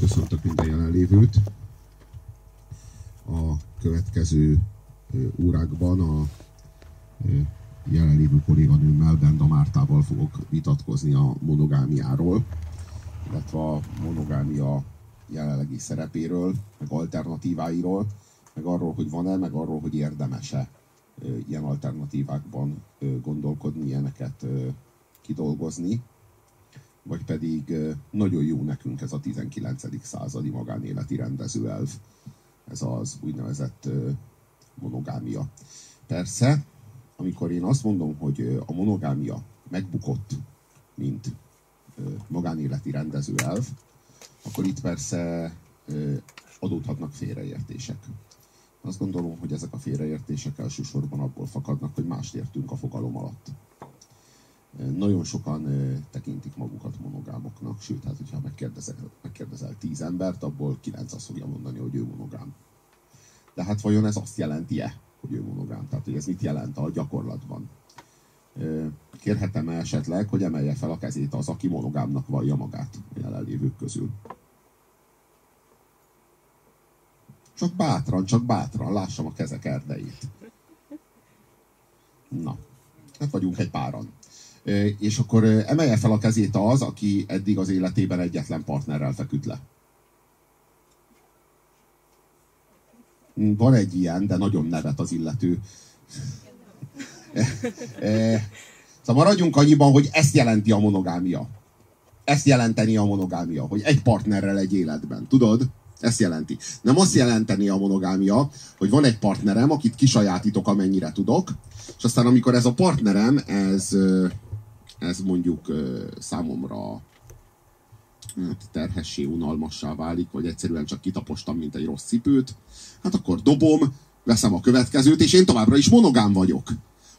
Köszöntök minden jelenlévőt. A következő órákban a jelenlévő kolléganőmmel, Benda Mártával fogok vitatkozni a monogámiáról, illetve a monogámia jelenlegi szerepéről, meg alternatíváiról, meg arról, hogy van-e, meg arról, hogy érdemese ilyen alternatívákban gondolkodni, ilyeneket kidolgozni vagy pedig nagyon jó nekünk ez a 19. századi magánéleti rendezőelv, ez az úgynevezett monogámia. Persze, amikor én azt mondom, hogy a monogámia megbukott, mint magánéleti rendezőelv, akkor itt persze adódhatnak félreértések. Azt gondolom, hogy ezek a félreértések elsősorban abból fakadnak, hogy mást értünk a fogalom alatt nagyon sokan tekintik magukat monogámoknak, sőt, hát hogyha megkérdezel, megkérdezel tíz embert, abból kilenc azt fogja mondani, hogy ő monogám. De hát vajon ez azt jelenti-e, hogy ő monogám? Tehát, hogy ez mit jelent a gyakorlatban? Kérhetem -e esetleg, hogy emelje fel a kezét az, aki monogámnak vallja magát a jelenlévők közül? Csak bátran, csak bátran, lássam a kezek erdejét. Na, hát vagyunk egy páran és akkor emelje fel a kezét az, aki eddig az életében egyetlen partnerrel feküdt le. Hm, van egy ilyen, de nagyon nevet az illető. Szóval maradjunk annyiban, hogy ezt jelenti a monogámia. Ezt jelenteni a monogámia, hogy egy partnerrel egy életben. Tudod? Ezt jelenti. Nem azt jelenteni a monogámia, hogy van egy partnerem, akit kisajátítok, amennyire tudok, és aztán amikor ez a partnerem, ez ez mondjuk számomra hát terhessé, unalmassá válik, vagy egyszerűen csak kitapostam, mint egy rossz cipőt, hát akkor dobom, veszem a következőt, és én továbbra is monogám vagyok.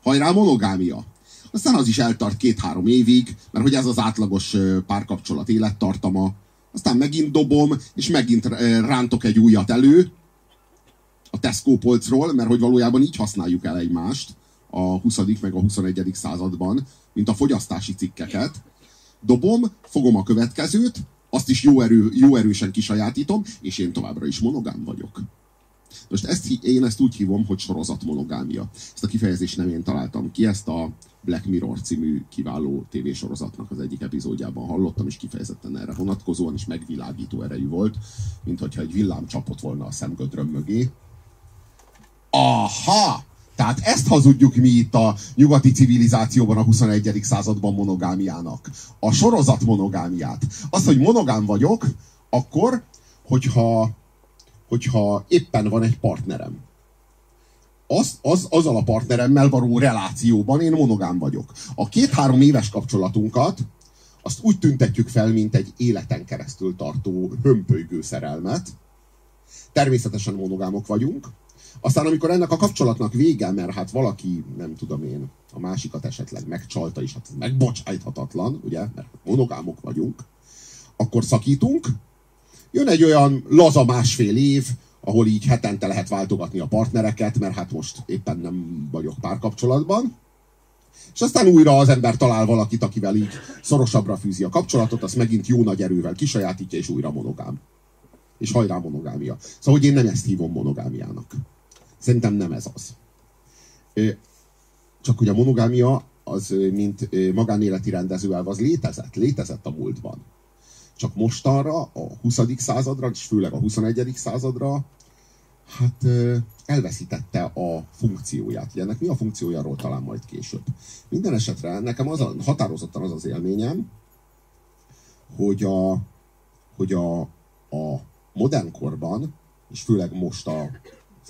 Hajrá, monogámia! Aztán az is eltart két-három évig, mert hogy ez az átlagos párkapcsolat élettartama. Aztán megint dobom, és megint rántok egy újat elő a Tesco polcról, mert hogy valójában így használjuk el egymást a 20. meg a 21. században, mint a fogyasztási cikkeket. Dobom, fogom a következőt, azt is jó, erő, jó erősen kisajátítom, és én továbbra is monogám vagyok. Most ezt, én ezt úgy hívom, hogy sorozat monogámia. Ezt a kifejezést nem én találtam ki, ezt a Black Mirror című kiváló tévésorozatnak az egyik epizódjában hallottam, és kifejezetten erre vonatkozóan, és megvilágító erejű volt, mint hogyha egy villám csapott volna a szemgödröm mögé. Aha! Tehát ezt hazudjuk mi itt a nyugati civilizációban a 21. században monogámiának. A sorozat monogámiát. Az, hogy monogám vagyok, akkor, hogyha, hogyha éppen van egy partnerem. Az, az, azzal a partneremmel való relációban én monogám vagyok. A két-három éves kapcsolatunkat azt úgy tüntetjük fel, mint egy életen keresztül tartó hömpölygő szerelmet. Természetesen monogámok vagyunk, aztán amikor ennek a kapcsolatnak vége, mert hát valaki, nem tudom én, a másikat esetleg megcsalta, és hát megbocsájthatatlan, ugye, mert monogámok vagyunk, akkor szakítunk, jön egy olyan laza másfél év, ahol így hetente lehet váltogatni a partnereket, mert hát most éppen nem vagyok párkapcsolatban, és aztán újra az ember talál valakit, akivel így szorosabbra fűzi a kapcsolatot, azt megint jó nagy erővel kisajátítja, és újra monogám. És hajrá monogámia. Szóval, hogy én nem ezt hívom monogámiának. Szerintem nem ez az. Csak hogy a monogámia az, mint magánéleti rendezőelv, az létezett, létezett a múltban. Csak mostanra, a 20. századra, és főleg a 21. századra, hát elveszítette a funkcióját. Ugye ennek mi a funkciójáról talán majd később. Minden esetre nekem az a, határozottan az az élményem, hogy a, hogy a, a modern korban, és főleg most a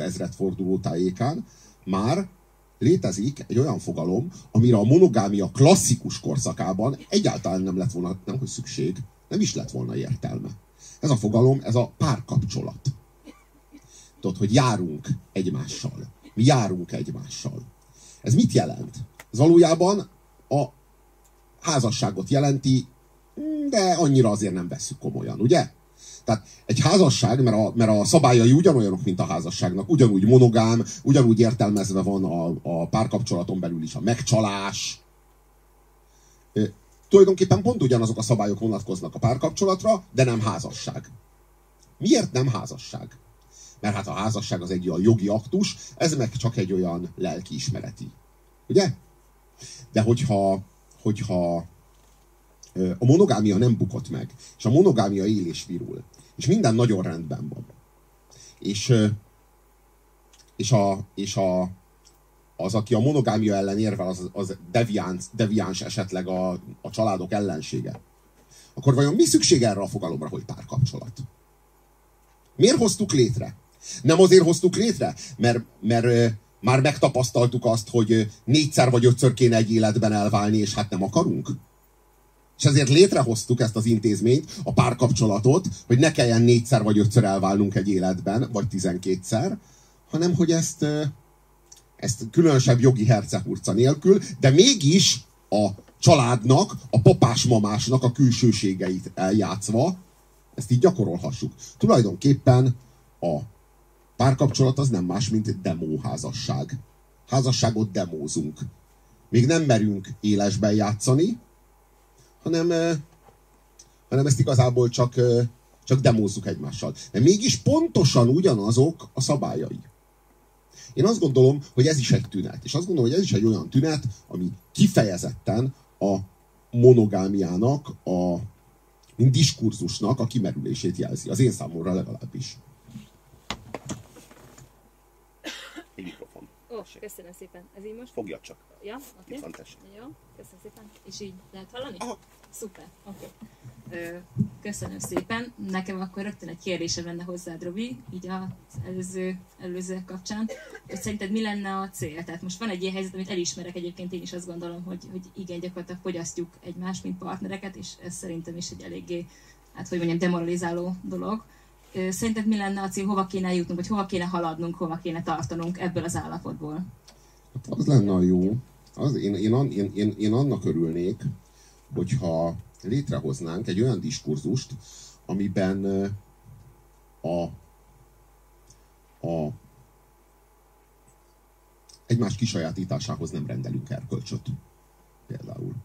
ezredforduló tájékán, már létezik egy olyan fogalom, amire a monogámia klasszikus korszakában egyáltalán nem lett volna, nem hogy szükség, nem is lett volna értelme. Ez a fogalom, ez a párkapcsolat. Tudod, hogy járunk egymással. Mi járunk egymással. Ez mit jelent? Ez valójában a házasságot jelenti, de annyira azért nem veszük komolyan, ugye? Tehát egy házasság, mert a, mert a szabályai ugyanolyanok, mint a házasságnak, ugyanúgy monogám, ugyanúgy értelmezve van a, a párkapcsolaton belül is a megcsalás. tulajdonképpen pont ugyanazok a szabályok vonatkoznak a párkapcsolatra, de nem házasság. Miért nem házasság? Mert hát a házasság az egy olyan jogi aktus, ez meg csak egy olyan lelkiismereti. Ugye? De hogyha, hogyha a monogámia nem bukott meg, és a monogámia él és virul, és minden nagyon rendben van, és, és, a, és a, az, aki a monogámia ellen érvel, az, az deviáns, deviáns esetleg a, a családok ellensége, akkor vajon mi szükség erre a fogalomra, hogy párkapcsolat? Miért hoztuk létre? Nem azért hoztuk létre, mert, mert már megtapasztaltuk azt, hogy négyszer vagy ötször kéne egy életben elválni, és hát nem akarunk? És ezért létrehoztuk ezt az intézményt, a párkapcsolatot, hogy ne kelljen négyszer vagy ötször elválnunk egy életben, vagy tizenkétszer, hanem hogy ezt, ezt különösebb jogi hercehurca nélkül, de mégis a családnak, a papás-mamásnak a külsőségeit eljátszva, ezt így gyakorolhassuk. Tulajdonképpen a párkapcsolat az nem más, mint demóházasság. Házasságot demózunk. Még nem merünk élesben játszani, hanem, hanem ezt igazából csak, csak demózzuk egymással. De mégis pontosan ugyanazok a szabályai. Én azt gondolom, hogy ez is egy tünet. És azt gondolom, hogy ez is egy olyan tünet, ami kifejezetten a monogámiának, a, mint diskurzusnak a kimerülését jelzi. Az én számomra legalábbis. Egy mikrofon. Ó, köszönöm szépen. Ez így most? Fogja csak. Ja, oké. Okay. Itt van, tessék. Jó, köszönöm szépen. És így lehet hallani? Aha. Szuper, oké. Okay. Köszönöm szépen. Nekem akkor rögtön egy kérdésem lenne hozzád, Robi, így az előző, előző kapcsán, hogy szerinted mi lenne a cél? Tehát most van egy ilyen helyzet, amit elismerek egyébként, én is azt gondolom, hogy, hogy igen, gyakorlatilag fogyasztjuk egymást, mint partnereket, és ez szerintem is egy eléggé, hát hogy mondjam, demoralizáló dolog. Szerinted mi lenne a cél, hova kéne jutnunk, vagy hova kéne haladnunk, hova kéne tartanunk ebből az állapotból? Hát az lenne a jó. Az, én, én, én, én, én annak örülnék, hogyha létrehoznánk egy olyan diskurzust, amiben a, a egymás kisajátításához nem rendelünk erkölcsöt. Például.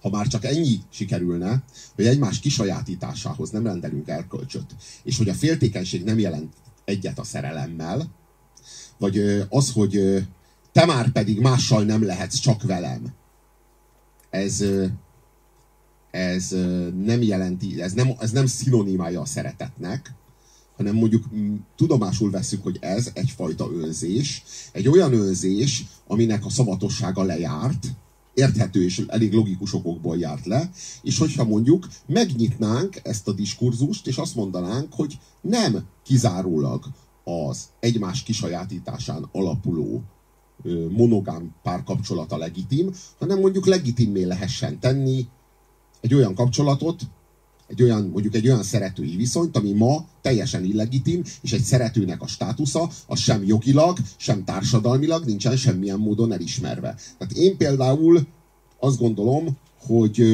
Ha már csak ennyi sikerülne, hogy egymás kisajátításához nem rendelünk erkölcsöt, és hogy a féltékenység nem jelent egyet a szerelemmel, vagy az, hogy te már pedig mással nem lehetsz, csak velem. Ez, ez nem jelenti, ez nem, ez nem szinonimája a szeretetnek, hanem mondjuk tudomásul veszük, hogy ez egyfajta önzés, egy olyan önzés, aminek a szavatossága lejárt, érthető és elég logikus okokból járt le, és hogyha mondjuk megnyitnánk ezt a diskurzust, és azt mondanánk, hogy nem kizárólag az egymás kisajátításán alapuló monogám párkapcsolata legitim, hanem mondjuk legitimé lehessen tenni egy olyan kapcsolatot, egy olyan, mondjuk egy olyan szeretői viszonyt, ami ma teljesen illegitim, és egy szeretőnek a státusza az sem jogilag, sem társadalmilag nincsen semmilyen módon elismerve. Tehát én például azt gondolom, hogy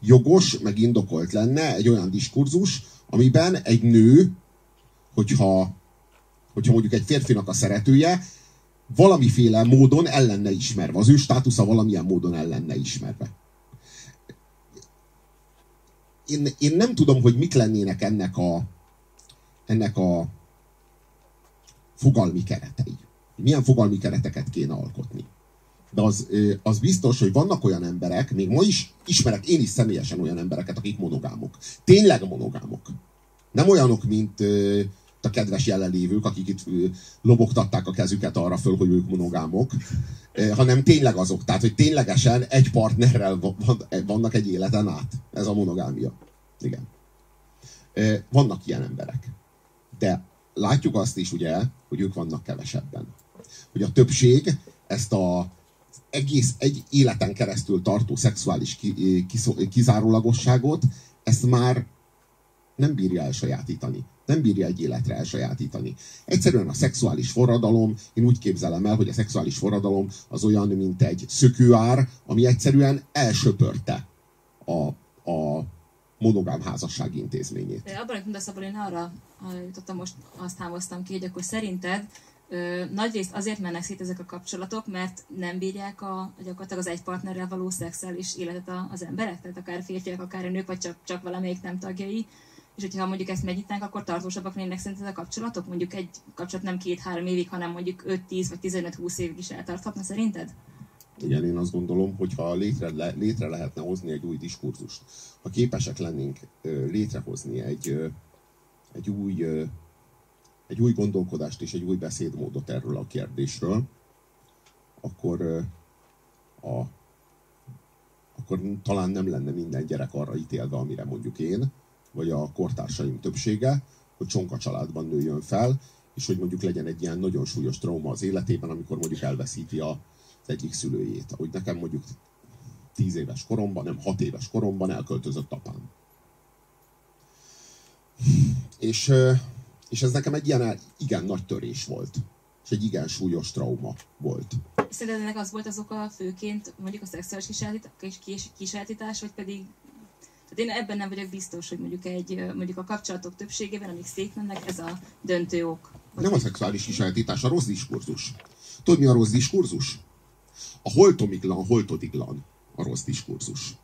jogos, meg indokolt lenne egy olyan diskurzus, amiben egy nő, hogyha, hogyha mondjuk egy férfinak a szeretője, valamiféle módon ellenne ismerve. Az ő státusza valamilyen módon ellenne ismerve én, én nem tudom, hogy mik lennének ennek a, ennek a fogalmi keretei. Milyen fogalmi kereteket kéne alkotni. De az, az biztos, hogy vannak olyan emberek, még ma is ismerek én is személyesen olyan embereket, akik monogámok. Tényleg monogámok. Nem olyanok, mint a kedves jelenlévők, akik itt lobogtatták a kezüket arra föl, hogy ők monogámok, hanem tényleg azok. Tehát, hogy ténylegesen egy partnerrel vannak egy életen át. Ez a monogámia. Igen. Vannak ilyen emberek. De látjuk azt is, ugye, hogy ők vannak kevesebben. Hogy a többség ezt a egész egy életen keresztül tartó szexuális kizárólagosságot, ezt már nem bírja elsajátítani nem bírja egy életre elsajátítani. Egyszerűen a szexuális forradalom, én úgy képzelem el, hogy a szexuális forradalom az olyan, mint egy szökőár, ami egyszerűen elsöpörte a, a monogám házasság intézményét. De abban, hogy mondasz, abban én arra jutottam most, azt hámoztam ki, hogy akkor szerinted Ö, nagyrészt azért mennek szét ezek a kapcsolatok, mert nem bírják a, gyakorlatilag az egy partnerrel való szexuális életet az emberek, tehát akár férfiak, akár nők, vagy csak, csak valamelyik nem tagjai. És hogyha mondjuk ezt megnyitnánk, akkor tartósabbak lennének szerinted a kapcsolatok? Mondjuk egy kapcsolat nem két-három évig, hanem mondjuk 5-10 vagy 15-20 évig is eltarthatna szerinted? Igen, én azt gondolom, hogy ha létre, le, létre lehetne hozni egy új diskurzust, ha képesek lennénk létrehozni egy, egy új egy új gondolkodást és egy új beszédmódot erről a kérdésről, akkor, a, akkor talán nem lenne minden gyerek arra ítélve, amire mondjuk én, vagy a kortársaim többsége, hogy csonka családban nőjön fel, és hogy mondjuk legyen egy ilyen nagyon súlyos trauma az életében, amikor mondjuk elveszíti a, az egyik szülőjét. Ahogy nekem mondjuk tíz éves koromban, nem hat éves koromban elköltözött apám. És, és ez nekem egy ilyen igen nagy törés volt. És egy igen súlyos trauma volt. Szerinted ennek az volt az oka főként, mondjuk a szexuális kísérletítás, vagy pedig tehát én ebben nem vagyok biztos, hogy mondjuk, egy, mondjuk a kapcsolatok többségében, amik szétmennek, ez a döntő ok. Nem a szexuális kísérletítás, a rossz diskurzus. Tudod, mi a rossz diskurzus? A holtomiglan, holtodiglan a rossz diskurzus.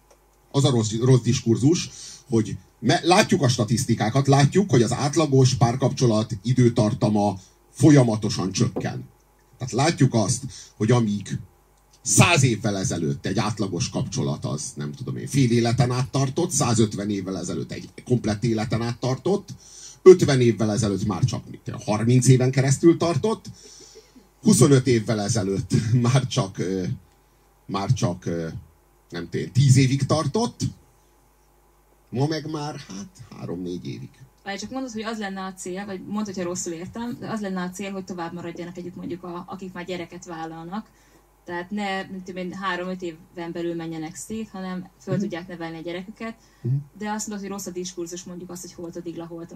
Az a rossz, rossz diskurzus, hogy me, látjuk a statisztikákat, látjuk, hogy az átlagos párkapcsolat időtartama folyamatosan csökken. Tehát látjuk azt, hogy amíg száz évvel ezelőtt egy átlagos kapcsolat az, nem tudom én, fél életen át tartott, 150 évvel ezelőtt egy komplett életen át tartott, 50 évvel ezelőtt már csak mit, 30 éven keresztül tartott, 25 évvel ezelőtt már csak, már csak nem tudom, 10 évig tartott, ma meg már hát 3-4 évig. Vagy csak mondod, hogy az lenne a cél, vagy mondod, hogyha rosszul értem, az lenne a cél, hogy tovább maradjanak együtt mondjuk, a, akik már gyereket vállalnak, tehát ne mint három-öt éven belül menjenek szét, hanem föl uh-huh. tudják nevelni a gyereküket. Uh-huh. De azt mondod, hogy rossz a diskurzus, mondjuk azt, hogy holt a digla, holt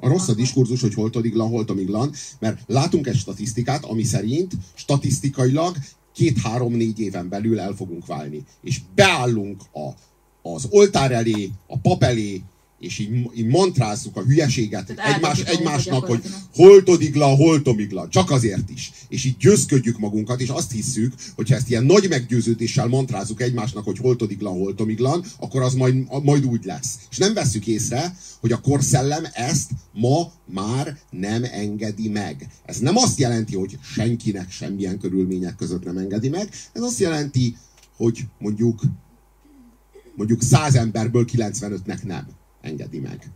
a rossz a diskurzus, hogy holt a digla, holt a miglan, mert látunk egy statisztikát, ami szerint statisztikailag két-három-négy éven belül el fogunk válni. És beállunk a, az oltár elé, a pap elé, és így, így mantrázzuk a hülyeséget egymás, egymásnak, hogy holtodigla, holtomigla, csak azért is. És így győzködjük magunkat, és azt hisszük, hogy ha ezt ilyen nagy meggyőződéssel mantrázzuk egymásnak, hogy holtodigla, holtomiglan, akkor az majd, majd úgy lesz. És nem vesszük észre, hogy a korszellem ezt ma már nem engedi meg. Ez nem azt jelenti, hogy senkinek semmilyen körülmények között nem engedi meg, ez azt jelenti, hogy mondjuk mondjuk száz emberből 95-nek nem engedi meg.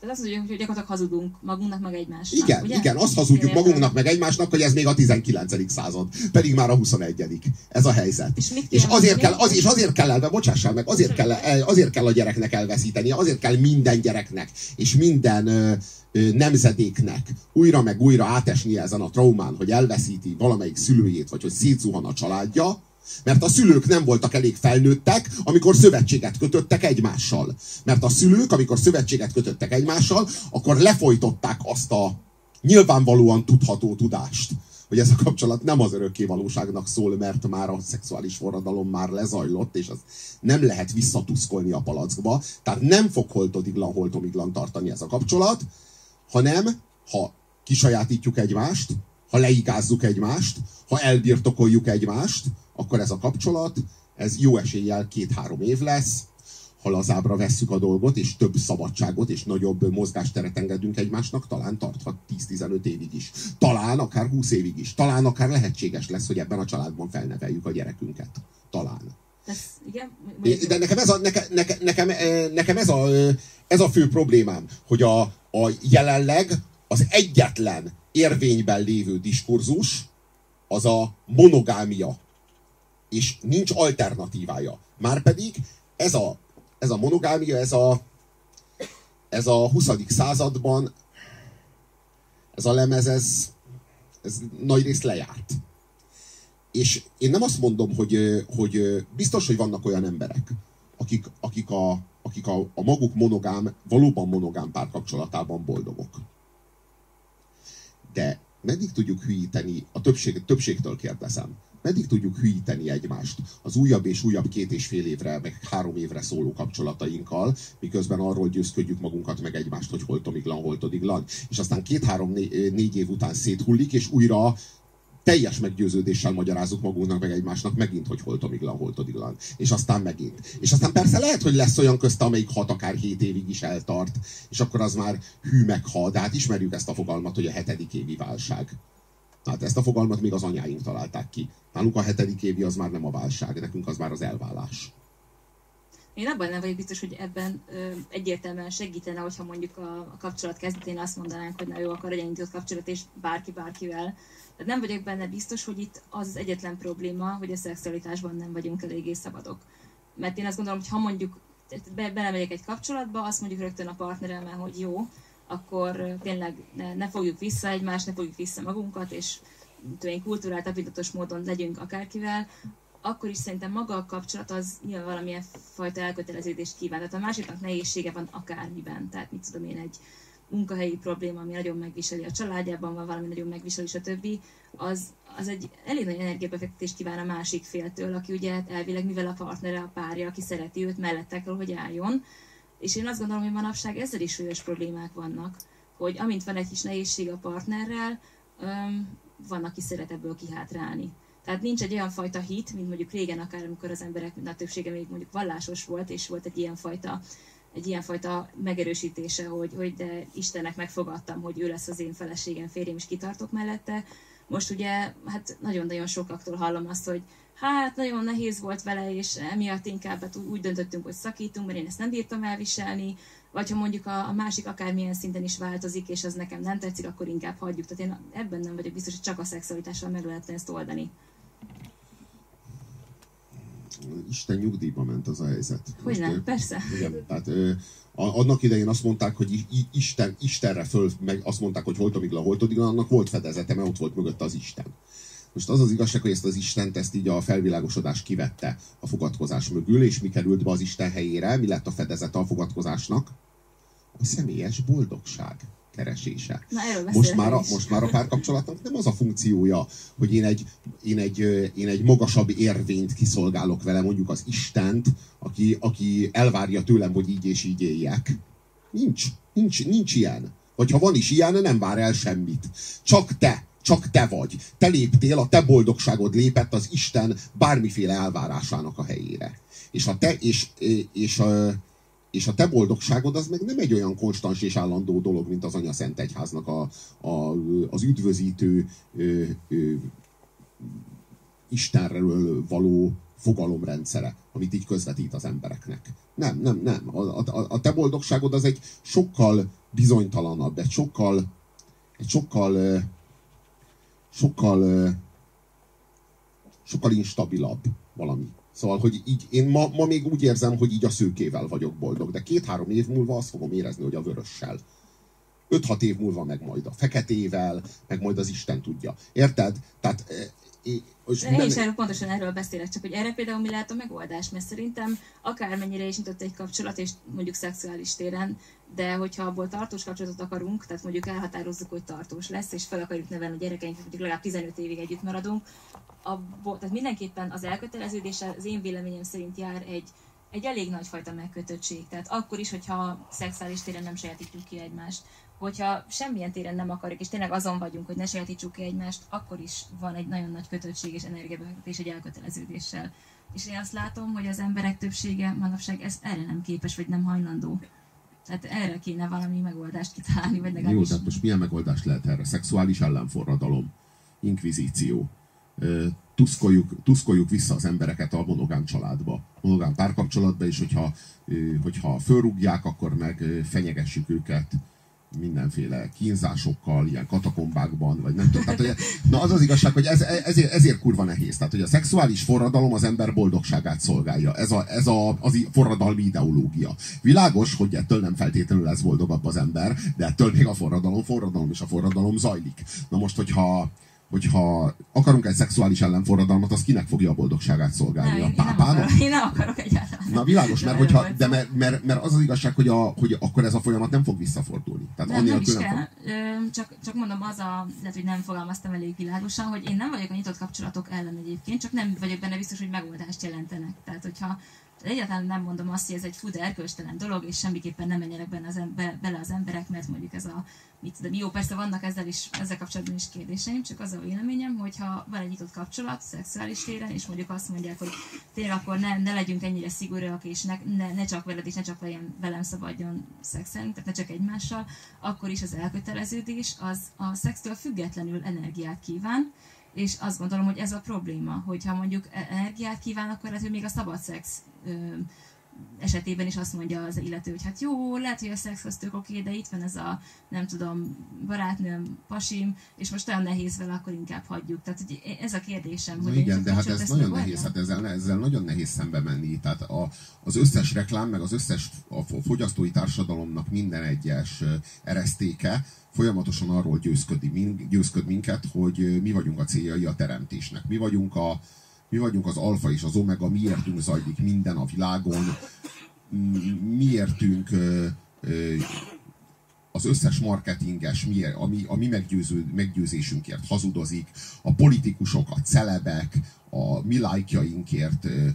Tehát azt mondjuk, hogy gyakorlatilag hazudunk magunknak, meg egymásnak. Igen, ugye? igen, azt hazudjuk magunknak, meg egymásnak, hogy ez még a 19. század, pedig már a 21. Ez a helyzet. És, és azért kell, az, és azért kell elve, bocsássál meg, azért kell, azért kell a gyereknek elveszíteni, azért kell minden gyereknek, és minden ö, ö, nemzedéknek újra meg újra átesni ezen a traumán, hogy elveszíti valamelyik szülőjét, vagy hogy szétzuhan a családja, mert a szülők nem voltak elég felnőttek, amikor szövetséget kötöttek egymással. Mert a szülők, amikor szövetséget kötöttek egymással, akkor lefolytották azt a nyilvánvalóan tudható tudást, hogy ez a kapcsolat nem az örökké valóságnak szól, mert már a szexuális forradalom már lezajlott, és az nem lehet visszatuszkolni a palackba. Tehát nem fog holtodiglan, holtomiglan tartani ez a kapcsolat, hanem ha kisajátítjuk egymást, ha leigázzuk egymást, ha elbirtokoljuk egymást, akkor ez a kapcsolat, ez jó eséllyel két-három év lesz, ha lazábra vesszük a dolgot, és több szabadságot, és nagyobb mozgásteret engedünk egymásnak, talán tarthat 10-15 évig is. Talán akár 20 évig is. Talán akár lehetséges lesz, hogy ebben a családban felneveljük a gyerekünket. Talán. Ez, igen, De nekem ez a, neke, neke, nekem, nekem ez a, ez a fő problémám, hogy a, a jelenleg az egyetlen érvényben lévő diskurzus az a monogámia és nincs alternatívája. Márpedig ez a, ez a monogámia, ez a, ez a 20. században, ez a lemez, ez, ez nagy rész lejárt. És én nem azt mondom, hogy, hogy biztos, hogy vannak olyan emberek, akik, akik, a, akik a, a maguk monogám, valóban monogám párkapcsolatában boldogok. De meddig tudjuk hűíteni, a többség, többségtől kérdezem, Meddig tudjuk hülyíteni egymást az újabb és újabb két és fél évre, meg három évre szóló kapcsolatainkkal, miközben arról győzködjük magunkat meg egymást, hogy hol tomiglan, hol todiglan. És aztán két-három, négy év után széthullik, és újra teljes meggyőződéssel magyarázunk magunknak meg egymásnak megint, hogy hol tomiglan, hol todiglan. És aztán megint. És aztán persze lehet, hogy lesz olyan közte, amelyik hat akár hét évig is eltart, és akkor az már hű meg de hát ismerjük ezt a fogalmat, hogy a hetedik évi válság. Hát ezt a fogalmat még az anyáink találták ki. Nálunk a hetedik évi az már nem a válság, nekünk az már az elvállás. Én abban nem vagyok biztos, hogy ebben ö, egyértelműen segítene, hogyha mondjuk a, a kapcsolat kezdetén azt mondanánk, hogy na jó, akkor legyen nyitott kapcsolat, és bárki bárkivel. Tehát nem vagyok benne biztos, hogy itt az az egyetlen probléma, hogy a szexualitásban nem vagyunk eléggé szabadok. Mert én azt gondolom, hogy ha mondjuk be, belemegyek egy kapcsolatba, azt mondjuk rögtön a partneremmel, hogy jó, akkor tényleg ne, ne fogjuk vissza egymást, ne fogjuk vissza magunkat, és én kultúrált, tapintatos módon legyünk akárkivel, akkor is szerintem maga a kapcsolat az nyilván valamilyen fajta elköteleződést kíván. Tehát a másiknak nehézsége van akármiben. Tehát mit tudom én, egy munkahelyi probléma, ami nagyon megviseli a családjában, van valami nagyon megviseli, stb. Az, az egy elég nagy energiabefektetést kíván a másik féltől, aki ugye elvileg, mivel a partnere, a párja, aki szereti őt, mellette kell, hogy álljon. És én azt gondolom, hogy manapság ezzel is súlyos problémák vannak, hogy amint van egy kis nehézség a partnerrel, van, aki szeret ebből kihátrálni. Tehát nincs egy olyan fajta hit, mint mondjuk régen, akár amikor az emberek a többsége még mondjuk vallásos volt, és volt egy ilyen fajta egy ilyenfajta megerősítése, hogy, hogy de Istennek megfogadtam, hogy ő lesz az én feleségem, férjem, és kitartok mellette. Most ugye, hát nagyon-nagyon sokaktól hallom azt, hogy hát nagyon nehéz volt vele, és emiatt inkább hát úgy döntöttünk, hogy szakítunk, mert én ezt nem bírtam elviselni, vagy ha mondjuk a, a másik akármilyen szinten is változik, és az nekem nem tetszik, akkor inkább hagyjuk. Tehát én ebben nem vagyok biztos, hogy csak a szexualitással meg lehetne ezt oldani. Isten nyugdíjba ment az a helyzet. Hogy nem, persze. Igen, tehát ö, annak idején azt mondták, hogy Isten, Istenre föl, meg azt mondták, hogy holtomigla, holtodigla, annak volt fedezete, mert ott volt mögött az Isten. Most az az igazság, hogy ezt az Istent ezt így a felvilágosodás kivette a fogadkozás mögül, és mi került be az Isten helyére, mi lett a fedezete a fogadkozásnak? A személyes boldogság keresése. Na, most, már a, most már a párkapcsolatnak nem az a funkciója, hogy én egy, én, egy, én egy magasabb érvényt kiszolgálok vele, mondjuk az Istent, aki, aki elvárja tőlem, hogy így és így éljek. Nincs, nincs, nincs ilyen. Vagy ha van is ilyen, nem vár el semmit. Csak te, csak te vagy. Te léptél, a te boldogságod lépett az Isten bármiféle elvárásának a helyére. És a te, és, és, és és a te boldogságod az meg nem egy olyan konstans és állandó dolog, mint az Anya Szent Egyháznak a, a, az üdvözítő ö, ö, Istenről való fogalomrendszere, amit így közvetít az embereknek. Nem, nem, nem. A, a, a te boldogságod az egy sokkal bizonytalanabb, egy sokkal, egy sokkal, sokkal, sokkal instabilabb valami. Szóval, hogy így én ma, ma még úgy érzem, hogy így a szőkével vagyok boldog, de két-három év múlva azt fogom érezni, hogy a vörössel. Öt-hat év múlva meg majd a feketével, meg majd az Isten tudja. Érted? Tehát én, én is erről pontosan erről beszélek, csak hogy erre például mi lehet a megoldás, mert szerintem akármennyire is nyitott egy kapcsolat, és mondjuk szexuális téren, de hogyha abból tartós kapcsolatot akarunk, tehát mondjuk elhatározzuk, hogy tartós lesz, és fel akarjuk nevelni a gyerekeinket, mondjuk legalább 15 évig együtt maradunk, abból, tehát mindenképpen az elköteleződése az én véleményem szerint jár egy, egy elég nagy fajta megkötöttség. Tehát akkor is, hogyha szexuális téren nem sajátítjuk ki egymást, hogyha semmilyen téren nem akarjuk, és tényleg azon vagyunk, hogy ne sajátítsuk ki egymást, akkor is van egy nagyon nagy kötöttség és energiabefektetés egy elköteleződéssel. És én azt látom, hogy az emberek többsége manapság ez erre nem képes, vagy nem hajlandó. Tehát erre kéne valami megoldást kitalálni, vagy legalábbis... Jó, tehát most milyen megoldást lehet erre? Szexuális ellenforradalom, inkvizíció, tuszkoljuk, tuszkoljuk vissza az embereket a monogám családba, monogám párkapcsolatba, és hogyha, hogyha fölrúgják, akkor meg fenyegessük őket mindenféle kínzásokkal, ilyen katakombákban, vagy nem tudom. Tehát, hogy, na az az igazság, hogy ez, ezért, ezért kurva nehéz. Tehát, hogy a szexuális forradalom az ember boldogságát szolgálja. Ez a, ez a az forradalmi ideológia. Világos, hogy ettől nem feltétlenül lesz boldogabb az ember, de ettől még a forradalom forradalom, és a forradalom zajlik. Na most, hogyha hogyha akarunk egy szexuális ellenforradalmat, az kinek fogja a boldogságát szolgálni? Nem, a pápának? Én nem akarok egyáltalán. Na világos, mert, hogyha, de mert, mert, mert az az igazság, hogy, a, hogy akkor ez a folyamat nem fog visszafordulni. Tehát Nem, nem is nem kell. fog. Csak, csak mondom, az a, lehet, hogy nem fogalmaztam elég világosan, hogy én nem vagyok a nyitott kapcsolatok ellen egyébként, csak nem vagyok benne biztos, hogy megoldást jelentenek. Tehát, hogyha egyáltalán nem mondom azt, hogy ez egy fú, de erkölcstelen dolog, és semmiképpen nem menjenek benne az ember, bele az emberek, mert mondjuk ez a, mit tudom, jó, persze vannak ezzel, is, ezzel kapcsolatban is kérdéseim, csak az a véleményem, hogyha van egy nyitott kapcsolat szexuális téren, és mondjuk azt mondják, hogy tényleg akkor ne, ne legyünk ennyire szigorúak, és ne, ne, ne csak veled, és ne csak velem, velem szabadjon szexelni, tehát ne csak egymással, akkor is az elköteleződés az a szextől függetlenül energiát kíván, és azt gondolom, hogy ez a probléma, hogyha mondjuk e- energiát kíván, akkor lehet, hogy még a szabad szex esetében is azt mondja az illető, hogy hát jó, lehet, hogy a szex az tök oké, de itt van ez a, nem tudom, barátnőm, pasim, és most olyan nehéz vele, akkor inkább hagyjuk. Tehát hogy ez a kérdésem, Na hogy igen, de hát ez nagyon nehéz, hát ezzel, ezzel nagyon nehéz szembe menni. Tehát a, az összes reklám, meg az összes a fo- fogyasztói társadalomnak minden egyes eresztéke folyamatosan arról győzködi, min- győzköd minket, hogy mi vagyunk a céljai a teremtésnek. Mi vagyunk, a, mi vagyunk az alfa és az omega, miértünk zajlik minden a világon, miértünk ö, ö, az összes marketinges, mi, a mi, a mi meggyőző, meggyőzésünkért hazudozik, a politikusok, a celebek, a mi lájkjainkért ö,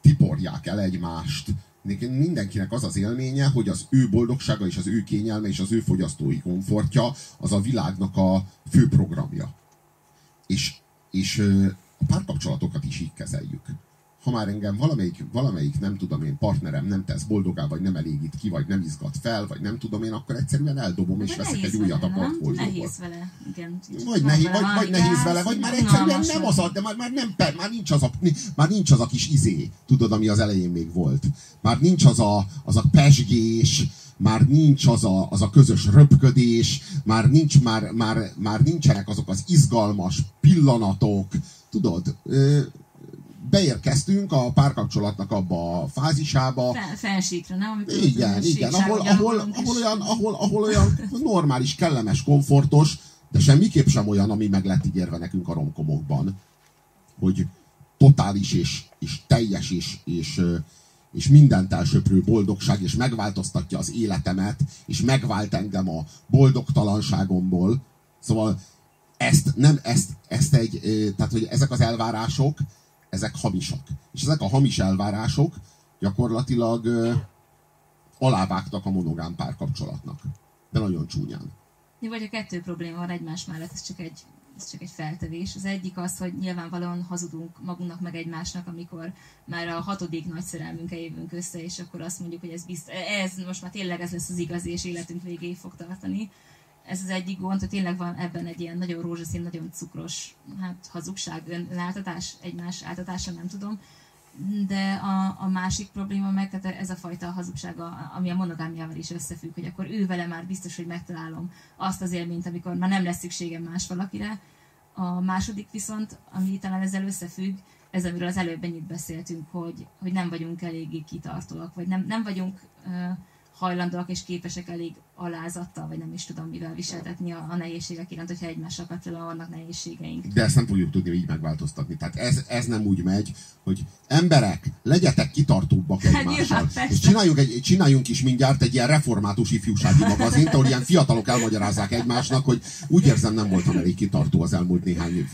tiporják el egymást. Mindenkinek az az élménye, hogy az ő boldogsága és az ő kényelme és az ő fogyasztói komfortja az a világnak a fő programja. És, és a párkapcsolatokat is így kezeljük. Ha már engem valamelyik, valamelyik, nem tudom én, partnerem nem tesz boldogá, vagy nem elégít ki, vagy nem izgat fel, vagy nem tudom én, akkor egyszerűen eldobom, és De veszek egy újat a portfólióból. Nehéz vele, igen. Vagy, nehéz, vele vagy, vagy nehéz vele, vagy már egyszerűen nem az a, de már, már nem, már nincs az a, már nincs az a kis izé, tudod, ami az elején még volt. Már nincs az a, az a pesgés, már nincs az a, az a közös röpködés, már, nincs, már, már, már nincsenek azok az izgalmas pillanatok, tudod, beérkeztünk a párkapcsolatnak abba a fázisába, Fel, fensíkra, nem? Amikor igen, igen, ahol, ahol, ahol, olyan, ahol, ahol olyan normális, kellemes, komfortos, de semmiképp sem olyan, ami meg lett ígérve nekünk a romkomokban, hogy totális és, és teljes és, és, és mindent elsöprő boldogság, és megváltoztatja az életemet, és megvált engem a boldogtalanságomból. Szóval ezt, nem, ezt, ezt egy, tehát hogy ezek az elvárások, ezek hamisak. És ezek a hamis elvárások gyakorlatilag ö, alávágtak a monogám párkapcsolatnak. De nagyon csúnyán. Vagy a kettő probléma van egymás mellett, ez csak egy ez csak egy feltevés. Az egyik az, hogy nyilvánvalóan hazudunk magunknak meg egymásnak, amikor már a hatodik nagy szerelmünkkel jövünk össze, és akkor azt mondjuk, hogy ez, bizt- ez most már tényleg ez lesz az igazi, és életünk végéig fog tartani. Ez az egyik gond, hogy tényleg van ebben egy ilyen nagyon rózsaszín, nagyon cukros hát, hazugság, ön- önáltatás, egymás áltatása, nem tudom. De a, a másik probléma meg, tehát ez a fajta hazugság, a- ami a monogámiával is összefügg, hogy akkor ő vele már biztos, hogy megtalálom azt az élményt, amikor már nem lesz szükségem más valakire. A második viszont, ami talán ezzel összefügg, ez, amiről az előbb ennyit beszéltünk, hogy, hogy nem vagyunk eléggé kitartóak, vagy nem, nem vagyunk uh, hajlandóak és képesek elég alázattal, vagy nem is tudom mivel viseltetni a, a nehézségek iránt, hogyha egymással kapcsolatban vannak nehézségeink. De ezt nem fogjuk tudni így megváltoztatni. Tehát ez, ez nem úgy megy, hogy emberek, legyetek kitartóbbak Hát egymással. és csináljunk, egy, csináljunk is mindjárt egy ilyen református ifjúsági magazint, ahol ilyen fiatalok elmagyarázzák egymásnak, hogy úgy érzem nem voltam elég kitartó az elmúlt néhány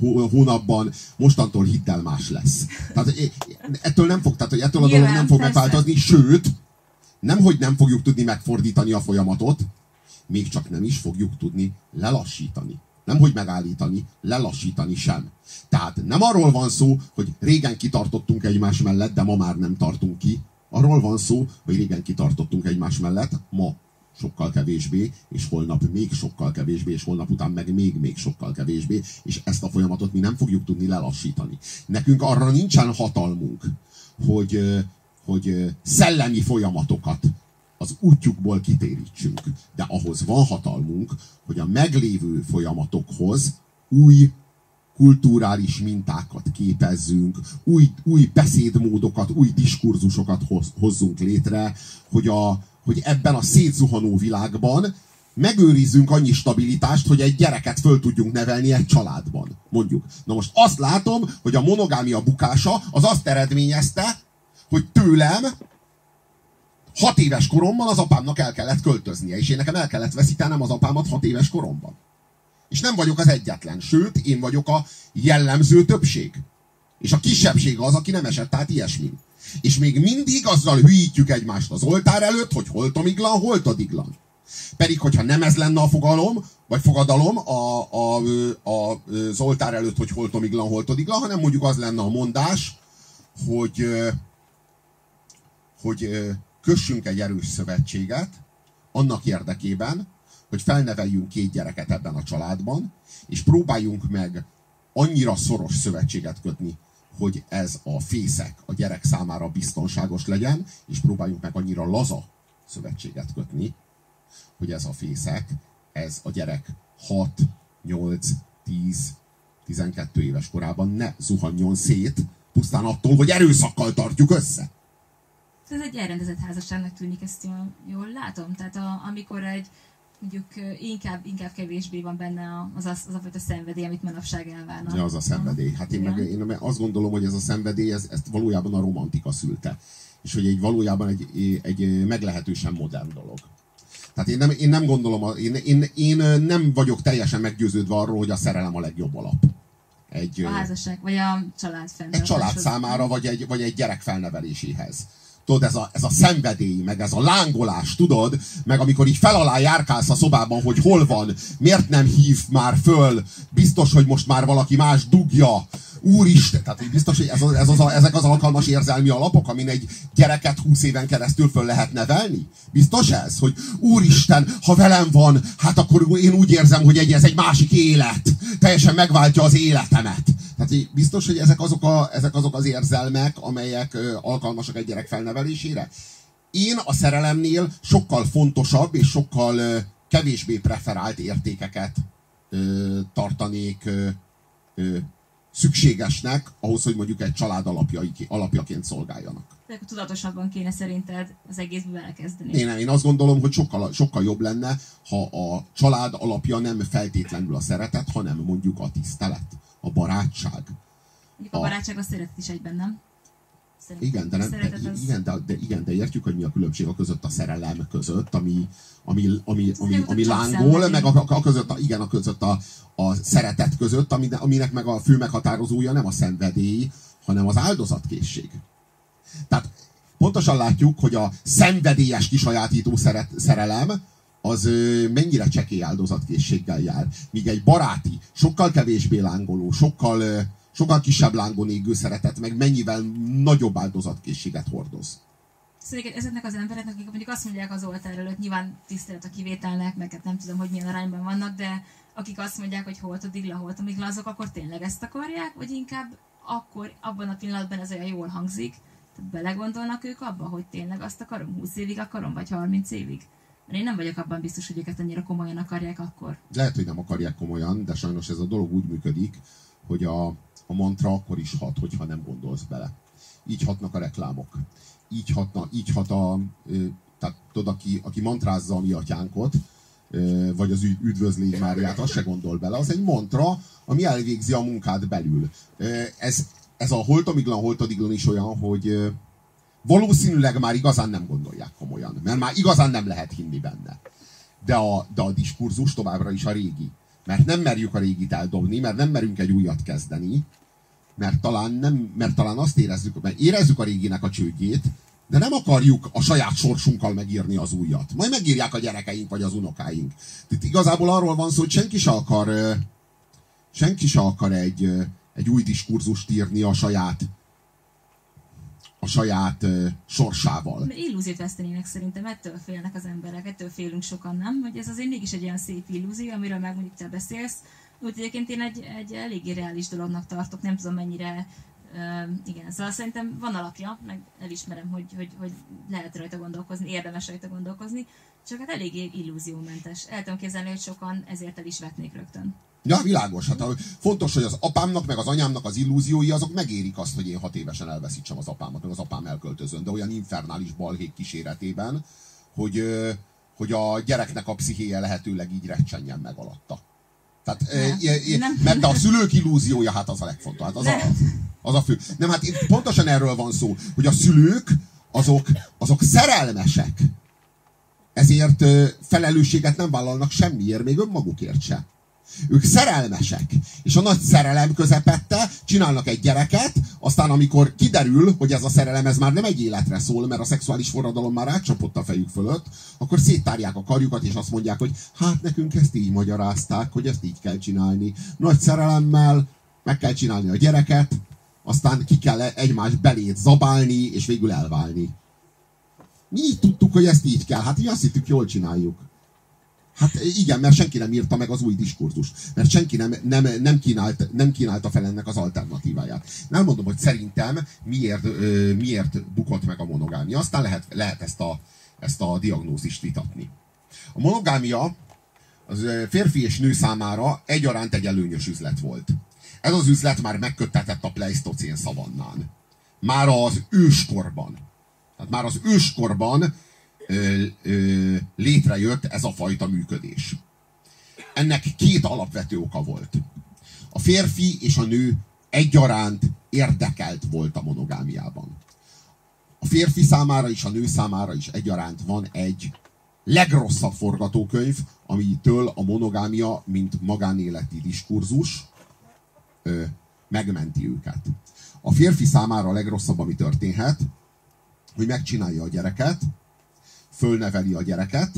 hó- hónapban, mostantól hidd el más lesz. Tehát eh, ettől nem fog, tehát, hogy ettől a dolog nem fog persze. megváltozni, sőt, nem, hogy nem fogjuk tudni megfordítani a folyamatot, még csak nem is fogjuk tudni lelassítani. Nem, hogy megállítani, lelassítani sem. Tehát nem arról van szó, hogy régen kitartottunk egymás mellett, de ma már nem tartunk ki. Arról van szó, hogy régen kitartottunk egymás mellett, ma sokkal kevésbé, és holnap még sokkal kevésbé, és holnap után meg még-még sokkal kevésbé, és ezt a folyamatot mi nem fogjuk tudni lelassítani. Nekünk arra nincsen hatalmunk, hogy, hogy szellemi folyamatokat az útjukból kitérítsünk. De ahhoz van hatalmunk, hogy a meglévő folyamatokhoz új kulturális mintákat képezzünk, új, új beszédmódokat, új diskurzusokat hoz, hozzunk létre, hogy, a, hogy ebben a szétzuhanó világban megőrizzünk annyi stabilitást, hogy egy gyereket föl tudjunk nevelni egy családban, mondjuk. Na most azt látom, hogy a monogámia bukása az azt eredményezte, hogy tőlem hat éves koromban az apámnak el kellett költöznie, és én nekem el kellett veszítenem az apámat hat éves koromban. És nem vagyok az egyetlen, sőt, én vagyok a jellemző többség. És a kisebbség az, aki nem esett át ilyesmin. És még mindig azzal hülyítjük egymást az oltár előtt, hogy holtomiglan, holtodiglan. Pedig, hogyha nem ez lenne a fogalom, vagy fogadalom a, a, a, az oltár előtt, hogy holtomiglan, holtodiglan, hanem mondjuk az lenne a mondás, hogy, hogy kössünk egy erős szövetséget annak érdekében, hogy felneveljünk két gyereket ebben a családban, és próbáljunk meg annyira szoros szövetséget kötni, hogy ez a fészek a gyerek számára biztonságos legyen, és próbáljunk meg annyira laza szövetséget kötni, hogy ez a fészek, ez a gyerek 6, 8, 10, 12 éves korában ne zuhanjon szét, pusztán attól, hogy erőszakkal tartjuk össze. Ez egy elrendezett házasságnak tűnik, ezt jól, jól látom. Tehát a, amikor egy mondjuk inkább, inkább kevésbé van benne az, az, az a fajta szenvedély, amit manapság elvárnak. Ja, az a szenvedély. Hát én, meg, én azt gondolom, hogy ez a szenvedély, ez, ezt valójában a romantika szülte. És hogy egy valójában egy, egy meglehetősen modern dolog. Tehát én nem, én nem gondolom, én, én, én nem vagyok teljesen meggyőződve arról, hogy a szerelem a legjobb alap. Egy, a házasság, vagy a család Egy család számára, vagy egy, vagy egy gyerek felneveléséhez tudod, ez a, ez a szenvedély, meg ez a lángolás, tudod, meg amikor így felalá járkálsz a szobában, hogy hol van, miért nem hív már föl, biztos, hogy most már valaki más dugja, úristen, tehát biztos, hogy ez az, ez az, ezek az alkalmas érzelmi alapok, amin egy gyereket húsz éven keresztül föl lehet nevelni? Biztos ez, hogy úristen, ha velem van, hát akkor én úgy érzem, hogy egy, ez egy másik élet, teljesen megváltja az életemet. Tehát biztos, hogy ezek azok, a, ezek azok az érzelmek, amelyek alkalmasak egy gyerek felnevelésére. Én a szerelemnél sokkal fontosabb és sokkal kevésbé preferált értékeket ö, tartanék ö, ö, szükségesnek ahhoz, hogy mondjuk egy család alapjai, alapjaként szolgáljanak. De akkor tudatosabban kéne szerinted az egészbe belekezdeni. Én, én azt gondolom, hogy sokkal, sokkal jobb lenne, ha a család alapja nem feltétlenül a szeretet, hanem mondjuk a tisztelet, a barátság. Mondjuk a, a barátság a szeretet is egyben, nem? igen, de, nem, de, az... igen, de, de, igen, de értjük, hogy mi a különbség a között a szerelem között, ami, ami, ami, ami, ami lángol, meg a, a, között, a, igen, a között a, a szeretet között, aminek meg a fő meghatározója nem a szenvedély, hanem az áldozatkészség. Tehát pontosan látjuk, hogy a szenvedélyes kisajátító szeret, szerelem az mennyire csekély áldozatkészséggel jár. Míg egy baráti, sokkal kevésbé lángoló, sokkal, sokkal kisebb lángon égő szeretet, meg mennyivel nagyobb áldozatkészséget hordoz. Szerintem ezeknek az embereknek, akik mondjuk azt mondják az oltár előtt, nyilván tisztelet a kivételnek, meg hát nem tudom, hogy milyen arányban vannak, de akik azt mondják, hogy hol a digla, hol a migla, azok akkor tényleg ezt akarják, vagy inkább akkor, abban a pillanatban ez olyan jól hangzik, belegondolnak ők abba, hogy tényleg azt akarom, 20 évig akarom, vagy 30 évig? Mert én nem vagyok abban biztos, hogy őket annyira komolyan akarják akkor. Lehet, hogy nem akarják komolyan, de sajnos ez a dolog úgy működik, hogy a, a mantra akkor is hat, hogyha nem gondolsz bele. Így hatnak a reklámok. Így, hatna, így hat a, tehát tudod, aki, aki mantrázza a mi atyánkot, vagy az üdvözlégy Máriát, azt se gondol bele. Az egy mantra, ami elvégzi a munkát belül. Ez, ez a holtomiglan, holtodiglan is olyan, hogy valószínűleg már igazán nem gondolják komolyan, mert már igazán nem lehet hinni benne. De a, de a diskurzus továbbra is a régi. Mert nem merjük a régit eldobni, mert nem merünk egy újat kezdeni, mert talán, nem, mert talán azt érezzük, mert érezzük a réginek a csődjét, de nem akarjuk a saját sorsunkkal megírni az újat. Majd megírják a gyerekeink vagy az unokáink. Itt igazából arról van szó, hogy senki se akar, senki se akar egy, egy új diskurzust írni a saját a saját sorsával. Illúziót vesztenének szerintem, ettől félnek az emberek, ettől félünk sokan, nem? Hogy ez azért mégis egy olyan szép illúzió, amiről meg mondjuk te beszélsz. Úgy egyébként én egy, egy eléggé reális dolognak tartok, nem tudom mennyire Uh, igen, szóval szerintem van alapja, meg elismerem, hogy, hogy, hogy lehet rajta gondolkozni, érdemes rajta gondolkozni, csak hát eléggé illúziómentes. El tudom képzelni, hogy sokan ezért el is vetnék rögtön. Ja, világos. Hát fontos, hogy az apámnak, meg az anyámnak az illúziói, azok megérik azt, hogy én hat évesen elveszítsem az apámat, meg az apám elköltözön, de olyan infernális balhék kíséretében, hogy, hogy a gyereknek a pszichéje lehetőleg így recsenjen meg alatta. Tehát, Nem. e, e, Nem. mert a szülők illúziója, hát az a legfontosabb. Hát az, a, az a fő. Nem, hát pontosan erről van szó, hogy a szülők azok, azok szerelmesek. Ezért felelősséget nem vállalnak semmiért, még önmagukért se. Ők szerelmesek, és a nagy szerelem közepette csinálnak egy gyereket, aztán amikor kiderül, hogy ez a szerelem ez már nem egy életre szól, mert a szexuális forradalom már átcsapott a fejük fölött, akkor széttárják a karjukat, és azt mondják, hogy hát nekünk ezt így magyarázták, hogy ezt így kell csinálni. Nagy szerelemmel meg kell csinálni a gyereket, aztán ki kell egymás belét zabálni, és végül elválni. Mi így tudtuk, hogy ezt így kell. Hát mi azt hittük, jól csináljuk. Hát igen, mert senki nem írta meg az új diskurzust. Mert senki nem, nem, nem, kínált, nem kínálta fel ennek az alternatíváját. Nem mondom, hogy szerintem miért, ö, miért bukott meg a monogámia. Aztán lehet, lehet ezt, a, ezt a diagnózist vitatni. A monogámia az férfi és nő számára egyaránt egy előnyös üzlet volt. Ez az üzlet már megköttetett a pleistocén szavannán. Már az őskorban. Tehát már az őskorban létrejött ez a fajta működés. Ennek két alapvető oka volt. A férfi és a nő egyaránt érdekelt volt a monogámiában. A férfi számára és a nő számára is egyaránt van egy legrosszabb forgatókönyv, amitől a monogámia, mint magánéleti diskurzus ö, megmenti őket. A férfi számára a legrosszabb, ami történhet, hogy megcsinálja a gyereket, fölneveli a gyereket,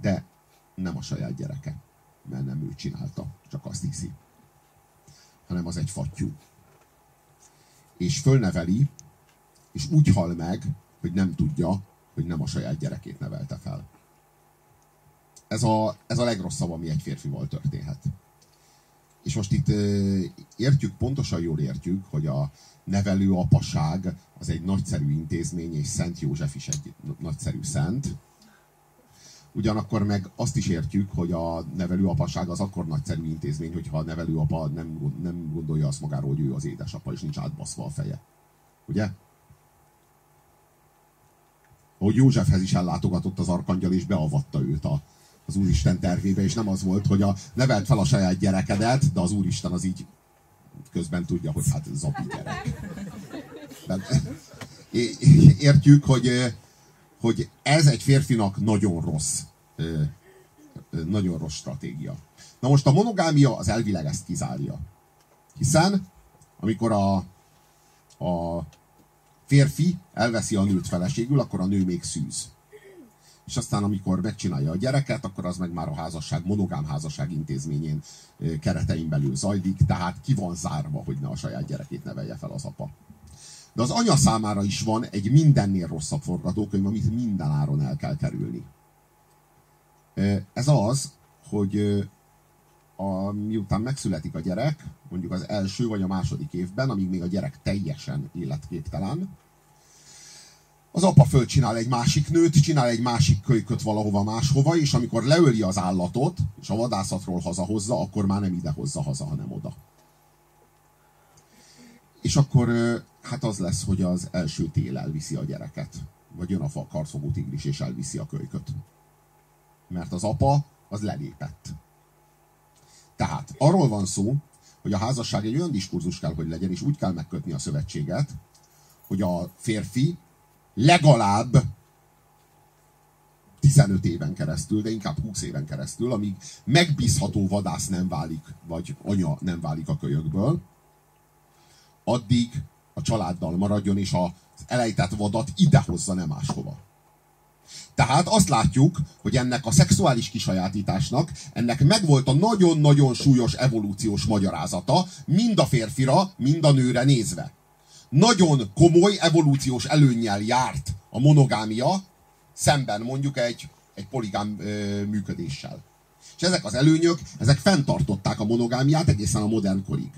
de nem a saját gyereke, mert nem ő csinálta, csak azt hiszi, hanem az egy fattyú. És fölneveli, és úgy hal meg, hogy nem tudja, hogy nem a saját gyerekét nevelte fel. Ez a, ez a legrosszabb, ami egy férfival történhet. És most itt értjük, pontosan jól értjük, hogy a nevelő apaság az egy nagyszerű intézmény, és Szent József is egy nagyszerű szent. Ugyanakkor meg azt is értjük, hogy a nevelőapaság az akkor nagyszerű intézmény, hogyha a nevelőapa nem, nem gondolja azt magáról, hogy ő az édesapa, és nincs átbaszva a feje. Ugye? Hogy Józsefhez is ellátogatott az arkangyal, és beavatta őt a, az Úristen tervébe, és nem az volt, hogy a nevelt fel a saját gyerekedet, de az Úristen az így közben tudja, hogy hát zabi gyerek. Értjük, hogy, hogy ez egy férfinak nagyon rossz, nagyon rossz stratégia. Na most a monogámia az elvileg ezt kizárja. Hiszen, amikor a, a férfi elveszi a nőt feleségül, akkor a nő még szűz. És aztán, amikor megcsinálja a gyereket, akkor az meg már a házasság, monogám házasság intézményén keretein belül zajlik, tehát ki van zárva, hogy ne a saját gyerekét nevelje fel az apa. De az anya számára is van egy mindennél rosszabb forgatókönyv, amit minden áron el kell kerülni. Ez az, hogy a, miután megszületik a gyerek, mondjuk az első vagy a második évben, amíg még a gyerek teljesen életképtelen, az apa fölcsinál egy másik nőt, csinál egy másik kölyköt valahova máshova, és amikor leöli az állatot, és a vadászatról hazahozza, akkor már nem ide hozza haza, hanem oda. És akkor hát az lesz, hogy az első tél elviszi a gyereket. Vagy jön a karszogó tigris, és elviszi a kölyköt. Mert az apa, az lelépett. Tehát arról van szó, hogy a házasság egy olyan diskurzus kell, hogy legyen, és úgy kell megkötni a szövetséget, hogy a férfi legalább 15 éven keresztül, de inkább 20 éven keresztül, amíg megbízható vadász nem válik, vagy anya nem válik a kölyökből, addig a családdal maradjon, és az elejtett vadat idehozza, nem máshova. Tehát azt látjuk, hogy ennek a szexuális kisajátításnak, ennek megvolt a nagyon-nagyon súlyos evolúciós magyarázata, mind a férfira, mind a nőre nézve. Nagyon komoly evolúciós előnnyel járt a monogámia, szemben mondjuk egy, egy poligám ö, működéssel. És ezek az előnyök, ezek fenntartották a monogámiát egészen a modern korig.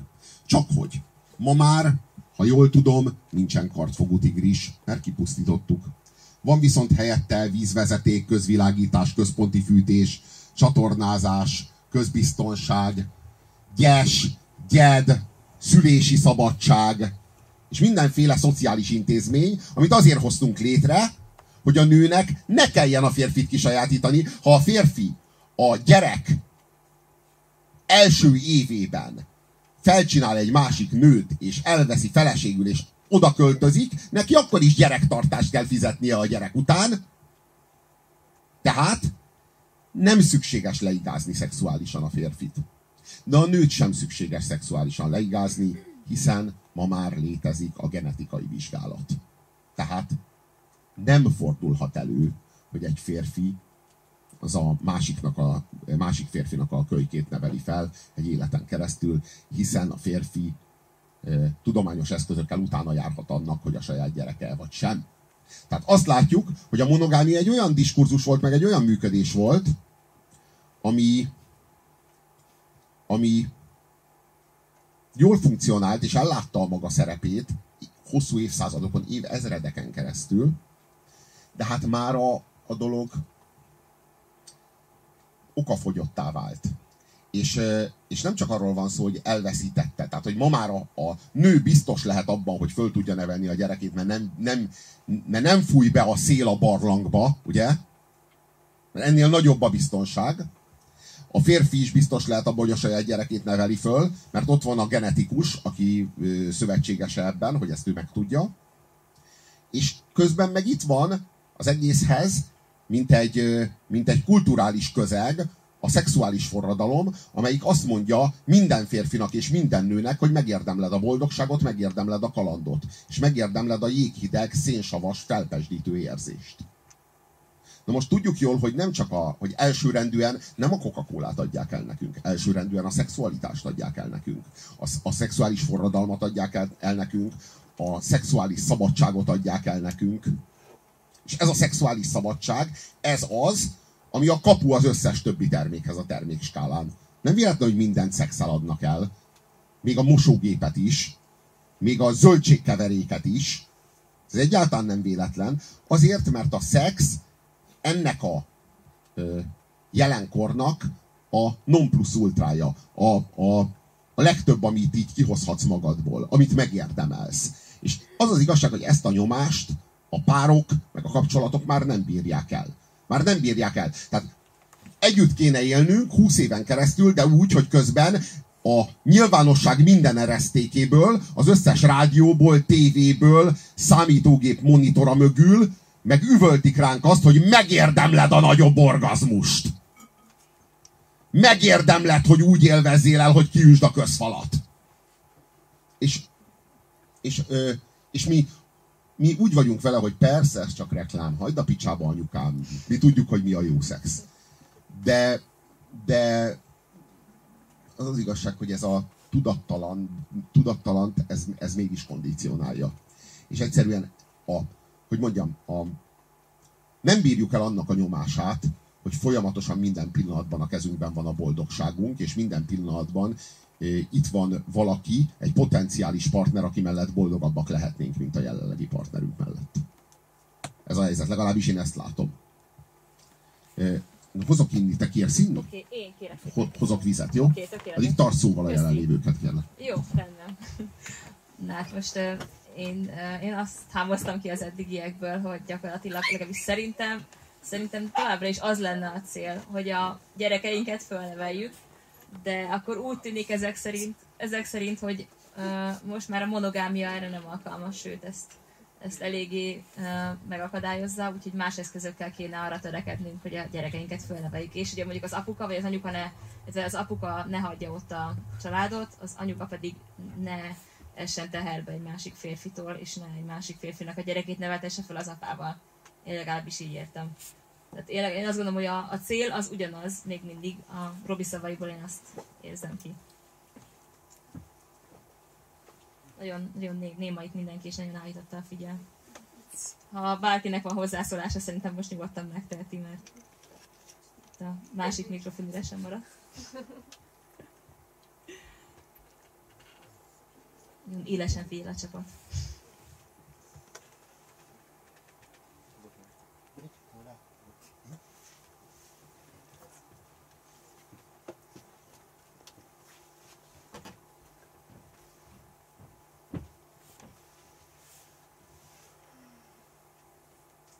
Csak hogy ma már, ha jól tudom, nincsen kartfogú tigris, mert kipusztítottuk. Van viszont helyette vízvezeték, közvilágítás, központi fűtés, csatornázás, közbiztonság, gyes, gyed, szülési szabadság, és mindenféle szociális intézmény, amit azért hoztunk létre, hogy a nőnek ne kelljen a férfit kisajátítani, ha a férfi a gyerek első évében felcsinál egy másik nőt, és elveszi feleségül, és oda költözik, neki akkor is gyerektartást kell fizetnie a gyerek után. Tehát nem szükséges leigázni szexuálisan a férfit. De a nőt sem szükséges szexuálisan leigázni, hiszen ma már létezik a genetikai vizsgálat. Tehát nem fordulhat elő, hogy egy férfi az a másiknak a, másik férfinak a kölykét neveli fel egy életen keresztül, hiszen a férfi e, tudományos eszközökkel utána járhat annak, hogy a saját gyereke vagy sem. Tehát azt látjuk, hogy a monogámia egy olyan diskurzus volt, meg egy olyan működés volt, ami, ami jól funkcionált, és ellátta a maga szerepét hosszú évszázadokon, év ezredeken keresztül, de hát már a, a dolog okafogyottá vált. És, és nem csak arról van szó, hogy elveszítette. Tehát, hogy ma már a, a nő biztos lehet abban, hogy föl tudja nevelni a gyerekét, mert nem, nem, mert nem fúj be a szél a barlangba, ugye? Mert ennél nagyobb a biztonság. A férfi is biztos lehet abban, hogy a saját gyerekét neveli föl, mert ott van a genetikus, aki szövetséges ebben, hogy ezt ő megtudja. És közben meg itt van az egészhez mint egy, mint egy kulturális közeg, a szexuális forradalom, amelyik azt mondja minden férfinak és minden nőnek, hogy megérdemled a boldogságot, megérdemled a kalandot, és megérdemled a jéghideg, szénsavas, felpesdítő érzést. Na most tudjuk jól, hogy nem csak a, hogy elsőrendűen nem a coca adják el nekünk, elsőrendűen a szexualitást adják el nekünk, a, a szexuális forradalmat adják el, el nekünk, a szexuális szabadságot adják el nekünk, és ez a szexuális szabadság, ez az, ami a kapu az összes többi termékhez a termékskálán. Nem véletlen, hogy mindent szexel adnak el. Még a mosógépet is, még a zöldségkeveréket is. Ez egyáltalán nem véletlen. Azért, mert a szex ennek a ö, jelenkornak a non plus ultrája, a, a, a legtöbb, amit így kihozhatsz magadból, amit megérdemelsz. És az az igazság, hogy ezt a nyomást a párok, meg a kapcsolatok már nem bírják el. Már nem bírják el. Tehát együtt kéne élnünk 20 éven keresztül, de úgy, hogy közben a nyilvánosság minden eresztékéből, az összes rádióból, tévéből, számítógép monitora mögül, meg üvöltik ránk azt, hogy megérdemled a nagyobb orgazmust. Megérdemled, hogy úgy élvezzél el, hogy kiüsd a közfalat. És, és, és mi mi úgy vagyunk vele, hogy persze, ez csak reklám, hagyd a picsába anyukám, mi tudjuk, hogy mi a jó szex. De, de az az igazság, hogy ez a tudattalan, tudattalant, ez, ez mégis kondicionálja. És egyszerűen a, hogy mondjam, a, nem bírjuk el annak a nyomását, hogy folyamatosan minden pillanatban a kezünkben van a boldogságunk, és minden pillanatban itt van valaki, egy potenciális partner, aki mellett boldogabbak lehetnénk, mint a jelenlegi partnerünk mellett. Ez a helyzet, legalábbis én ezt látom. Hozok inni, te kérsz inni? Okay, én kérek. Hozok vizet, jó? Oké, okay, Addig tarts szóval a jelenlévőket, kérlek. Jó, rendben. Na hát most én, én azt hámoztam ki az eddigiekből, hogy gyakorlatilag legalábbis szerintem, szerintem továbbra is az lenne a cél, hogy a gyerekeinket fölneveljük, de akkor úgy tűnik ezek szerint, ezek szerint hogy uh, most már a monogámia erre nem alkalmas, sőt ezt, ezt eléggé uh, megakadályozza, úgyhogy más eszközökkel kéne arra törekednünk, hogy a gyerekeinket fölneveljük. És ugye mondjuk az apuka vagy az anyuka ne, az apuka ne hagyja ott a családot, az anyuka pedig ne essen teherbe egy másik férfitól, és ne egy másik férfinak a gyerekét nevetesse fel az apával. Én legalábbis így értem. Tehát én, én azt gondolom, hogy a, a cél az ugyanaz, még mindig a Robi szavaiból én azt érzem ki. Nagyon, nagyon né, néma itt mindenki, és nagyon állította a figyel. Ha bárkinek van hozzászólása, szerintem most nyugodtan megteheti, mert a másik mikrofon üresen maradt. Élesen figyel a csapat.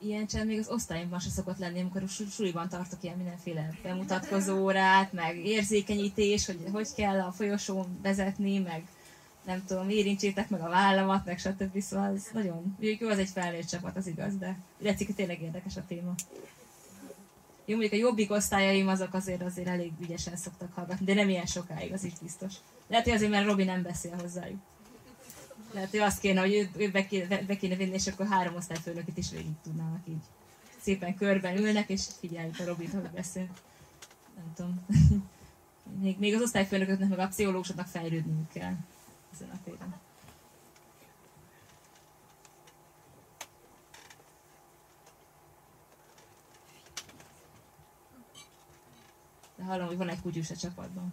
Ilyen csend még az osztályomban se szokott lenni, amikor suliban tartok ilyen mindenféle bemutatkozó órát, meg érzékenyítés, hogy hogy kell a folyosón vezetni, meg nem tudom, érintsétek meg a vállamat, meg stb. Szóval ez nagyon, jó, az egy felnőtt csapat, az igaz, de látszik, hogy tényleg érdekes a téma. Jó, mondjuk a jobbik osztályaim azok azért azért elég ügyesen szoktak hallgatni, de nem ilyen sokáig, az is biztos. Lehet, hogy azért, mert Robi nem beszél hozzájuk. Lehet, hogy azt kéne, hogy ő, ő be, kéne, be kéne vinni, és akkor három osztályfőnökit is végig tudnának így. Szépen körben ülnek, és figyeljük a Robit, hogy beszél. Nem tudom. még, még az osztályfőnököknek, meg a pszichológusoknak fejlődniük kell ezen a téren. De hallom, hogy van egy kutyus a csapatban.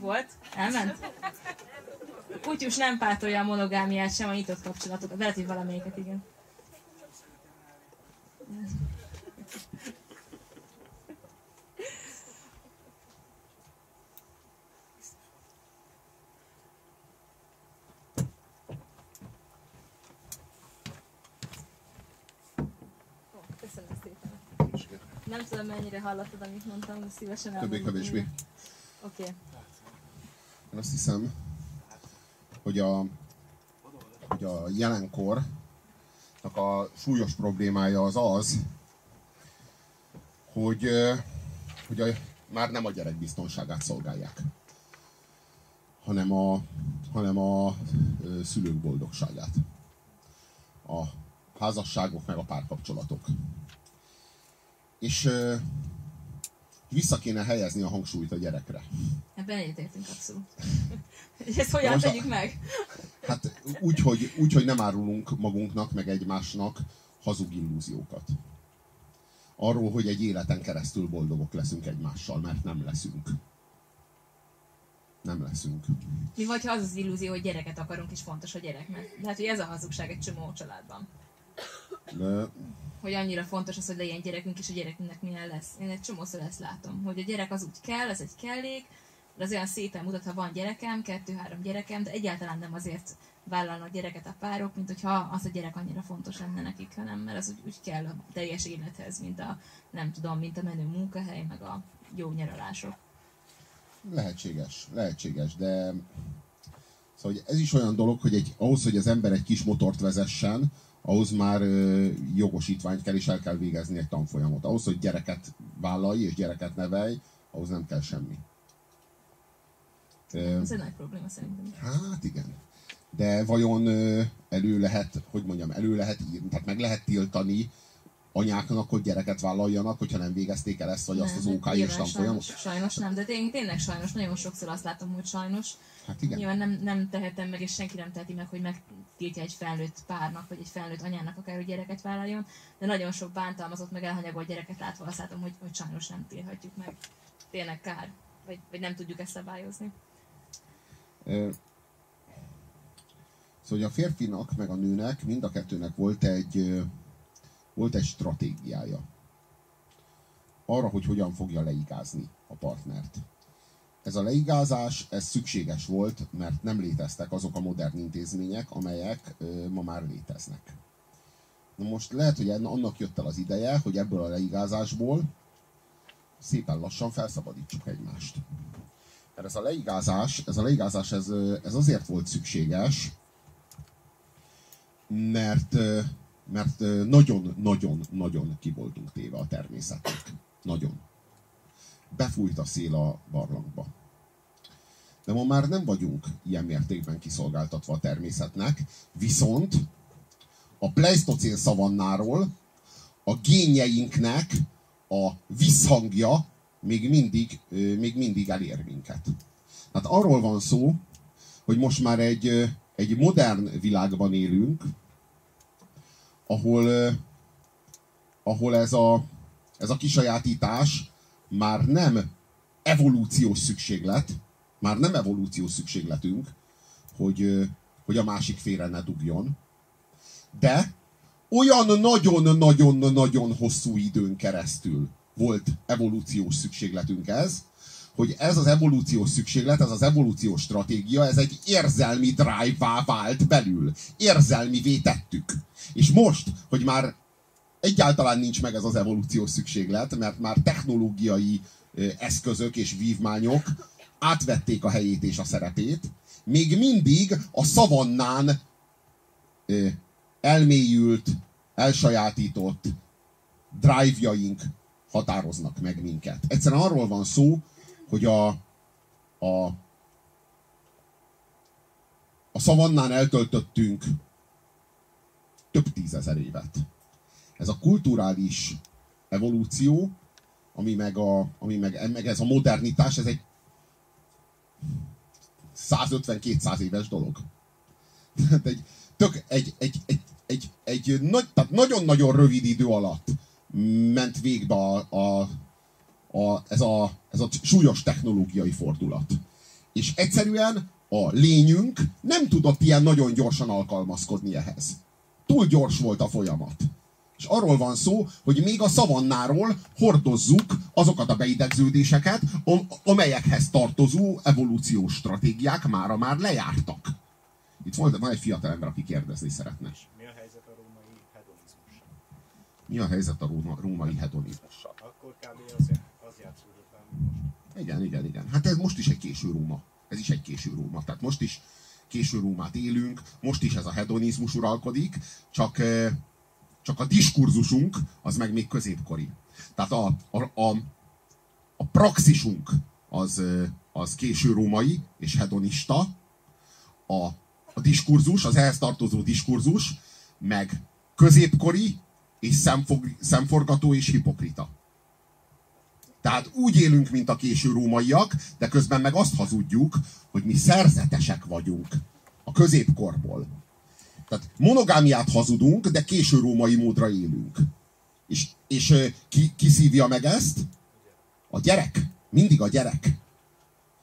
Volt? Elment? Kutyus nem pártolja a monogámiát, sem a nyitott kapcsolatokat. Lehet, hogy valamelyiket, igen. Nem tudom, mennyire hallottad, amit mondtam, de szívesen elmondom. Többé-kevésbé. Oké. Okay. Én azt hiszem, hogy a, hogy a jelenkornak a súlyos problémája az az, hogy, hogy a, már nem a gyerek biztonságát szolgálják, hanem a, hanem a szülők boldogságát. A házasságok meg a párkapcsolatok. És vissza kéne helyezni a hangsúlyt a gyerekre. Ebben egyetértünk abszolút. És ezt hogyan tegyük meg? Hát úgy hogy, úgy, hogy nem árulunk magunknak, meg egymásnak hazug illúziókat. Arról, hogy egy életen keresztül boldogok leszünk egymással, mert nem leszünk. Nem leszünk. Mi vagy, ha az az illúzió, hogy gyereket akarunk, és fontos a gyereknek. Lehet, hogy ez a hazugság egy csomó családban. De hogy annyira fontos az, hogy legyen gyerekünk, és a gyerekünknek milyen lesz. Én egy csomószor ezt látom, hogy a gyerek az úgy kell, ez egy kellék, de az olyan szépen mutat, ha van gyerekem, kettő-három gyerekem, de egyáltalán nem azért vállalnak gyereket a párok, mint hogyha az a gyerek annyira fontos lenne nekik, hanem mert az úgy, úgy kell a teljes élethez, mint a, nem tudom, mint a menő munkahely, meg a jó nyaralások. Lehetséges, lehetséges, de szóval ez is olyan dolog, hogy egy, ahhoz, hogy az ember egy kis motort vezessen, ahhoz már jogosítványt kell, és el kell végezni egy tanfolyamot. Ahhoz, hogy gyereket vállalj és gyereket nevelj, ahhoz nem kell semmi. Ez egy nagy probléma szerintem. Hát igen. De vajon elő lehet, hogy mondjam, elő lehet írni, tehát meg lehet tiltani anyáknak, hogy gyereket vállaljanak, hogyha nem végezték el ezt, vagy nem, azt az OK és tanfolyamot? Sajnos, sajnos nem, de én tényleg sajnos, nagyon sokszor azt látom, hogy sajnos. Hát igen. Nyilván nem, nem tehetem meg, és senki nem teheti meg, hogy megtiltja egy felnőtt párnak, vagy egy felnőtt anyának akár, hogy gyereket vállaljon, de nagyon sok bántalmazott, meg elhanyagolt gyereket látva azt látom, hogy, hogy sajnos nem tilthatjuk meg. Tényleg kár, vagy, vagy nem tudjuk ezt szabályozni. Szóval a férfinak, meg a nőnek, mind a kettőnek volt egy, volt egy stratégiája. Arra, hogy hogyan fogja leigázni a partnert. Ez a leigázás, ez szükséges volt, mert nem léteztek azok a modern intézmények, amelyek ma már léteznek. Na most lehet, hogy annak jött el az ideje, hogy ebből a leigázásból szépen lassan felszabadítsuk egymást. Mert ez a leigázás, ez a leigázás ez, ez azért volt szükséges, mert mert nagyon-nagyon-nagyon ki voltunk téve a természetnek. Nagyon. Befújt a szél a barlangba. De ma már nem vagyunk ilyen mértékben kiszolgáltatva a természetnek, viszont a pleistocén szavannáról a génjeinknek a visszhangja még mindig, még mindig elér minket. Hát arról van szó, hogy most már egy, egy modern világban élünk, ahol, ahol ez, a, ez a kisajátítás már nem evolúciós szükséglet, már nem evolúciós szükségletünk, hogy, hogy a másik félre ne dugjon, de olyan nagyon-nagyon-nagyon hosszú időn keresztül volt evolúciós szükségletünk ez, hogy ez az evolúciós szükséglet, ez az evolúciós stratégia, ez egy érzelmi drive-vá vált belül. Érzelmi tettük. És most, hogy már egyáltalán nincs meg ez az evolúciós szükséglet, mert már technológiai eszközök és vívmányok átvették a helyét és a szerepét. Még mindig a szavannán elmélyült, elsajátított drive-jaink határoznak meg minket. Egyszerűen arról van szó, hogy a, a, a szavannán eltöltöttünk több tízezer évet. Ez a kulturális evolúció, ami meg, a, ami meg, meg ez a modernitás, ez egy 150-200 éves dolog. egy, tök, egy, egy, egy, egy, egy nagy, tehát nagyon-nagyon rövid idő alatt ment végbe a, a, a, ez, a, ez a súlyos technológiai fordulat. És egyszerűen a lényünk nem tudott ilyen nagyon gyorsan alkalmazkodni ehhez. Túl gyors volt a folyamat. És arról van szó, hogy még a szavannáról hordozzuk azokat a beidegződéseket, amelyekhez tartozó evolúciós stratégiák mára már lejártak. Itt volt, van egy fiatal ember, aki kérdezni szeretne. Mi a helyzet a római hedonizmussal? Mi a helyzet a róma, római hedonizmussal? Akkor kb. az, az játszódott most. Igen, igen, igen. Hát ez most is egy késő Róma. Ez is egy késő Róma. Tehát most is késő Rómát élünk, most is ez a hedonizmus uralkodik, csak, csak a diskurzusunk az meg még középkori. Tehát a, a, a, a praxisunk az, az késő római és hedonista, a a diskurzus, az ehhez tartozó diskurzus, meg középkori, és szemfog, szemforgató és hipokrita. Tehát úgy élünk, mint a késő rómaiak, de közben meg azt hazudjuk, hogy mi szerzetesek vagyunk a középkorból. Tehát monogámiát hazudunk, de késő római módra élünk. És, és ki, ki szívja meg ezt? A gyerek. Mindig a gyerek.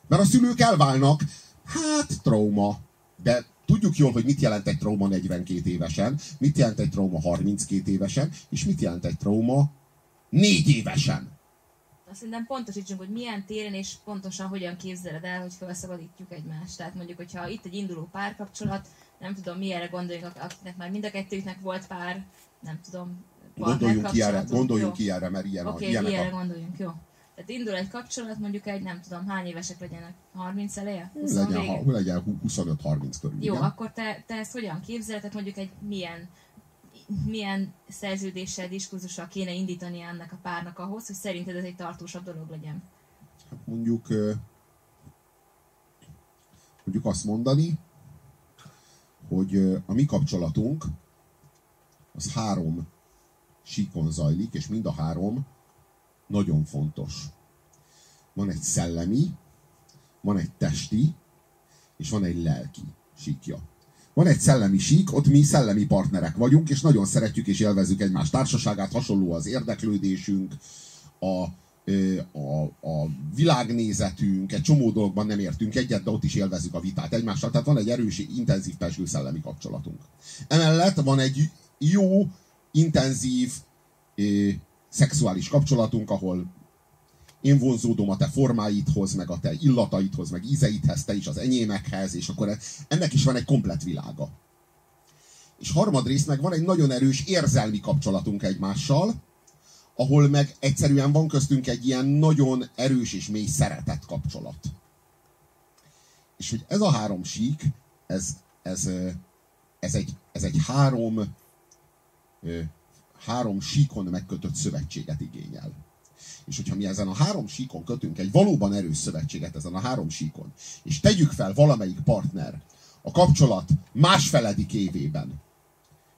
Mert a szülők elválnak, hát trauma. De Tudjuk jól, hogy mit jelent egy trauma 42 évesen, mit jelent egy trauma 32 évesen, és mit jelent egy trauma 4 évesen. Azt szerintem pontosítsunk, hogy milyen téren és pontosan hogyan képzeled el, hogy felszabadítjuk egymást. Tehát mondjuk, hogyha itt egy induló párkapcsolat, nem tudom, mi erre gondoljunk, akinek már mind a kettőjüknek volt pár, nem tudom, Gondoljunk ki erre, gondoljunk ki erre, mert ilyen okay, a, ilyenek ilyenre a... gondoljunk, jó. Tehát indul egy kapcsolat, mondjuk egy, nem tudom, hány évesek legyenek? 30 eleje? 20 legyen, ha, legyen 25-30 körül. Jó, igen. akkor te, te ezt hogyan képzeled? Tehát mondjuk egy milyen milyen szerződéssel, diskurzussal kéne indítani ennek a párnak ahhoz, hogy szerinted ez egy tartósabb dolog legyen? Hát mondjuk mondjuk azt mondani, hogy a mi kapcsolatunk az három síkon zajlik, és mind a három nagyon fontos. Van egy szellemi, van egy testi, és van egy lelki síkja. Van egy szellemi sík, ott mi szellemi partnerek vagyunk, és nagyon szeretjük és élvezzük egymás társaságát, hasonló az érdeklődésünk, a, a, a világnézetünk, egy csomó dologban nem értünk egyet, de ott is élvezzük a vitát egymással. Tehát van egy erős, intenzív pesgő szellemi kapcsolatunk. Emellett van egy jó, intenzív szexuális kapcsolatunk, ahol én vonzódom a te formáidhoz, meg a te illataidhoz, meg ízeidhez, te is az enyémekhez, és akkor ennek is van egy komplet világa. És harmadrészt meg van egy nagyon erős érzelmi kapcsolatunk egymással, ahol meg egyszerűen van köztünk egy ilyen nagyon erős és mély szeretet kapcsolat. És hogy ez a három sík, ez, ez, ez, egy, ez egy három három síkon megkötött szövetséget igényel. És hogyha mi ezen a három síkon kötünk egy valóban erős szövetséget ezen a három síkon, és tegyük fel valamelyik partner a kapcsolat másfeledik évében,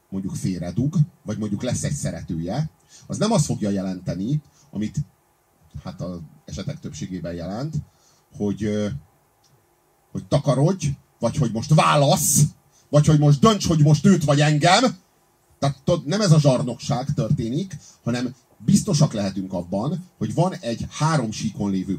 mondjuk félredug, vagy mondjuk lesz egy szeretője, az nem azt fogja jelenteni, amit hát az esetek többségében jelent, hogy, hogy takarodj, vagy hogy most válasz, vagy hogy most dönts, hogy most őt vagy engem, tehát nem ez a zsarnokság történik, hanem biztosak lehetünk abban, hogy van egy három síkon lévő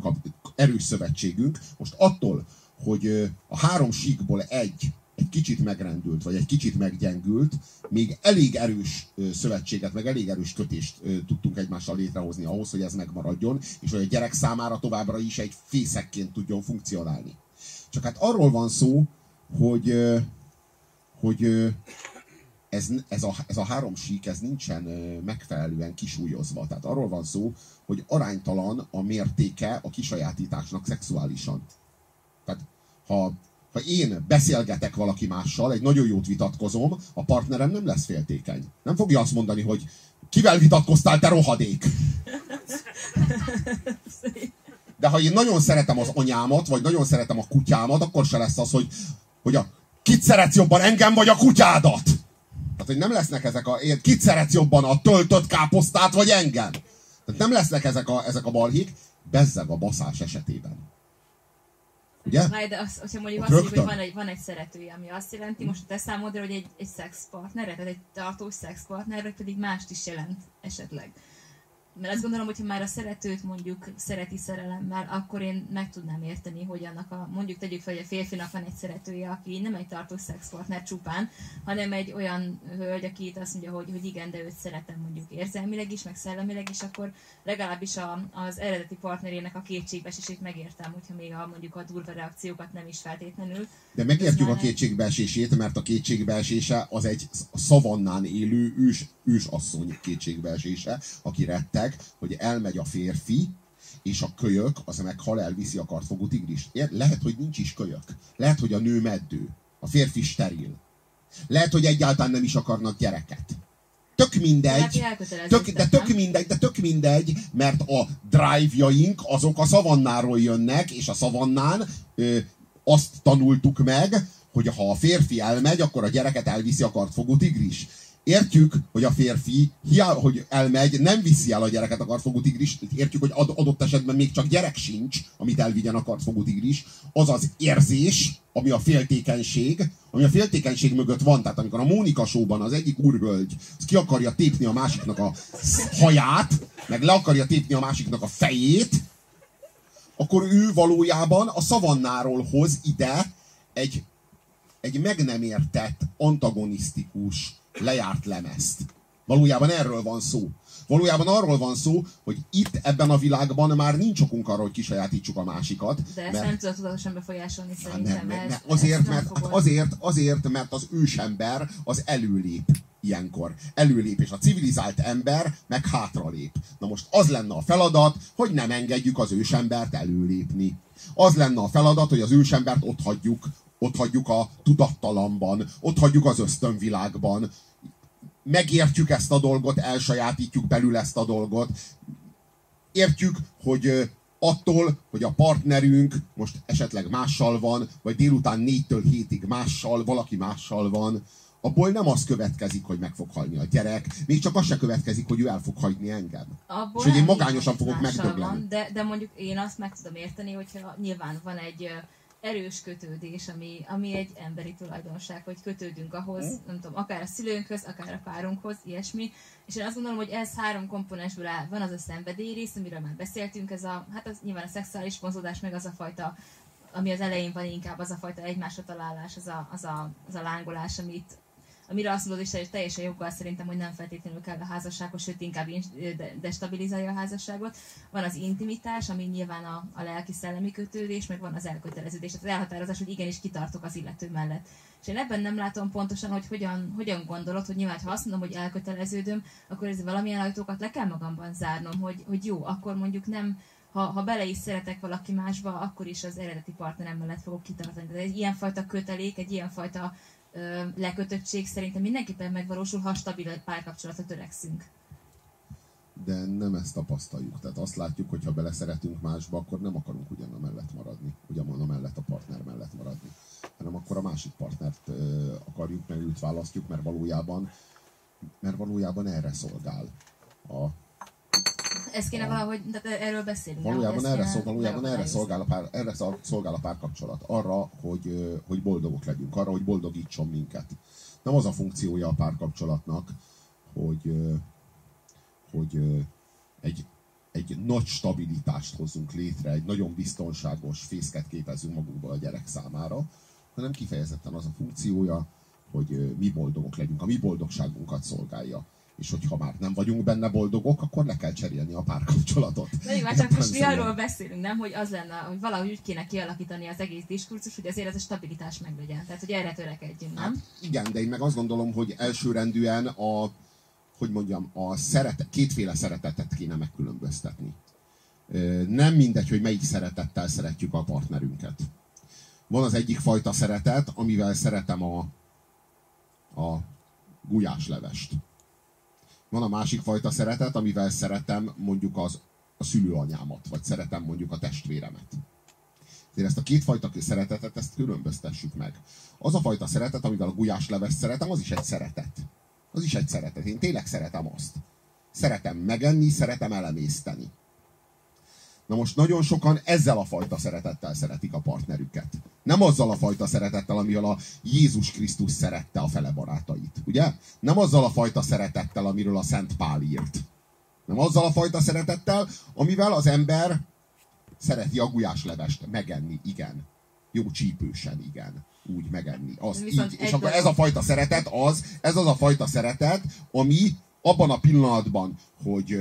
erős szövetségünk. Most attól, hogy a három síkból egy egy kicsit megrendült, vagy egy kicsit meggyengült, még elég erős szövetséget, meg elég erős kötést tudtunk egymással létrehozni ahhoz, hogy ez megmaradjon, és hogy a gyerek számára továbbra is egy fészekként tudjon funkcionálni. Csak hát arról van szó, hogy, hogy ez, ez, a, ez a három sík, ez nincsen megfelelően kisúlyozva. Tehát arról van szó, hogy aránytalan a mértéke a kisajátításnak szexuálisan. Tehát ha, ha én beszélgetek valaki mással, egy nagyon jót vitatkozom, a partnerem nem lesz féltékeny. Nem fogja azt mondani, hogy kivel vitatkoztál, te rohadék! De ha én nagyon szeretem az anyámat, vagy nagyon szeretem a kutyámat, akkor se lesz az, hogy, hogy a, kit szeretsz jobban, engem vagy a kutyádat? Tehát, hogy nem lesznek ezek a... Kit szeretsz jobban, a töltött káposztát, vagy engem? Tehát nem lesznek ezek a, ezek a balhék, bezzeg a baszás esetében. Ugye? Várj, de az, hogyha mondjuk azt mondjuk, hogy van egy, van egy szeretője, ami azt jelenti, most a te számodra, hogy egy, egy szexpartner, tehát egy tartós szexpartner, vagy pedig mást is jelent esetleg. Mert azt gondolom, hogyha már a szeretőt mondjuk szereti szerelemmel, akkor én meg tudnám érteni, hogy annak a, mondjuk tegyük fel, hogy a férfinak van egy szeretője, aki nem egy tartós szexpartner csupán, hanem egy olyan hölgy, aki itt azt mondja, hogy, hogy igen, de őt szeretem mondjuk érzelmileg is, meg szellemileg is, akkor legalábbis a, az eredeti partnerének a kétségbeesését megértem, hogyha még a, mondjuk a durva reakciókat nem is feltétlenül. De megértjük a kétségbeesését, mert a kétségbeesése az egy szavannán élő ős, ősasszony kétségbeesése, aki retteg, hogy elmegy a férfi, és a kölyök, az meghal, elviszi a kartfogó tigris. Lehet, hogy nincs is kölyök. Lehet, hogy a nő meddő. A férfi steril. Lehet, hogy egyáltalán nem is akarnak gyereket. Tök mindegy. Tök, de tök mindegy, de tök mindegy, mert a drive-jaink azok a szavannáról jönnek, és a szavannán ö, azt tanultuk meg, hogy ha a férfi elmegy, akkor a gyereket elviszi a kartfogó tigris. Értjük, hogy a férfi, hiá, hogy elmegy, nem viszi el a gyereket a kartfogó tigris, értjük, hogy ad, adott esetben még csak gyerek sincs, amit elvigyen a kartfogó tigris, az az érzés, ami a féltékenység, ami a féltékenység mögött van. Tehát amikor a Mónika showban az egyik úrhölgy az ki akarja tépni a másiknak a haját, meg le akarja tépni a másiknak a fejét, akkor ő valójában a szavannáról hoz ide egy, egy meg nem értett, antagonisztikus, lejárt lemezt. Valójában erről van szó. Valójában arról van szó, hogy itt ebben a világban már nincs okunk arra, hogy kisajátítsuk a másikat. De ezt mert- nem tudod tudatosan befolyásolni Hát szerintem. nem, nem. ezt Azért, nem mert, hát azért, azért, mert az ősember az előlép ilyenkor. Előlép, és a civilizált ember meg hátralép. Na most az lenne a feladat, hogy nem engedjük az ősembert előlépni. Az lenne a feladat, hogy az ősembert ott hagyjuk, ott hagyjuk a tudattalamban, ott hagyjuk az ösztönvilágban. Megértjük ezt a dolgot, elsajátítjuk belül ezt a dolgot, értjük, hogy attól, hogy a partnerünk most esetleg mással van, vagy délután négytől hétig mással, valaki mással van, abból nem az következik, hogy meg fog halni a gyerek, még csak az se következik, hogy ő el fog hagyni engem. Abból És hogy én magányosan fogok megdögleni. van, De, de mondjuk én azt meg tudom érteni, hogyha nyilván van egy erős kötődés, ami, ami egy emberi tulajdonság, hogy kötődünk ahhoz, nem tudom, akár a szülőnkhöz, akár a párunkhoz, ilyesmi. És én azt gondolom, hogy ez három komponensből áll. Van az a szenvedély rész, amiről már beszéltünk, ez a, hát az nyilván a szexuális vonzódás, meg az a fajta, ami az elején van inkább, az a fajta egymásra találás, az a, az a, az a lángolás, amit, amire azt mondod is, hogy teljesen joggal szerintem, hogy nem feltétlenül kell a házassághoz, sőt inkább in- de- destabilizálja a házasságot. Van az intimitás, ami nyilván a, a lelki-szellemi kötődés, meg van az elköteleződés, tehát az elhatározás, hogy igenis kitartok az illető mellett. És én ebben nem látom pontosan, hogy hogyan, hogyan gondolod, hogy nyilván, ha azt mondom, hogy elköteleződöm, akkor ez valamilyen ajtókat le kell magamban zárnom, hogy, hogy jó, akkor mondjuk nem, ha, ha bele is szeretek valaki másba, akkor is az eredeti partnerem mellett fogok kitartani. De egy ilyenfajta kötelék, egy ilyenfajta lekötöttség szerintem mindenképpen megvalósul, ha stabil párkapcsolatra törekszünk. De nem ezt tapasztaljuk. Tehát azt látjuk, hogy ha beleszeretünk másba, akkor nem akarunk ugyan mellett maradni, ugyan a mellett a partner mellett maradni, hanem akkor a másik partnert ö, akarjuk, mert őt választjuk, mert valójában, mert valójában erre szolgál a, Ez kéne valahogy, tehát erről beszélni. Valójában erre, szol, valójában erre, szolgál a pár, erre szol- szolgál a párkapcsolat. Arra, hogy, hogy boldogok legyünk, arra, hogy boldogítson minket. Nem az a funkciója a párkapcsolatnak, hogy, hogy egy, egy nagy stabilitást hozzunk létre, egy nagyon biztonságos fészket képezünk magunkból a gyerek számára, hanem kifejezetten az a funkciója, hogy mi boldogok legyünk, a mi boldogságunkat szolgálja. És hogyha már nem vagyunk benne boldogok, akkor le kell cserélni a párkapcsolatot. Na jó, hát csak most mi arról beszélünk, nem? Hogy az lenne, hogy valahogy úgy kéne kialakítani az egész diskurzus, hogy azért ez a stabilitás meglegyen. Tehát, hogy erre törekedjünk, nem? Hát igen, de én meg azt gondolom, hogy elsőrendűen a, hogy mondjam, a szeretet, kétféle szeretetet kéne megkülönböztetni. Nem mindegy, hogy melyik szeretettel szeretjük a partnerünket. Van az egyik fajta szeretet, amivel szeretem a, a gulyáslevest. Van a másik fajta szeretet, amivel szeretem mondjuk az, a szülőanyámat, vagy szeretem mondjuk a testvéremet. Ezért ezt a kétfajta szeretetet, ezt különböztessük meg. Az a fajta szeretet, amivel a gulyáslevest szeretem, az is egy szeretet. Az is egy szeretet. Én tényleg szeretem azt. Szeretem megenni, szeretem elemészteni. Na most nagyon sokan ezzel a fajta szeretettel szeretik a partnerüket. Nem azzal a fajta szeretettel, amivel a Jézus Krisztus szerette a fele barátait. Ugye? Nem azzal a fajta szeretettel, amiről a Szent Pál írt. Nem azzal a fajta szeretettel, amivel az ember szereti a gulyáslevest megenni, igen. Jó csípősen, igen. Úgy megenni. Azt Viszont így. És akkor ez a fajta szeretet az, ez az a fajta szeretet, ami abban a pillanatban, hogy,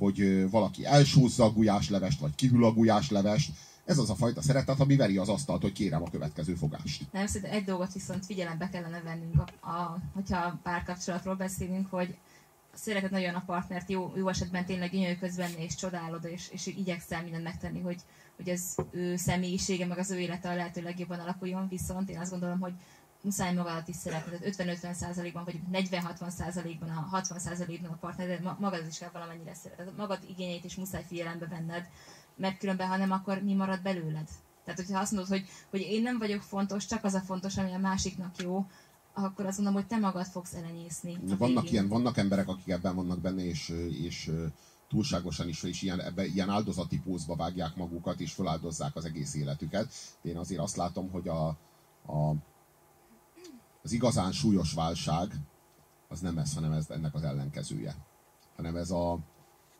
hogy valaki elsúzza a gulyáslevest, vagy kihűl a gulyáslevest, ez az a fajta szeretet, ami veri az asztalt, hogy kérem a következő fogást. Nem, szerintem egy dolgot viszont figyelembe kellene vennünk, a, a, hogyha párkapcsolatról beszélünk, hogy szereted nagyon a partnert, jó, jó esetben tényleg gyönyörködsz benne, és csodálod, és, és igyekszel mindent megtenni, hogy, hogy az ő személyisége, meg az ő élete a lehető legjobban alakuljon, viszont én azt gondolom, hogy muszáj magadat is szeretned, tehát 50-50 százalékban, vagy 40-60 százalékban, a 60 százalékban a partner, de ma- magad is kell valamennyire szereted. Magad igényeit is muszáj figyelembe venned, mert különben, ha nem, akkor mi marad belőled? Tehát, hogyha azt mondod, hogy, hogy én nem vagyok fontos, csak az a fontos, ami a másiknak jó, akkor azt mondom, hogy te magad fogsz elenyészni. Vannak, ilyen, vannak emberek, akik ebben vannak benne, és, és túlságosan is, és ilyen, ebbe, ilyen áldozati pózba vágják magukat, és feláldozzák az egész életüket. Én azért azt látom, hogy a, a, az igazán súlyos válság az nem ez, hanem ez ennek az ellenkezője. Hanem ez a,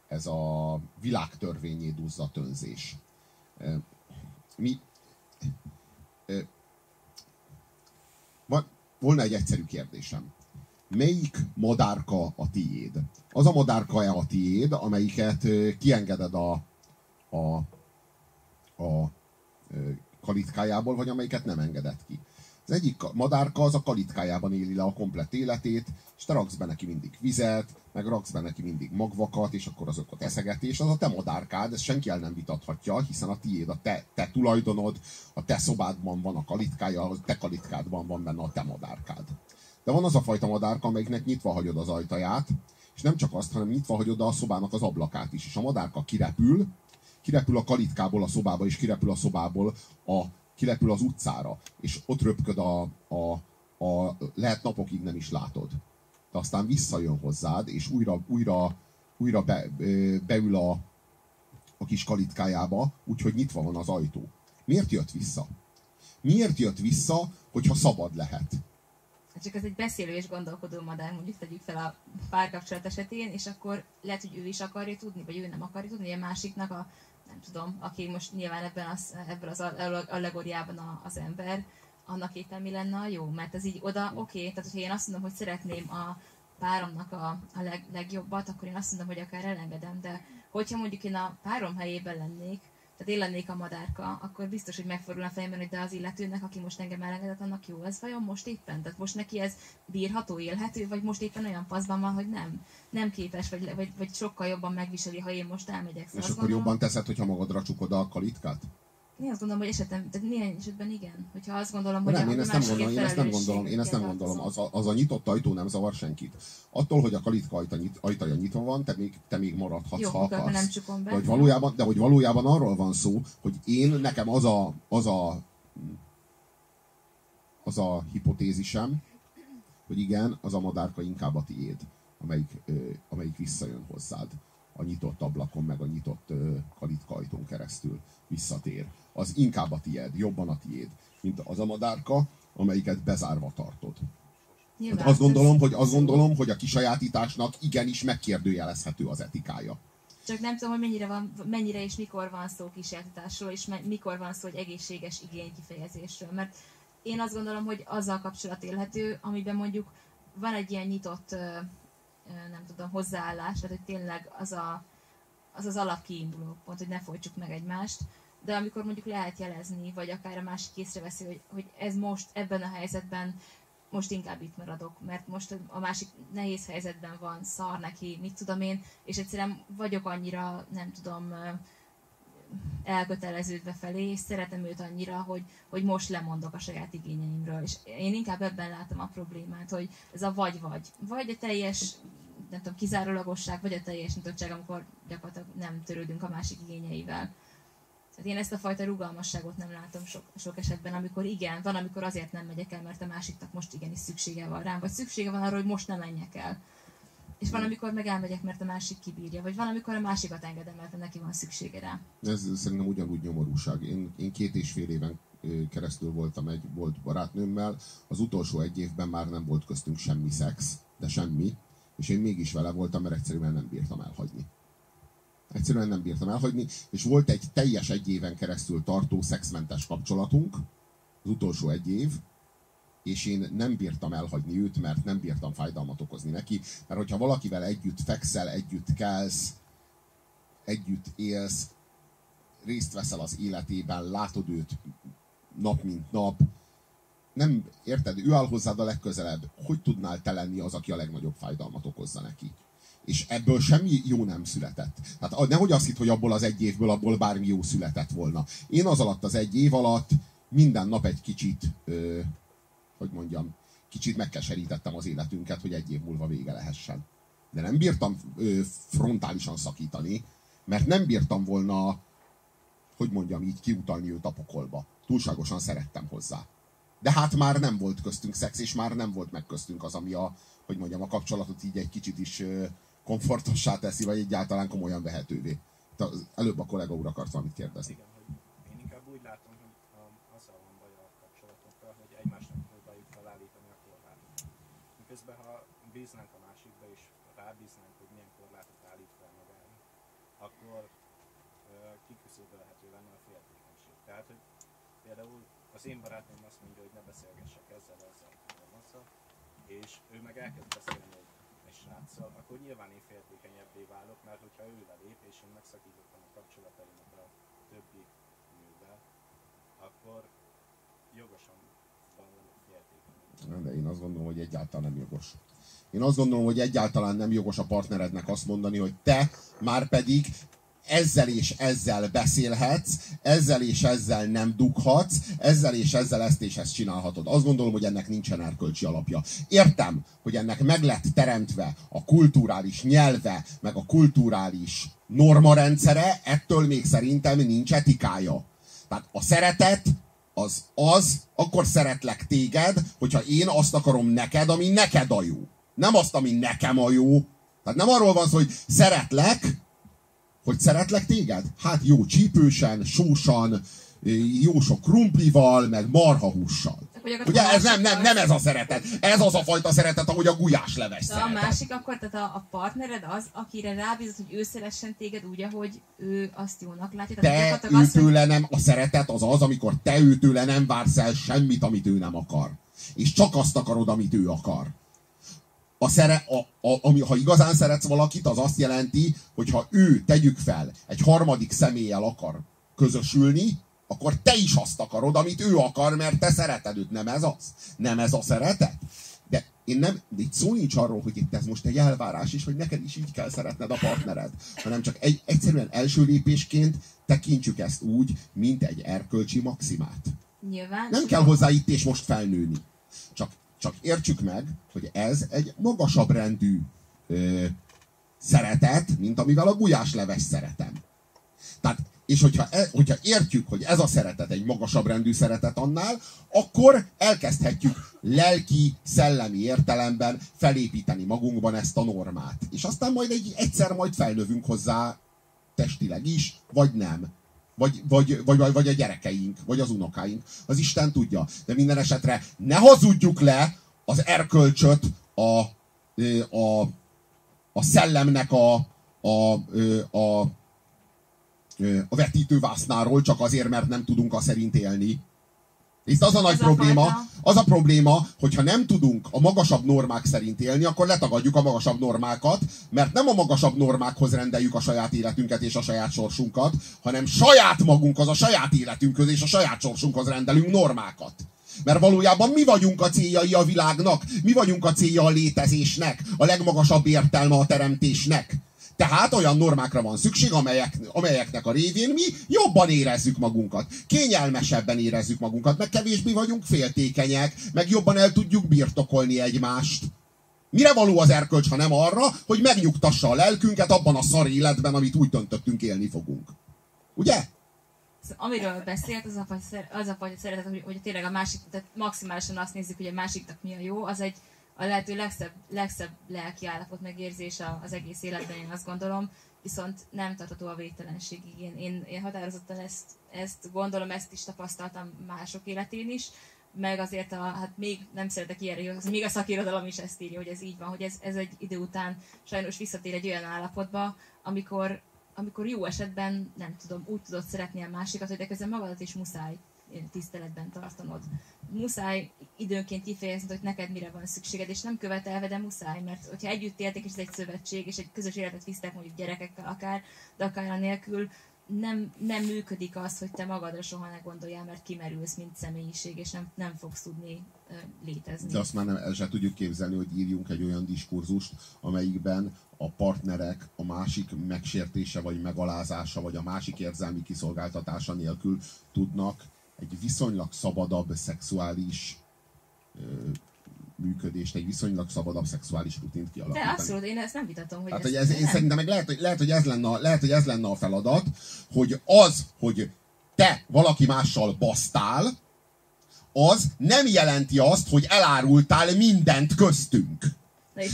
ez a világtörvényé duzzadt önzés. Ö, Mi, volna egy egyszerű kérdésem. Melyik madárka a tiéd? Az a madárka-e a tiéd, amelyiket kiengeded a, a, a kalitkájából, vagy amelyiket nem engeded ki? Az egyik ka- madárka az a kalitkájában éli le a komplett életét, és te raksz be neki mindig vizet, meg raksz be neki mindig magvakat, és akkor azokat eszegeti, és az a te madárkád, ezt senki el nem vitathatja, hiszen a tiéd, a te, te tulajdonod, a te szobádban van a kalitkája, a te kalitkádban van benne a te madárkád. De van az a fajta madárka, amelyiknek nyitva hagyod az ajtaját, és nem csak azt, hanem nyitva hagyod a szobának az ablakát is, és a madárka kirepül, kirepül a kalitkából a szobába, és kirepül a szobából a kirepül az utcára, és ott röpköd a, a, a lehet napokig nem is látod. De aztán visszajön hozzád, és újra, újra, újra be, beül a, a kis kalitkájába, úgyhogy nyitva van az ajtó. Miért jött vissza? Miért jött vissza, hogyha szabad lehet? Hát Csak ez egy beszélő és gondolkodó madár, mondjuk tegyük fel a párkapcsolat esetén, és akkor lehet, hogy ő is akarja tudni, vagy ő nem akarja tudni, a másiknak a, nem tudom, aki most nyilván ebben az, ebből az allegóriában az ember, annak éppen mi lenne a jó? Mert ez így oda, oké, okay, tehát hogyha én azt mondom, hogy szeretném a páromnak a, a leg, legjobbat, akkor én azt mondom, hogy akár elengedem, de hogyha mondjuk én a párom helyében lennék, tehát én lennék a madárka, akkor biztos, hogy megfordul a fejemben, hogy de az illetőnek, aki most engem elengedett, annak jó ez vajon most éppen? Tehát most neki ez bírható, élhető, vagy most éppen olyan paszban van, hogy nem, nem képes, vagy, vagy, vagy sokkal jobban megviseli, ha én most elmegyek. Szóval És akkor gondolom- jobban teszed, hogyha magadra csukod a kalitkát? Én azt gondolom, hogy esetem, tehát néhány esetben igen. Hogyha azt gondolom, hogy nem, a, én ezt nem gondolom, én ezt nem gondolom, én ezt nem gondolom. Az a, az a nyitott ajtó nem zavar senkit. Attól, hogy a kalitka ajta, nyit, ajtaja nyitva van, te még, te még maradhatsz, Jó, ha akarsz. nem csukom be. De hogy, valójában, de hogy valójában arról van szó, hogy én, nekem az a, az a, az a hipotézisem, hogy igen, az a madárka inkább a tiéd, amelyik, amelyik visszajön hozzád a nyitott ablakon, meg a nyitott ö, kalitka ajtón keresztül visszatér. Az inkább a tiéd, jobban a tiéd, mint az a madárka, amelyiket bezárva tartod. Nyilván, Hát azt gondolom, hogy azt gondolom, hogy a kisajátításnak igenis megkérdőjelezhető az etikája. Csak nem tudom, hogy mennyire, van, mennyire és mikor van szó kísérletásról, és mikor van szó egy egészséges igénykifejezésről. Mert én azt gondolom, hogy azzal kapcsolat élhető, amiben mondjuk van egy ilyen nyitott nem tudom, hozzáállás, tehát hogy tényleg az a, az, az alapkiinduló pont, hogy ne folytsuk meg egymást, de amikor mondjuk lehet jelezni, vagy akár a másik észreveszi, hogy, hogy ez most ebben a helyzetben most inkább itt maradok, mert most a másik nehéz helyzetben van, szar neki, mit tudom én, és egyszerűen vagyok annyira, nem tudom, elköteleződve felé, és szeretem őt annyira, hogy, hogy most lemondok a saját igényeimről. És én inkább ebben látom a problémát, hogy ez a vagy-vagy. Vagy a teljes nem tudom, kizárólagosság, vagy a teljes nyitottság, amikor gyakorlatilag nem törődünk a másik igényeivel. Tehát én ezt a fajta rugalmasságot nem látom sok, sok esetben, amikor igen, van, amikor azért nem megyek el, mert a másiknak most igenis szüksége van rám, vagy szüksége van arra, hogy most nem menjek el. És van, amikor meg elmegyek, mert a másik kibírja, vagy van, amikor a másikat engedem, mert neki van szüksége rá. Ez szerintem ugyanúgy nyomorúság. Én, én két és fél éven keresztül voltam egy volt barátnőmmel, az utolsó egy évben már nem volt köztünk semmi szex, de semmi, és én mégis vele voltam, mert egyszerűen nem bírtam elhagyni. Egyszerűen nem bírtam elhagyni, és volt egy teljes egy éven keresztül tartó szexmentes kapcsolatunk, az utolsó egy év, és én nem bírtam elhagyni őt, mert nem bírtam fájdalmat okozni neki, mert hogyha valakivel együtt fekszel, együtt kelsz, együtt élsz, részt veszel az életében, látod őt nap mint nap, nem, érted, ő áll hozzád a legközelebb, hogy tudnál te lenni az, aki a legnagyobb fájdalmat okozza neki? és ebből semmi jó nem született. Tehát nehogy azt hitt, hogy abból az egy évből abból bármi jó született volna. Én az alatt az egy év alatt minden nap egy kicsit, ö, hogy mondjam, kicsit megkeserítettem az életünket, hogy egy év múlva vége lehessen. De nem bírtam ö, frontálisan szakítani, mert nem bírtam volna, hogy mondjam így, kiutalni őt a pokolba. Túlságosan szerettem hozzá. De hát már nem volt köztünk szex, és már nem volt meg köztünk az, ami a, hogy mondjam, a kapcsolatot így egy kicsit is komfortossá teszi, vagy egyáltalán komolyan vehetővé. Előbb a kollega úr akart valamit kérdezni. Igen, hogy én inkább úgy látom, hogy azzal van baj a kapcsolatokkal, hogy egymásnak próbáljuk felállítani a korlátot. Miközben ha bíznánk a másikba és rábíznánk, hogy milyen korlátot állít fel magára, akkor kiküszöbölhető lenne a féltékenység. Tehát, hogy például az én barátom azt mondja, hogy ne beszélgessek ezzel, ezzel, ezzel, és ő meg elkezd beszélni sráccal, akkor nyilván én féltékenyebbé válok, mert hogyha ő lelép, és én megszakítottam a kapcsolataimat a többi nővel, akkor jogosan. De én azt gondolom, hogy egyáltalán nem jogos. Én azt gondolom, hogy egyáltalán nem jogos a partnerednek azt mondani, hogy te már pedig ezzel és ezzel beszélhetsz, ezzel és ezzel nem dughatsz, ezzel és ezzel ezt és ezt csinálhatod. Azt gondolom, hogy ennek nincsen erkölcsi alapja. Értem, hogy ennek meg lett teremtve a kulturális nyelve, meg a kulturális normarendszere, ettől még szerintem nincs etikája. Tehát a szeretet az az, akkor szeretlek téged, hogyha én azt akarom neked, ami neked a jó. Nem azt, ami nekem a jó. Tehát nem arról van szó, hogy szeretlek, hogy szeretlek téged? Hát jó csípősen, sósan, jó sok krumplival, meg marhahússal. Ugye ez nem, nem, nem ez a szeretet. Ez az a fajta szeretet, ahogy a gulyás leves De a másik akkor, tehát a, a partnered az, akire rábízott, hogy ő szeressen téged úgy, ahogy ő azt jónak látja. Tehát te őtőle nem, a szeretet az az, amikor te őtőle nem vársz el semmit, amit ő nem akar. És csak azt akarod, amit ő akar a szere, a, a, ami, ha igazán szeretsz valakit, az azt jelenti, hogy ha ő, tegyük fel, egy harmadik személlyel akar közösülni, akkor te is azt akarod, amit ő akar, mert te szereted őt. Nem ez az? Nem ez a szeretet? De én nem, de itt szó nincs arról, hogy itt ez most egy elvárás is, hogy neked is így kell szeretned a partnered, hanem csak egy, egyszerűen első lépésként tekintsük ezt úgy, mint egy erkölcsi maximát. Nyilván. Nem kell hozzá itt és most felnőni. Csak csak értsük meg, hogy ez egy magasabb rendű ö, szeretet, mint amivel a gulyásleves szeretem. Tehát, és hogyha, e, hogyha értjük, hogy ez a szeretet egy magasabb rendű szeretet annál, akkor elkezdhetjük lelki, szellemi értelemben felépíteni magunkban ezt a normát. És aztán majd egy, egyszer majd felnövünk hozzá testileg is, vagy nem. Vagy, vagy, vagy, vagy a gyerekeink, vagy az unokáink. Az Isten tudja. De minden esetre ne hazudjuk le az erkölcsöt a, a, a szellemnek a, a, a, a vetítővásznáról, csak azért, mert nem tudunk a szerint élni. Itt az a nagy Ez probléma, az a probléma, hogyha nem tudunk a magasabb normák szerint élni, akkor letagadjuk a magasabb normákat, mert nem a magasabb normákhoz rendeljük a saját életünket és a saját sorsunkat, hanem saját magunkhoz, a saját életünkhöz és a saját sorsunkhoz rendelünk normákat. Mert valójában mi vagyunk a céljai a világnak, mi vagyunk a célja a létezésnek, a legmagasabb értelme a teremtésnek. Tehát olyan normákra van szükség, amelyek, amelyeknek a révén mi jobban érezzük magunkat, kényelmesebben érezzük magunkat, meg kevésbé vagyunk féltékenyek, meg jobban el tudjuk birtokolni egymást. Mire való az erkölcs, ha nem arra, hogy megnyugtassa a lelkünket abban a szar életben, amit úgy döntöttünk élni fogunk. Ugye? Szóval amiről beszélt, az a fajta, az a fajta szeretet, hogy, hogy tényleg a másik, tehát maximálisan azt nézzük, hogy a másiknak mi a jó, az egy a lehető legszebb, legszebb lelki állapot megérzés az egész életben, én azt gondolom, viszont nem tartható a végtelenségig. Én, én, én határozottan ezt, ezt gondolom, ezt is tapasztaltam mások életén is, meg azért a, hát még nem szeretek ilyenre, az még a szakirodalom is ezt írja, hogy ez így van, hogy ez, ez egy idő után sajnos visszatér egy olyan állapotba, amikor, amikor jó esetben, nem tudom, úgy tudod szeretni a másikat, hogy de közben magadat is muszáj tiszteletben tartanod. Muszáj időnként kifejezni, hogy neked mire van szükséged, és nem követelve, de muszáj, mert hogyha együtt éltek, és ez egy szövetség, és egy közös életet visztek mondjuk gyerekekkel akár, de akár anélkül, nem, nem működik az, hogy te magadra soha ne gondoljál, mert kimerülsz, mint személyiség, és nem, nem fogsz tudni ö, létezni. De azt már nem, el se tudjuk képzelni, hogy írjunk egy olyan diskurzust, amelyikben a partnerek a másik megsértése, vagy megalázása, vagy a másik érzelmi kiszolgáltatása nélkül tudnak egy viszonylag szabadabb szexuális ö, működést, egy viszonylag szabadabb szexuális rutint De kialakítani. abszolút, én ezt nem vitatom, hogy Hát, hogy ez, én szerintem meg lehet, hogy, lehet, hogy ez lenne, lehet, hogy ez lenne a feladat, hogy az, hogy te valaki mással basztál, az nem jelenti azt, hogy elárultál mindent köztünk.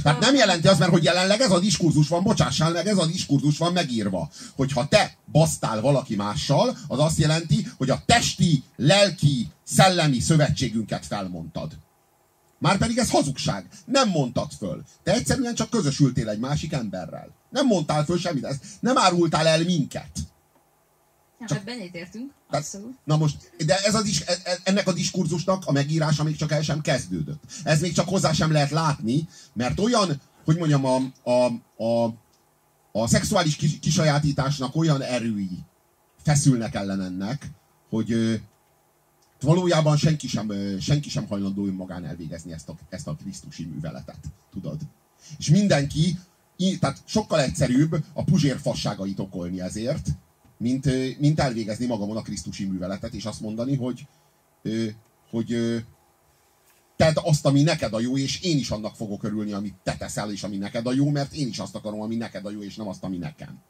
Tehát nem jelenti az, mert hogy jelenleg ez a diskurzus van, bocsássál meg, ez a diskurzus van megírva. Hogyha te basztál valaki mással, az azt jelenti, hogy a testi, lelki, szellemi szövetségünket felmondtad. Márpedig ez hazugság. Nem mondtad föl. Te egyszerűen csak közösültél egy másik emberrel. Nem mondtál föl semmit. Ezt nem árultál el minket. Ja, csak- hát benyitértünk, abszolút. Na most, de ez a dis, e- e- ennek a diskurzusnak a megírása még csak el sem kezdődött. Ez még csak hozzá sem lehet látni, mert olyan, hogy mondjam, a, a, a, a szexuális kis, kisajátításnak olyan erői feszülnek ellen ennek, hogy ö, valójában senki sem, ö, senki sem hajlandó önmagán elvégezni ezt a, ezt a Krisztusi műveletet. Tudod? És mindenki, í- tehát sokkal egyszerűbb a puzsér fasságait okolni ezért, mint, mint elvégezni magamon a Krisztusi műveletet, és azt mondani, hogy, hogy tedd azt, ami neked a jó, és én is annak fogok örülni, amit te teszel, és ami neked a jó, mert én is azt akarom, ami neked a jó, és nem azt, ami nekem.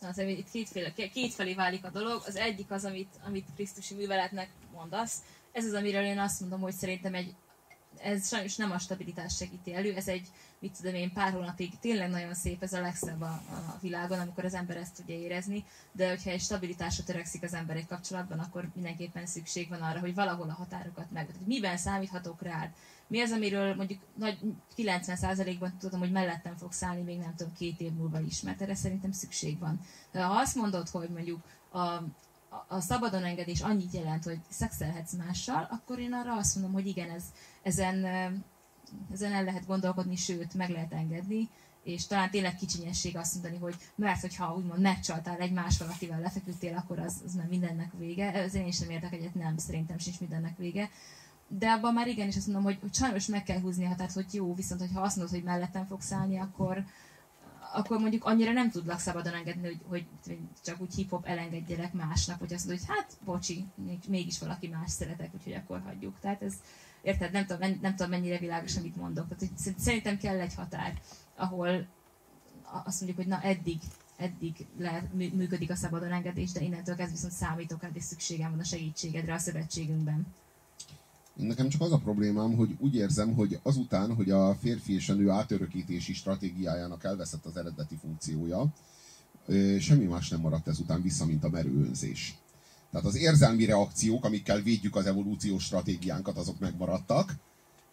Na, Azért itt kétféle, kétfelé válik a dolog. Az egyik az, amit, amit Krisztusi műveletnek mondasz. Ez az, amiről én azt mondom, hogy szerintem egy, ez sajnos nem a stabilitás segíti elő, ez egy, mit tudom én, pár hónapig tényleg nagyon szép, ez a legszebb a, a világon, amikor az ember ezt tudja érezni, de hogyha egy stabilitásra törekszik az ember egy kapcsolatban, akkor mindenképpen szükség van arra, hogy valahol a határokat meg. Hogy miben számíthatok rád? Mi az, amiről mondjuk nagy 90%-ban tudom, hogy mellettem fogsz állni, még nem tudom, két év múlva is, mert erre szerintem szükség van. De ha azt mondod, hogy mondjuk a, a, szabadon engedés annyit jelent, hogy szexelhetsz mással, akkor én arra azt mondom, hogy igen, ez, ezen, ezen el lehet gondolkodni, sőt, meg lehet engedni, és talán tényleg kicsinyesség azt mondani, hogy mert hogyha úgymond megcsaltál egy más valakivel, lefeküdtél, akkor az, az nem mindennek vége. Ez én sem értek egyet, nem, szerintem sincs mindennek vége. De abban már igenis azt mondom, hogy, hogy sajnos meg kell húzni a határt, hogy jó, viszont hogyha azt mondod, hogy mellettem fogsz állni, akkor, akkor mondjuk annyira nem tudlak szabadon engedni, hogy, hogy, hogy csak úgy hip-hop elengedjelek másnak, hogy azt mondod, hogy hát bocsi, még- mégis valaki más szeretek, úgyhogy akkor hagyjuk. Tehát ez, érted, nem tudom, nem tudom mennyire világos, amit mondok. Tehát, hogy szerint- szerintem kell egy határ, ahol azt mondjuk, hogy na eddig, eddig le, mű- működik a szabadon engedés, de innentől kezdve viszont számítok rád, és szükségem van a segítségedre a szövetségünkben. Nekem csak az a problémám, hogy úgy érzem, hogy azután, hogy a férfi és a nő átörökítési stratégiájának elveszett az eredeti funkciója, semmi más nem maradt ezután vissza, mint a merő. Tehát az érzelmi reakciók, amikkel védjük az evolúciós stratégiánkat, azok megmaradtak,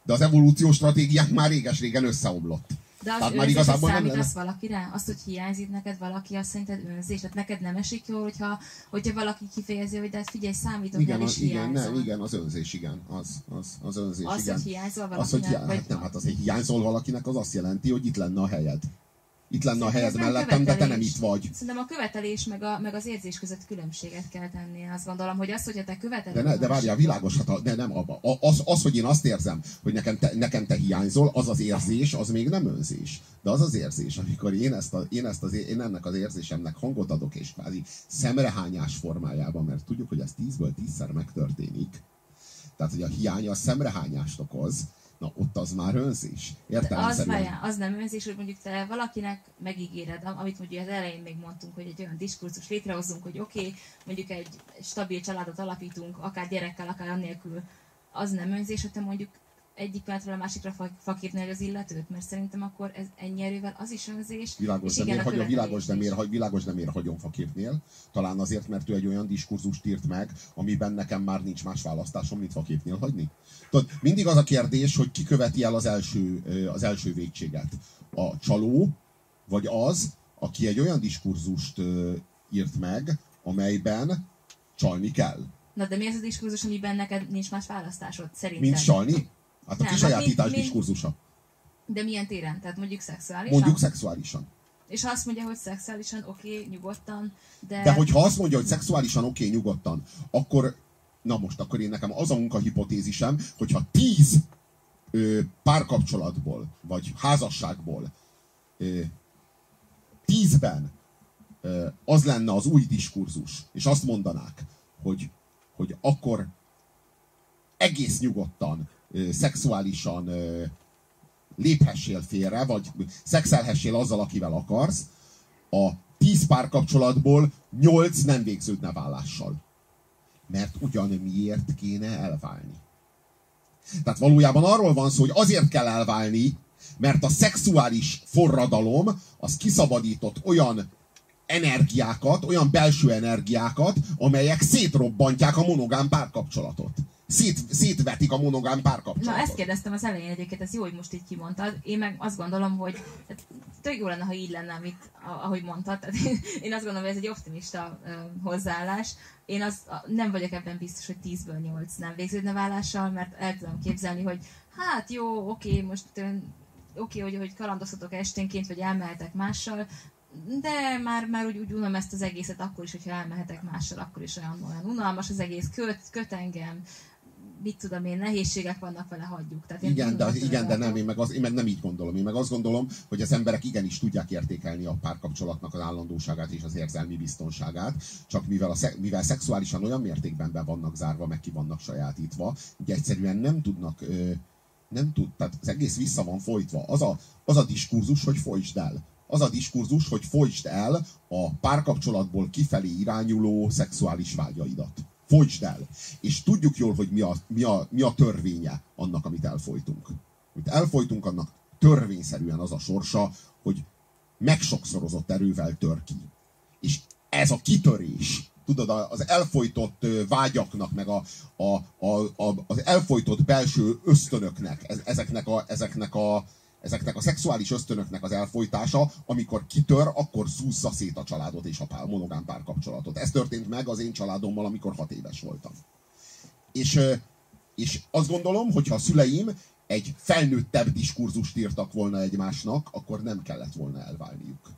de az evolúciós stratégiánk már réges-régen összeomlott. De az Tehát már az igazából nem lenne. az valakire? Az, hogy hiányzik neked valaki, azt szerinted önzés? Tehát neked nem esik jól, hogyha, hogyha valaki kifejezi, hogy de hát figyelj, számítok Igen, el, az, és igen, hiányzol. nem, igen, az önzés, igen. Az, az, az önzés, Az, igen. hogy hiányzol Az, valakinek, hogy hiá... vagy hát nem, hát az, hogy hiányzol valakinek, az azt jelenti, hogy itt lenne a helyed. Itt lenne a helyed mellettem, de te nem követelés. itt vagy. Szerintem a követelés meg, a, meg az érzés között különbséget kell tenni. Azt gondolom, hogy az, hogyha te követeled... De, ne, a de várjál, világos, hát a, de nem abba. A, az, az, hogy én azt érzem, hogy nekem te, nekem te hiányzol, az az érzés, az még nem önzés. De az az érzés, amikor én, ezt a, én, ezt az, én ennek az érzésemnek hangot adok, és kvázi szemrehányás formájában, mert tudjuk, hogy ez tízből tízszer megtörténik. Tehát, hogy a hiány a szemrehányást okoz, na ott az már önzés. De az, Értelemszerűen. várjál, az nem önzés, hogy mondjuk te valakinek megígéred, am- amit mondjuk az elején még mondtunk, hogy egy olyan diskurzus létrehozunk, hogy oké, okay, mondjuk egy stabil családot alapítunk, akár gyerekkel, akár annélkül, az nem önzés, hogy te mondjuk egyik pillanatról a másikra fa- fakírnél az illetőt, mert szerintem akkor ez ennyi erővel az is önzés, Világos, és igen, miért, a hagy, világos, miért, is. hagy- világos, de miért hagyom faképnél? Talán azért, mert ő egy olyan diskurzust írt meg, amiben nekem már nincs más választásom, mint faképnél hagyni. Tudod, mindig az a kérdés, hogy ki követi el az első, az első végséget. A csaló, vagy az, aki egy olyan diskurzust írt meg, amelyben csalni kell. Na de mi ez a diskurzus, amiben neked nincs más választásod, szerintem? Mint csalni? Hát a Nem, kisajátítás hát diskurzusa. De milyen téren? Tehát mondjuk szexuálisan? Mondjuk szexuálisan. És ha azt mondja, hogy szexuálisan oké, okay, nyugodtan, de... De hogyha azt mondja, hogy szexuálisan oké, okay, nyugodtan, akkor, na most, akkor én nekem az a munkahipotézisem, hogyha tíz ö, párkapcsolatból, vagy házasságból ö, tízben ö, az lenne az új diskurzus, és azt mondanák, hogy, hogy akkor egész nyugodtan, ö, szexuálisan ö, léphessél félre, vagy szexelhessél azzal, akivel akarsz, a tíz párkapcsolatból nyolc nem végződne vállással. Mert ugyan miért kéne elválni? Tehát valójában arról van szó, hogy azért kell elválni, mert a szexuális forradalom az kiszabadított olyan energiákat, olyan belső energiákat, amelyek szétrobbantják a monogám párkapcsolatot. Szét, szétvetik a monogám párkapcsolatot. Na ezt kérdeztem az elején egyébként, ez jó, hogy most így kimondtad. Én meg azt gondolom, hogy hát, tök jó lenne, ha így lenne, amit, ahogy mondtad. Tehát én, azt gondolom, hogy ez egy optimista hozzáállás. Én az, nem vagyok ebben biztos, hogy 10-ből 8 nem végződne vállással, mert el tudom képzelni, hogy hát jó, oké, most oké, hogy, hogy kalandozhatok esténként, vagy elmehetek mással, de már, már úgy, úgy unom ezt az egészet akkor is, hogyha elmehetek mással, akkor is olyan, olyan unalmas az egész, köt, köt engem, mit tudom én, nehézségek vannak vele, hagyjuk. Tehát én Igen, de, igen, de nem, én meg, az, én meg nem így gondolom. Én meg azt gondolom, hogy az emberek igenis tudják értékelni a párkapcsolatnak az állandóságát és az érzelmi biztonságát, csak mivel, a, mivel szexuálisan olyan mértékben be vannak zárva, meg ki vannak sajátítva, ugye egyszerűen nem tudnak, nem tud, tehát az egész vissza van folytva. Az a, az a diskurzus, hogy folytsd el. Az a diskurzus, hogy folytsd el a párkapcsolatból kifelé irányuló szexuális vágyaidat. Folytsd el. És tudjuk jól, hogy mi a, mi, a, mi a törvénye annak, amit elfolytunk. Amit elfolytunk, annak törvényszerűen az a sorsa, hogy megsokszorozott erővel tör ki. És ez a kitörés, tudod, az elfolytott vágyaknak, meg a, a, a, a, az elfolytott belső ösztönöknek, ez, ezeknek, a, ezeknek, a, ezeknek a szexuális ösztönöknek az elfolytása, amikor kitör, akkor szúzza szét a családot és a pár, monogám párkapcsolatot. Ez történt meg az én családommal, amikor hat éves voltam. És, és azt gondolom, hogy ha a szüleim egy felnőttebb diskurzust írtak volna egymásnak, akkor nem kellett volna elválniuk.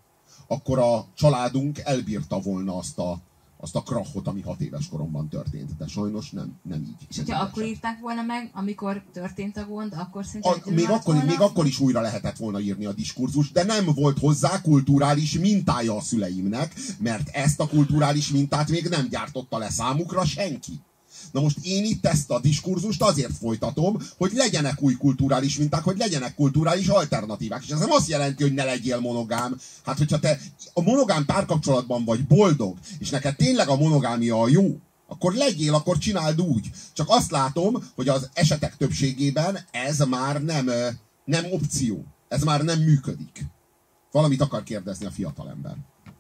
Akkor a családunk elbírta volna azt a, azt a krachot, ami hat éves koromban történt. De sajnos nem, nem így. És hogyha akkor írták volna meg, amikor történt a gond, akkor szerintem A, még, akkor, volna? még akkor is újra lehetett volna írni a diskurzus, de nem volt hozzá kulturális mintája a szüleimnek, mert ezt a kulturális mintát még nem gyártotta le számukra senki. Na most én itt ezt a diskurzust azért folytatom, hogy legyenek új kulturális minták, hogy legyenek kulturális alternatívák. És ez nem azt jelenti, hogy ne legyél monogám. Hát, hogyha te a monogám párkapcsolatban vagy boldog, és neked tényleg a monogámia a jó, akkor legyél, akkor csináld úgy. Csak azt látom, hogy az esetek többségében ez már nem, nem opció. Ez már nem működik. Valamit akar kérdezni a fiatalember.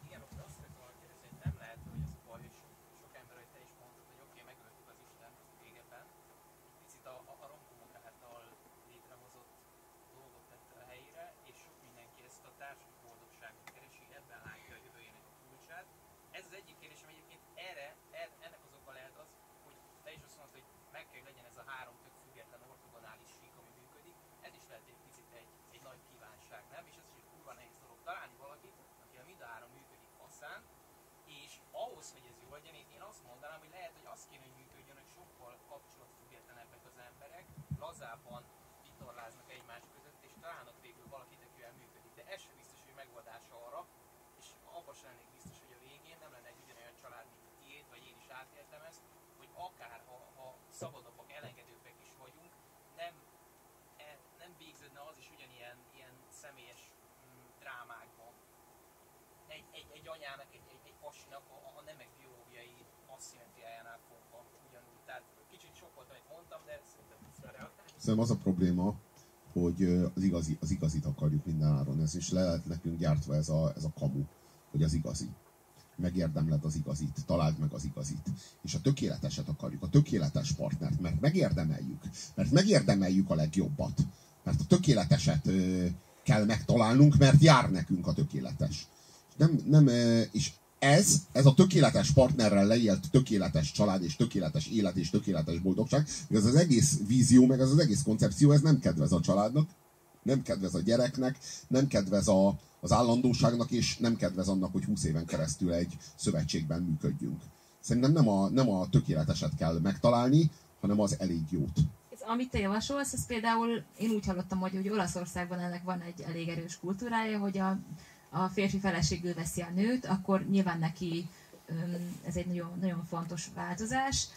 Igen, akkor azt akartam volna kérdezni, hogy nem lehet, hogy az a baj, hogy sok, sok ember, hogy te is mondtad, hogy oké, megöltük az Isten régebben, picit a, a, a romkomok által létrehozott dolgot tette a helyére, és sok abban sem lennék biztos, hogy a végén nem lenne egy ugyanolyan család, mint a tiéd, vagy én is átéltem ezt, hogy akár ha, ha szabadabbak, elengedőbbek is vagyunk, nem, e, nem végződne az is ugyanilyen ilyen személyes mm, drámákba. Egy, egy, egy anyának, egy, egy, egy pasinak a, a nemek biológiai asszimetriájánál fogva ugyanúgy. Tehát kicsit sok volt, amit mondtam, de szerintem vissza reagálni. Szerintem az a probléma, hogy ö, az, igazi, az igazit akarjuk mindenáron. Ez is le lett nekünk gyártva ez a, ez a kamu, hogy az igazi. Megérdemled az igazit, találd meg az igazit. És a tökéleteset akarjuk, a tökéletes partnert, mert megérdemeljük. Mert megérdemeljük a legjobbat. Mert a tökéleteset ö, kell megtalálnunk, mert jár nekünk a tökéletes. Nem, nem, és ez, ez a tökéletes partnerrel leélt tökéletes család, és tökéletes élet, és tökéletes boldogság, ez az egész vízió, meg ez az egész koncepció, ez nem kedvez a családnak, nem kedvez a gyereknek, nem kedvez a, az állandóságnak, és nem kedvez annak, hogy 20 éven keresztül egy szövetségben működjünk. Szerintem nem a, nem a tökéleteset kell megtalálni, hanem az elég jót. Ez, amit te javasolsz, ez például én úgy hallottam, hogy, hogy Olaszországban ennek van egy elég erős kultúrája, hogy a, a férfi feleségül veszi a nőt, akkor nyilván neki ez egy nagyon, nagyon fontos változás.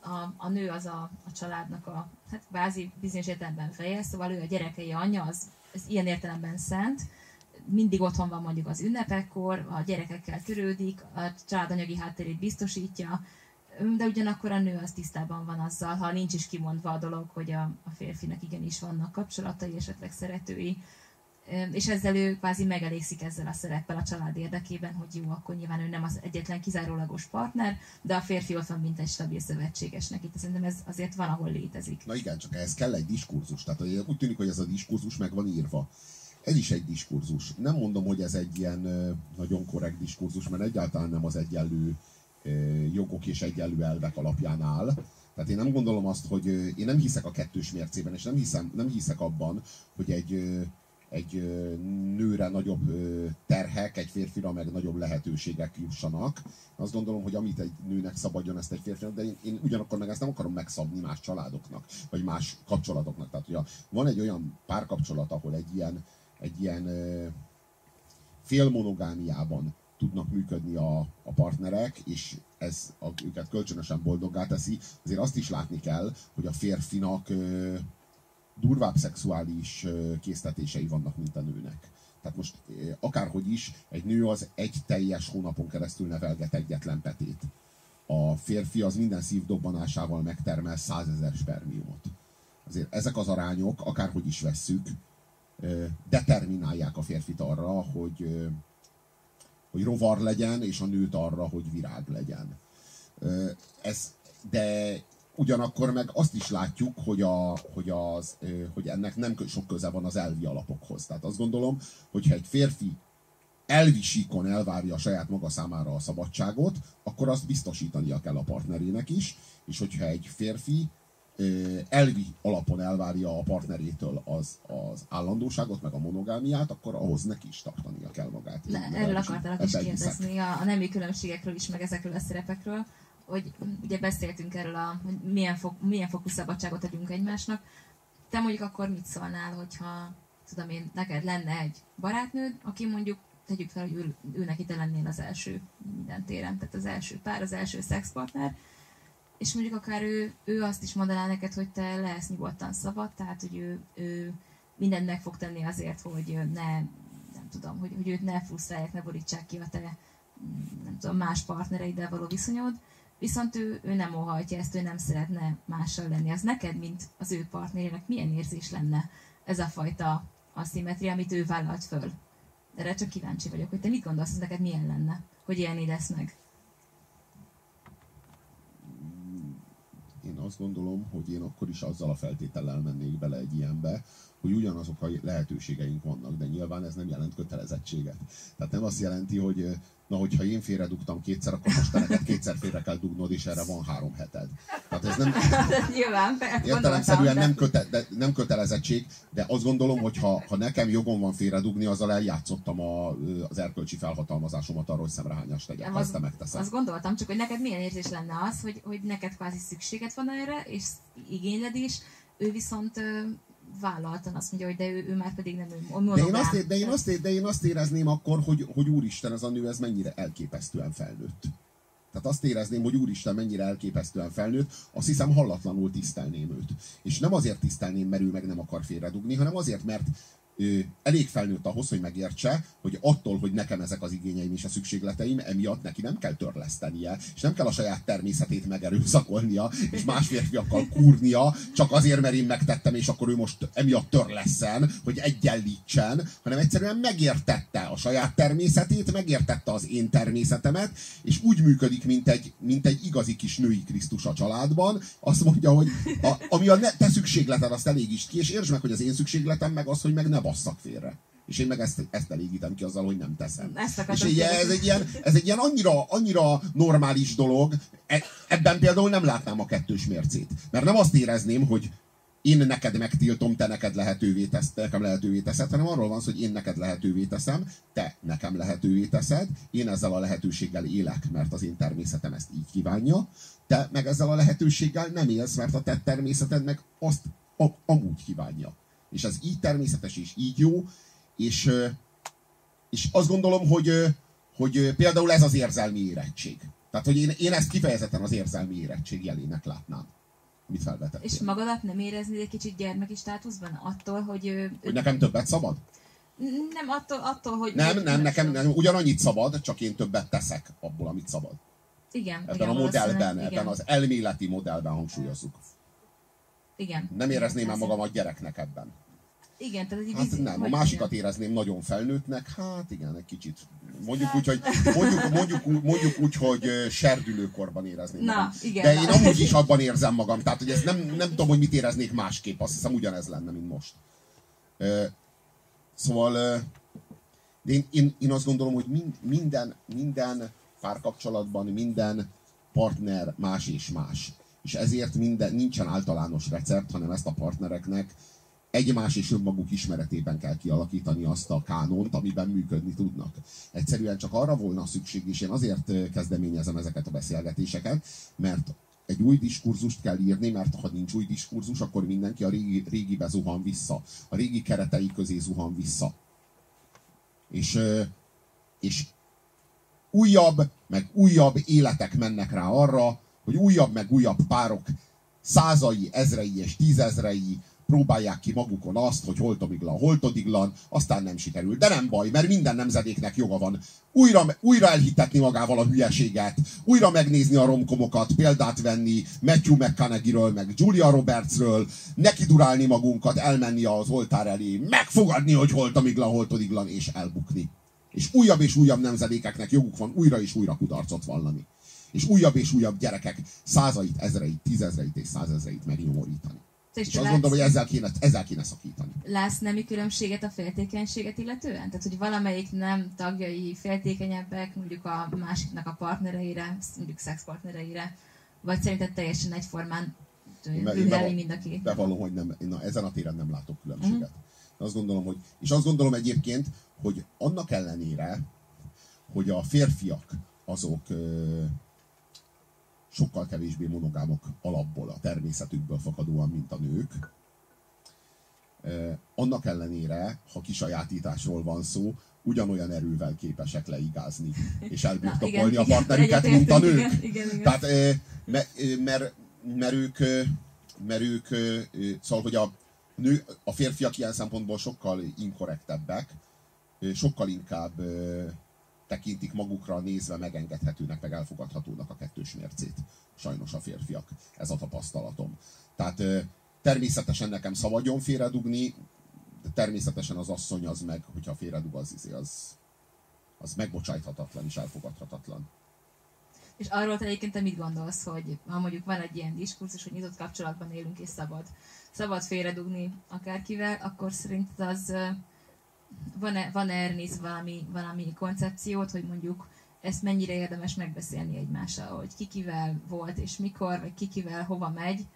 A, a nő az a, a családnak a, hát bázi bizonyos értelemben feje, szóval ő a gyerekei anyja, az, ez ilyen értelemben szent, mindig otthon van mondjuk az ünnepekkor, a gyerekekkel törődik, a család anyagi hátterét biztosítja, de ugyanakkor a nő az tisztában van azzal, ha nincs is kimondva a dolog, hogy a, a férfinek igenis vannak kapcsolatai, esetleg szeretői, és ezzel ő kvázi megelégszik ezzel a szereppel a család érdekében, hogy jó, akkor nyilván ő nem az egyetlen kizárólagos partner, de a férfi ott van, mint egy stabil szövetséges neki. Tehát szerintem ez azért van, ahol létezik. Na igen, csak ehhez kell egy diskurzus. Tehát úgy tűnik, hogy ez a diskurzus meg van írva. Ez is egy diskurzus. Nem mondom, hogy ez egy ilyen nagyon korrekt diskurzus, mert egyáltalán nem az egyenlő jogok és egyenlő elvek alapján áll. Tehát én nem gondolom azt, hogy én nem hiszek a kettős mércében, és nem, hiszem, nem hiszek abban, hogy egy, egy nőre nagyobb terhek, egy férfira meg nagyobb lehetőségek jussanak. Azt gondolom, hogy amit egy nőnek szabadjon ezt egy férfinak, de én, én ugyanakkor meg ezt nem akarom megszabni más családoknak, vagy más kapcsolatoknak. Tehát, hogy van egy olyan párkapcsolat, ahol egy ilyen, egy ilyen félmonogámiában tudnak működni a, a partnerek, és ez a, őket kölcsönösen boldoggá teszi, azért azt is látni kell, hogy a férfinak durvább szexuális késztetései vannak, mint a nőnek. Tehát most akárhogy is, egy nő az egy teljes hónapon keresztül nevelget egyetlen petét. A férfi az minden szívdobbanásával megtermel százezer spermiumot. Azért ezek az arányok, akárhogy is vesszük, determinálják a férfit arra, hogy, hogy rovar legyen, és a nőt arra, hogy virág legyen. Ez, de ugyanakkor meg azt is látjuk, hogy, a, hogy, az, hogy ennek nem sok köze van az elvi alapokhoz. Tehát azt gondolom, hogyha egy férfi elvi síkon elvárja a saját maga számára a szabadságot, akkor azt biztosítania kell a partnerének is, és hogyha egy férfi elvi alapon elvárja a partnerétől az, az állandóságot, meg a monogámiát, akkor ahhoz neki is tartania kell magát. Le, erről akartalak is kérdezni, a, a nemi különbségekről is, meg ezekről a szerepekről, hogy ugye beszéltünk erről, a, hogy milyen, fok, milyen fokú szabadságot adjunk egymásnak. Te mondjuk akkor mit szólnál, hogyha tudom én, neked lenne egy barátnőd, aki mondjuk tegyük fel, hogy ő, ő neki te lennél az első minden téren, tehát az első pár, az első szexpartner, és mondjuk akár ő, ő azt is mondaná neked, hogy te lehetsz nyugodtan szabad, tehát hogy ő, ő mindent meg fog tenni azért, hogy ne, nem tudom, hogy, hogy őt ne frusztrálják, ne borítsák ki a te nem tudom, más partnereiddel való viszonyod, viszont ő, ő nem óhajtja ezt, ő nem szeretne mással lenni. Az neked, mint az ő partnerének milyen érzés lenne ez a fajta aszimetria, amit ő vállalt föl? Erre csak kíváncsi vagyok, hogy te mit gondolsz, ez neked milyen lenne, hogy élni lesz meg? Azt gondolom, hogy én akkor is azzal a feltétellel mennék bele egy ilyenbe, hogy ugyanazok a lehetőségeink vannak, de nyilván ez nem jelent kötelezettséget. Tehát nem azt jelenti, hogy na, hogyha én félredugtam kétszer, akkor most te neked kétszer félre kell dugnod, és erre van három heted. Tehát ez nem, nyilván, értelemszerűen nem, köte, de, nem kötelezettség, de azt gondolom, hogy ha, ha nekem jogom van félredugni, azzal eljátszottam a, az erkölcsi felhatalmazásomat arra, hogy szemrehányást tegyek, ha ezt te megteszed. Azt gondoltam, csak hogy neked milyen érzés lenne az, hogy, hogy neked kvázi szükséged van erre, és igényled is, ő viszont vállaltan azt mondja, hogy de ő, ő már pedig nem ő De monogám. én, azt, de, én azt, é- de én azt érezném akkor, hogy, hogy úristen, ez a nő, ez mennyire elképesztően felnőtt. Tehát azt érezném, hogy úristen, mennyire elképesztően felnőtt, azt hiszem hallatlanul tisztelném őt. És nem azért tisztelném, mert ő meg nem akar félredugni, hanem azért, mert elég felnőtt ahhoz, hogy megértse, hogy attól, hogy nekem ezek az igényeim és a szükségleteim, emiatt neki nem kell törlesztenie, és nem kell a saját természetét megerőszakolnia, és más férfiakkal kúrnia, csak azért, mert én megtettem, és akkor ő most emiatt törleszen, hogy egyenlítsen, hanem egyszerűen megértette a saját természetét, megértette az én természetemet, és úgy működik, mint egy, mint egy igazi kis női Krisztus a családban, azt mondja, hogy a, ami a ne, te szükségleted, azt elégítsd ki, és értsd meg, hogy az én szükségletem meg az, hogy meg ne basszak félre. És én meg ezt, ezt elégítem ki azzal, hogy nem teszem. Ezt És ugye ez egy ilyen, ez egy ilyen annyira, annyira normális dolog, E- ebben például nem látnám a kettős mércét. Mert nem azt érezném, hogy én neked megtiltom, te neked lehetővé tesz, te nekem lehetővé teszed, hanem arról van szó, hogy én neked lehetővé teszem, te nekem lehetővé teszed, én ezzel a lehetőséggel élek, mert az én természetem ezt így kívánja, te meg ezzel a lehetőséggel nem élsz, mert a te természeted meg azt a, amúgy kívánja. És ez így természetes, és így jó, és, és azt gondolom, hogy, hogy például ez az érzelmi érettség. Tehát, hogy én, én ezt kifejezetten az érzelmi érettség jelének látnám. Mit felvetettél? És magadat nem érezni egy kicsit gyermeki státuszban? Attól, hogy... Hogy nekem többet szabad? Nem, attól, attól hogy... Nem, nem, nekem nem, ugyanannyit szabad, csak én többet teszek abból, amit szabad. Igen, Ebben igen, a modellben, valószínűleg, ebben igen. az elméleti modellben hangsúlyozzuk. Igen. Nem érezném Igen, már ez- magamat gyereknek ebben. Igen, tehát egy Hát vízi- nem, a másikat igen. érezném nagyon felnőttnek, hát igen, egy kicsit. Mondjuk úgy, hogy, mondjuk, mondjuk, mondjuk úgy, hogy serdülőkorban érezném Na, magam. igen, De na. én amúgy is abban érzem magam, tehát hogy ez nem, nem tudom, hogy mit éreznék másképp, azt hiszem ugyanez lenne, mint most. Szóval de én, én, én azt gondolom, hogy mind, minden, minden párkapcsolatban, minden partner más és más. És ezért minden, nincsen általános recept, hanem ezt a partnereknek egymás és önmaguk ismeretében kell kialakítani azt a kánont, amiben működni tudnak. Egyszerűen csak arra volna szükség, és én azért kezdeményezem ezeket a beszélgetéseket, mert egy új diskurzust kell írni, mert ha nincs új diskurzus, akkor mindenki a régi, régibe zuhan vissza. A régi keretei közé zuhan vissza. És, és újabb, meg újabb életek mennek rá arra, hogy újabb, meg újabb párok százai, ezrei és tízezrei próbálják ki magukon azt, hogy holtomiglan, holtodiglan, aztán nem sikerül. De nem baj, mert minden nemzedéknek joga van újra, újra elhitetni magával a hülyeséget, újra megnézni a romkomokat, példát venni Matthew McConaughey-ről, meg Julia Robertsről, nekidurálni magunkat, elmenni az oltár elé, megfogadni, hogy holtomiglan, holtodiglan, és elbukni. És újabb és újabb nemzedékeknek joguk van újra és újra kudarcot vallani. És újabb és újabb gyerekek százait, ezreit, tízezreit és százezreit megnyomorítani. És te azt gondolom, hogy ezzel kéne, ezzel kéne szakítani. Látsz nemi különbséget a féltékenységet illetően? Tehát, hogy valamelyik nem tagjai féltékenyebbek, mondjuk a másiknak a partnereire, mondjuk szexpartnereire, vagy szerinted teljesen egyformán bevall- mind a két? Bevallom, hogy nem, na, ezen a téren nem látok különbséget. Azt gondolom, hogy, és azt gondolom egyébként, hogy annak ellenére, hogy a férfiak azok sokkal kevésbé monogámok alapból, a természetükből fakadóan, mint a nők, annak ellenére, ha kisajátításról van szó, ugyanolyan erővel képesek leigázni és elbirtokolni a partnerüket, mint a nők. Igen, igen, igen. Tehát, ö, me- ö, mert, mert ők, mert ők, szóval, hogy a, nő, a férfiak ilyen szempontból sokkal inkorrektebbek, sokkal inkább tekintik magukra nézve megengedhetőnek, meg elfogadhatónak a kettős mércét. Sajnos a férfiak. Ez a tapasztalatom. Tehát természetesen nekem szabadjon félredugni, de természetesen az asszony az meg, hogyha félredug, az, izé, az, az megbocsájthatatlan és elfogadhatatlan. És arról te egyébként te mit gondolsz, hogy ha mondjuk van egy ilyen diskurzus, hogy nyitott kapcsolatban élünk és szabad, szabad félredugni akárkivel, akkor szerinted az van-e, van-e ernész valami, valami koncepciót, hogy mondjuk ezt mennyire érdemes megbeszélni egymással, hogy ki kivel volt és mikor, vagy ki kivel hova megy,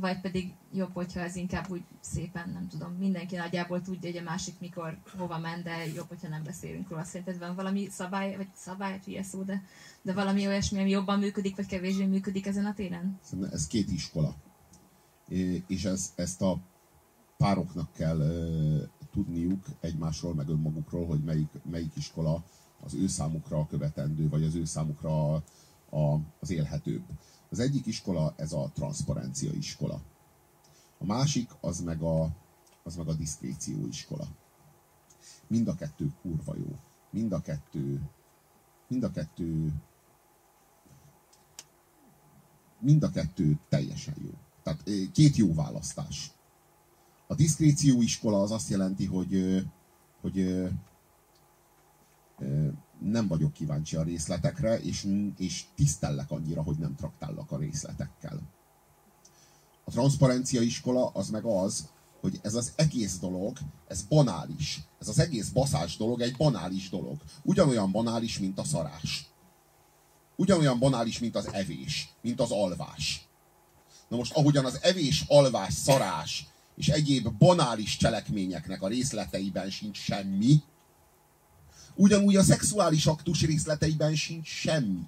vagy pedig jobb, hogyha ez inkább úgy szépen, nem tudom, mindenki nagyjából tudja, hogy a másik mikor, hova ment, de jobb, hogyha nem beszélünk róla. Szerinted van valami szabály, vagy szabály, hülye szó, de, de valami olyasmi, ami jobban működik, vagy kevésbé működik ezen a téren? Szerintem ez két iskola. És ez, ezt a pároknak kell tudniuk egymásról, meg önmagukról, hogy melyik, melyik iskola az ő számukra a követendő, vagy az ő számukra a, a, az élhetőbb. Az egyik iskola ez a transzparencia iskola. A másik az meg a, az meg a diszkréció iskola. Mind a kettő kurva jó. Mind a kettő mind a kettő mind a kettő teljesen jó. Tehát két jó választás. A diszkréció iskola az azt jelenti, hogy, hogy nem vagyok kíváncsi a részletekre, és, és tisztellek annyira, hogy nem traktállak a részletekkel. A transzparencia iskola az meg az, hogy ez az egész dolog, ez banális. Ez az egész baszás dolog egy banális dolog. Ugyanolyan banális, mint a szarás. Ugyanolyan banális, mint az evés, mint az alvás. Na most, ahogyan az evés, alvás, szarás és egyéb banális cselekményeknek a részleteiben sincs semmi, ugyanúgy a szexuális aktus részleteiben sincs semmi.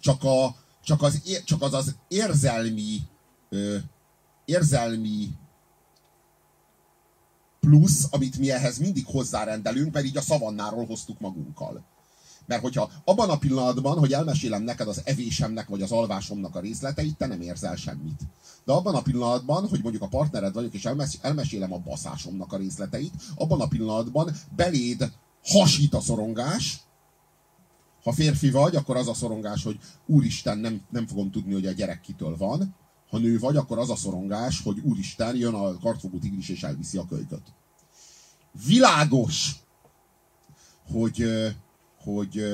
Csak, a, csak, az, csak az az érzelmi, ö, érzelmi plusz, amit mi ehhez mindig hozzárendelünk, mert így a szavannáról hoztuk magunkkal. Mert hogyha abban a pillanatban, hogy elmesélem neked az evésemnek vagy az alvásomnak a részleteit, te nem érzel semmit. De abban a pillanatban, hogy mondjuk a partnered vagyok, és elmesélem a baszásomnak a részleteit, abban a pillanatban beléd hasít a szorongás, ha férfi vagy, akkor az a szorongás, hogy úristen, nem, nem fogom tudni, hogy a gyerek kitől van. Ha nő vagy, akkor az a szorongás, hogy úristen, jön a kartfogó tigris és elviszi a kölyköt. Világos, hogy, hogy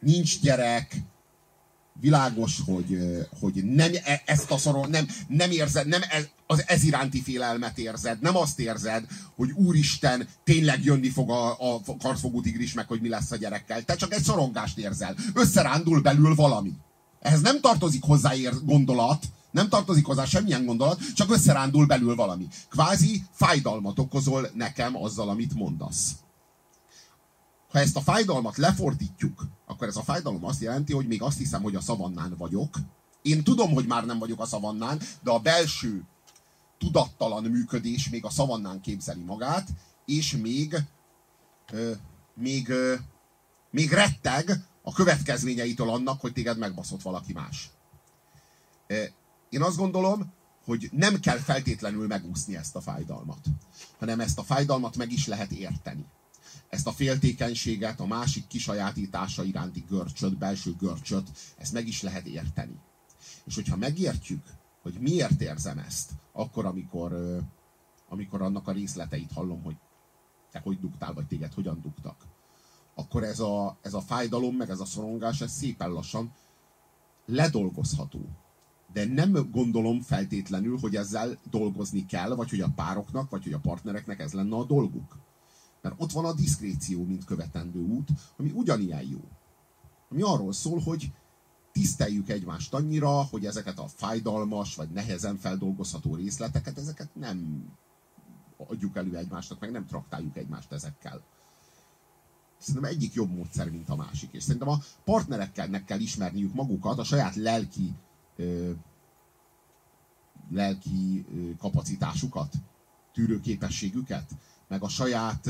nincs gyerek, világos, hogy, hogy nem e, ezt a szoron, nem, nem érzed, nem ez, az ez iránti félelmet érzed, nem azt érzed, hogy úristen, tényleg jönni fog a, a kartfogó tigris, meg hogy mi lesz a gyerekkel. Te csak egy szorongást érzel. Összerándul belül valami. Ehhez nem tartozik hozzá ér, gondolat, nem tartozik hozzá semmilyen gondolat, csak összerándul belül valami. Kvázi fájdalmat okozol nekem azzal, amit mondasz. Ha ezt a fájdalmat lefordítjuk, akkor ez a fájdalom azt jelenti, hogy még azt hiszem, hogy a szavannán vagyok. Én tudom, hogy már nem vagyok a szavannán, de a belső tudattalan működés még a szavannán képzeli magát, és még, ö, még, ö, még retteg a következményeitől annak, hogy téged megbaszott valaki más. Én azt gondolom, hogy nem kell feltétlenül megúszni ezt a fájdalmat, hanem ezt a fájdalmat meg is lehet érteni. Ezt a féltékenységet, a másik kisajátítása iránti görcsöt, belső görcsöt, ezt meg is lehet érteni. És hogyha megértjük, hogy miért érzem ezt, akkor, amikor, amikor annak a részleteit hallom, hogy te hogy dugtál, vagy téged hogyan dugtak, akkor ez a, ez a fájdalom, meg ez a szorongás, ez szépen lassan ledolgozható de nem gondolom feltétlenül, hogy ezzel dolgozni kell, vagy hogy a pároknak, vagy hogy a partnereknek ez lenne a dolguk. Mert ott van a diszkréció, mint követendő út, ami ugyanilyen jó. Ami arról szól, hogy tiszteljük egymást annyira, hogy ezeket a fájdalmas, vagy nehezen feldolgozható részleteket, ezeket nem adjuk elő egymásnak, meg nem traktáljuk egymást ezekkel. Szerintem egyik jobb módszer, mint a másik. És szerintem a partnerekkel kell ismerniük magukat, a saját lelki lelki kapacitásukat, tűrőképességüket, meg a saját,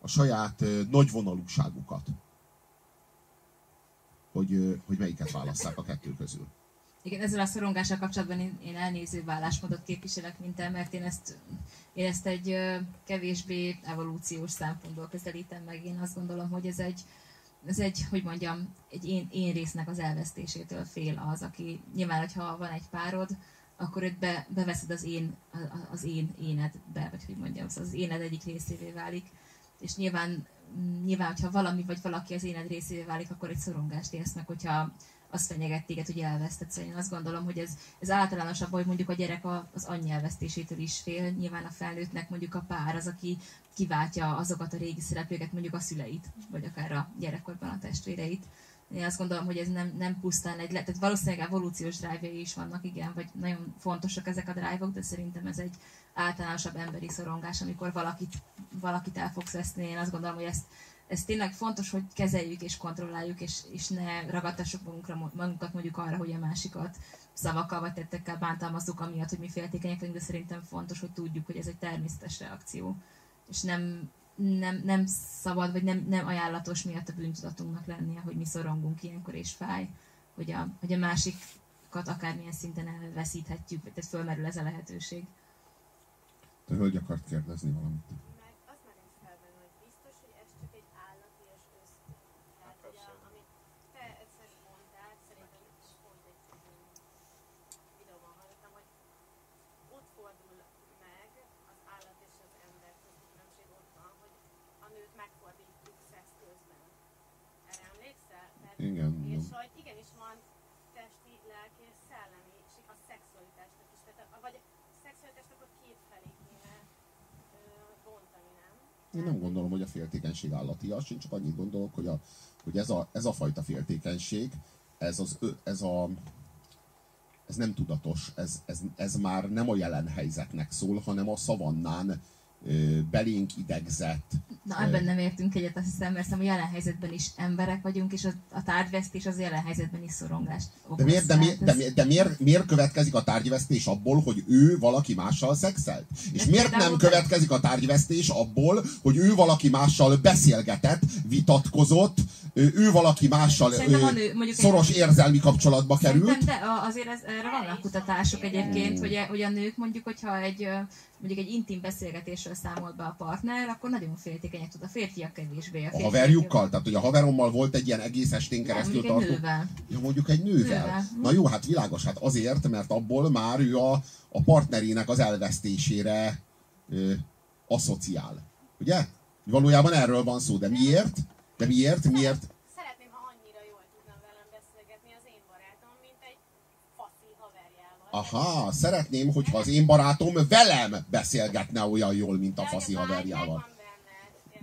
a saját nagyvonalúságukat. Hogy, hogy melyiket válasszák a kettő közül. Igen, ezzel a szorongással kapcsolatban én, elnéző vállásmódot képviselek, mint el, mert én ezt, én ezt egy kevésbé evolúciós szempontból közelítem meg. Én azt gondolom, hogy ez egy, ez egy, hogy mondjam, egy én, én résznek az elvesztésétől fél az, aki nyilván, hogyha van egy párod, akkor őt be, beveszed az én, az én énedbe, vagy hogy mondjam, szóval az éned egyik részévé válik. És nyilván, nyilván, hogyha valami vagy valaki az éned részévé válik, akkor egy szorongást érsz meg, hogyha azt fenyeget téged, hogy elveszted. Szóval én azt gondolom, hogy ez, ez általánosabb, hogy mondjuk a gyerek az anyja elvesztésétől is fél. Nyilván a felnőttnek mondjuk a pár az, aki kiváltja azokat a régi szereplőket, mondjuk a szüleit, vagy akár a gyerekkorban a testvéreit. Én azt gondolom, hogy ez nem, nem pusztán egy, tehát valószínűleg evolúciós drive is vannak, igen, vagy nagyon fontosak ezek a drive de szerintem ez egy általánosabb emberi szorongás, amikor valakit, valakit el fogsz veszni. Én azt gondolom, hogy ezt ez tényleg fontos, hogy kezeljük és kontrolláljuk, és, és ne ragadtassuk magunkra, magunkat mondjuk arra, hogy a másikat szavakkal vagy tettekkel bántalmazzuk, amiatt, hogy mi féltékenyek vagyunk, de szerintem fontos, hogy tudjuk, hogy ez egy természetes reakció. És nem, nem, nem szabad, vagy nem, nem ajánlatos miatt a bűntudatunknak lennie, hogy mi szorongunk ilyenkor és fáj, hogy a, hogy a másikat akármilyen szinten elveszíthetjük, tehát fölmerül ez a lehetőség. Te hölgy akart kérdezni valamit. Meg azt merült fel benne, hogy biztos, hogy ez csak egy állatias ösztön. Tehát, hogy a, amit te egyszer mondtál, szerintem is volt egy ilyen videóban hallottam, hogy ott fordul meg az állat és az ember közti különbség ott van, hogy a nőt megfordítjuk szex közben. Erre emlékszel? Tehát, Igen, És igen. hogy igenis van testi, lelki és szellemi, és a szexualitásnak is. Tehát, a- vagy a szexualitásnak a két felé kéne ö, bontani, nem? Én nem gondolom, hogy a féltékenység állatias, én csak annyit gondolok, hogy, a, hogy ez, a, ez a fajta féltékenység, ez, az, ez a ez nem tudatos, ez, ez, ez már nem a jelen helyzetnek szól, hanem a szavannán belénk idegzett. Na, ebben nem értünk egyet, azt hiszem, mert a jelen helyzetben is emberek vagyunk, és a, a tárgyvesztés az jelen helyzetben is szorongást okoz. De, miért, de, miért, de, miért, de miért, miért következik a tárgyvesztés abból, hogy ő valaki mással szexelt? És De miért nem következik a tárgyvesztés abból, hogy ő valaki mással beszélgetett, vitatkozott, ő, ő valaki mással a nő- mondjuk egy- szoros érzelmi kapcsolatba került? De a- azért ez, erre vannak kutatások egyébként, hogy, a- hogy a nők mondjuk, hogyha egy mondjuk egy intim beszélgetésről számol be a partner, akkor nagyon féltékenyek tud. A férfiak kevésbé. A, A haverjukkal? Tehát, hogy a haverommal volt egy ilyen egész estén keresztül tartó... nővel. Ja, mondjuk egy nővel. Nővel. Na jó, hát világos, hát azért, mert abból már ő a, a partnerének az elvesztésére ö, asszociál. Ugye? Valójában erről van szó, de miért? De miért? Miért? Szeretném, ha annyira jól tudna velem beszélgetni az én barátom, mint egy faszi haverjával. Aha, szeretném, hogyha az én barátom velem beszélgetne olyan jól, mint a faszi haverjával.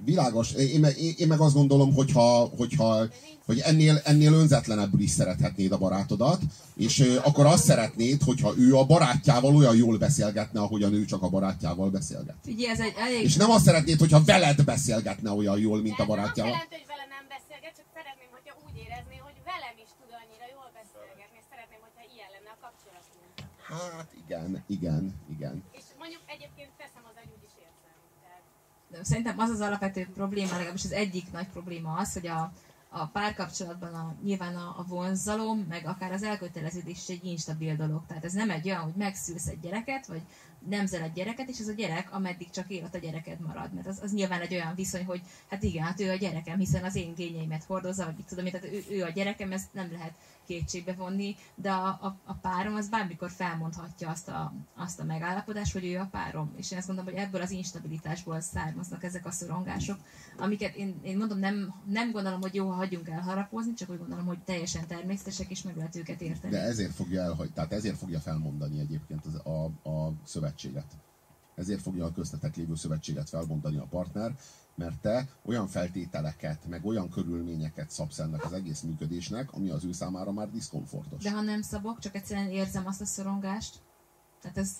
Világos. Én meg, én meg azt gondolom, hogyha, hogyha hogy ennél, ennél önzetlenebbül is szerethetnéd a barátodat, és akkor azt szeretnéd, hogyha ő a barátjával olyan jól beszélgetne, ahogy a nő csak a barátjával beszélget. Ugye ez egy elég... És nem azt szeretnéd, hogyha veled beszélgetne olyan jól, mint a Ez nem azt barátjával. jelenti, hogy vele nem beszélget, csak szeretném, hogyha úgy érezné, hogy velem is tud annyira jól beszélgetni, és szeretném, hogyha ilyen lenne a kapcsolatunk. Hát igen, igen, igen. És mondjuk egyébként teszem az, úgy is érzem. Tehát De Szerintem az az alapvető probléma, legalábbis az egyik nagy probléma az, hogy a, a párkapcsolatban a, nyilván a, a vonzalom, meg akár az elköteleződés is egy instabil dolog. Tehát ez nem egy olyan, hogy megszülsz egy gyereket, vagy nemzel egy gyereket, és az a gyerek, ameddig csak él, ott a gyereked marad. Mert az, az nyilván egy olyan viszony, hogy hát igen, hát ő a gyerekem, hiszen az én gényeimet hordozza, vagy mit tudom én, tehát ő, ő a gyerekem, ezt nem lehet kétségbe vonni, de a, a, a párom az bármikor felmondhatja azt a, azt a megállapodást, hogy ő a párom. És én azt gondolom, hogy ebből az instabilitásból származnak ezek a szorongások, amiket én, én mondom, nem, nem gondolom, hogy jó, ha hagyjunk el harapozni, csak úgy gondolom, hogy teljesen természetesek, és meg lehet őket érteni. De ezért fogja elhagyni, tehát ezért fogja felmondani egyébként az, a, a szövetséget. Ezért fogja a köztetek lévő szövetséget felmondani a partner, mert te olyan feltételeket, meg olyan körülményeket szabsz ennek az egész működésnek, ami az ő számára már diszkomfortos. De ha nem szabok, csak egyszerűen érzem azt a szorongást, tehát ez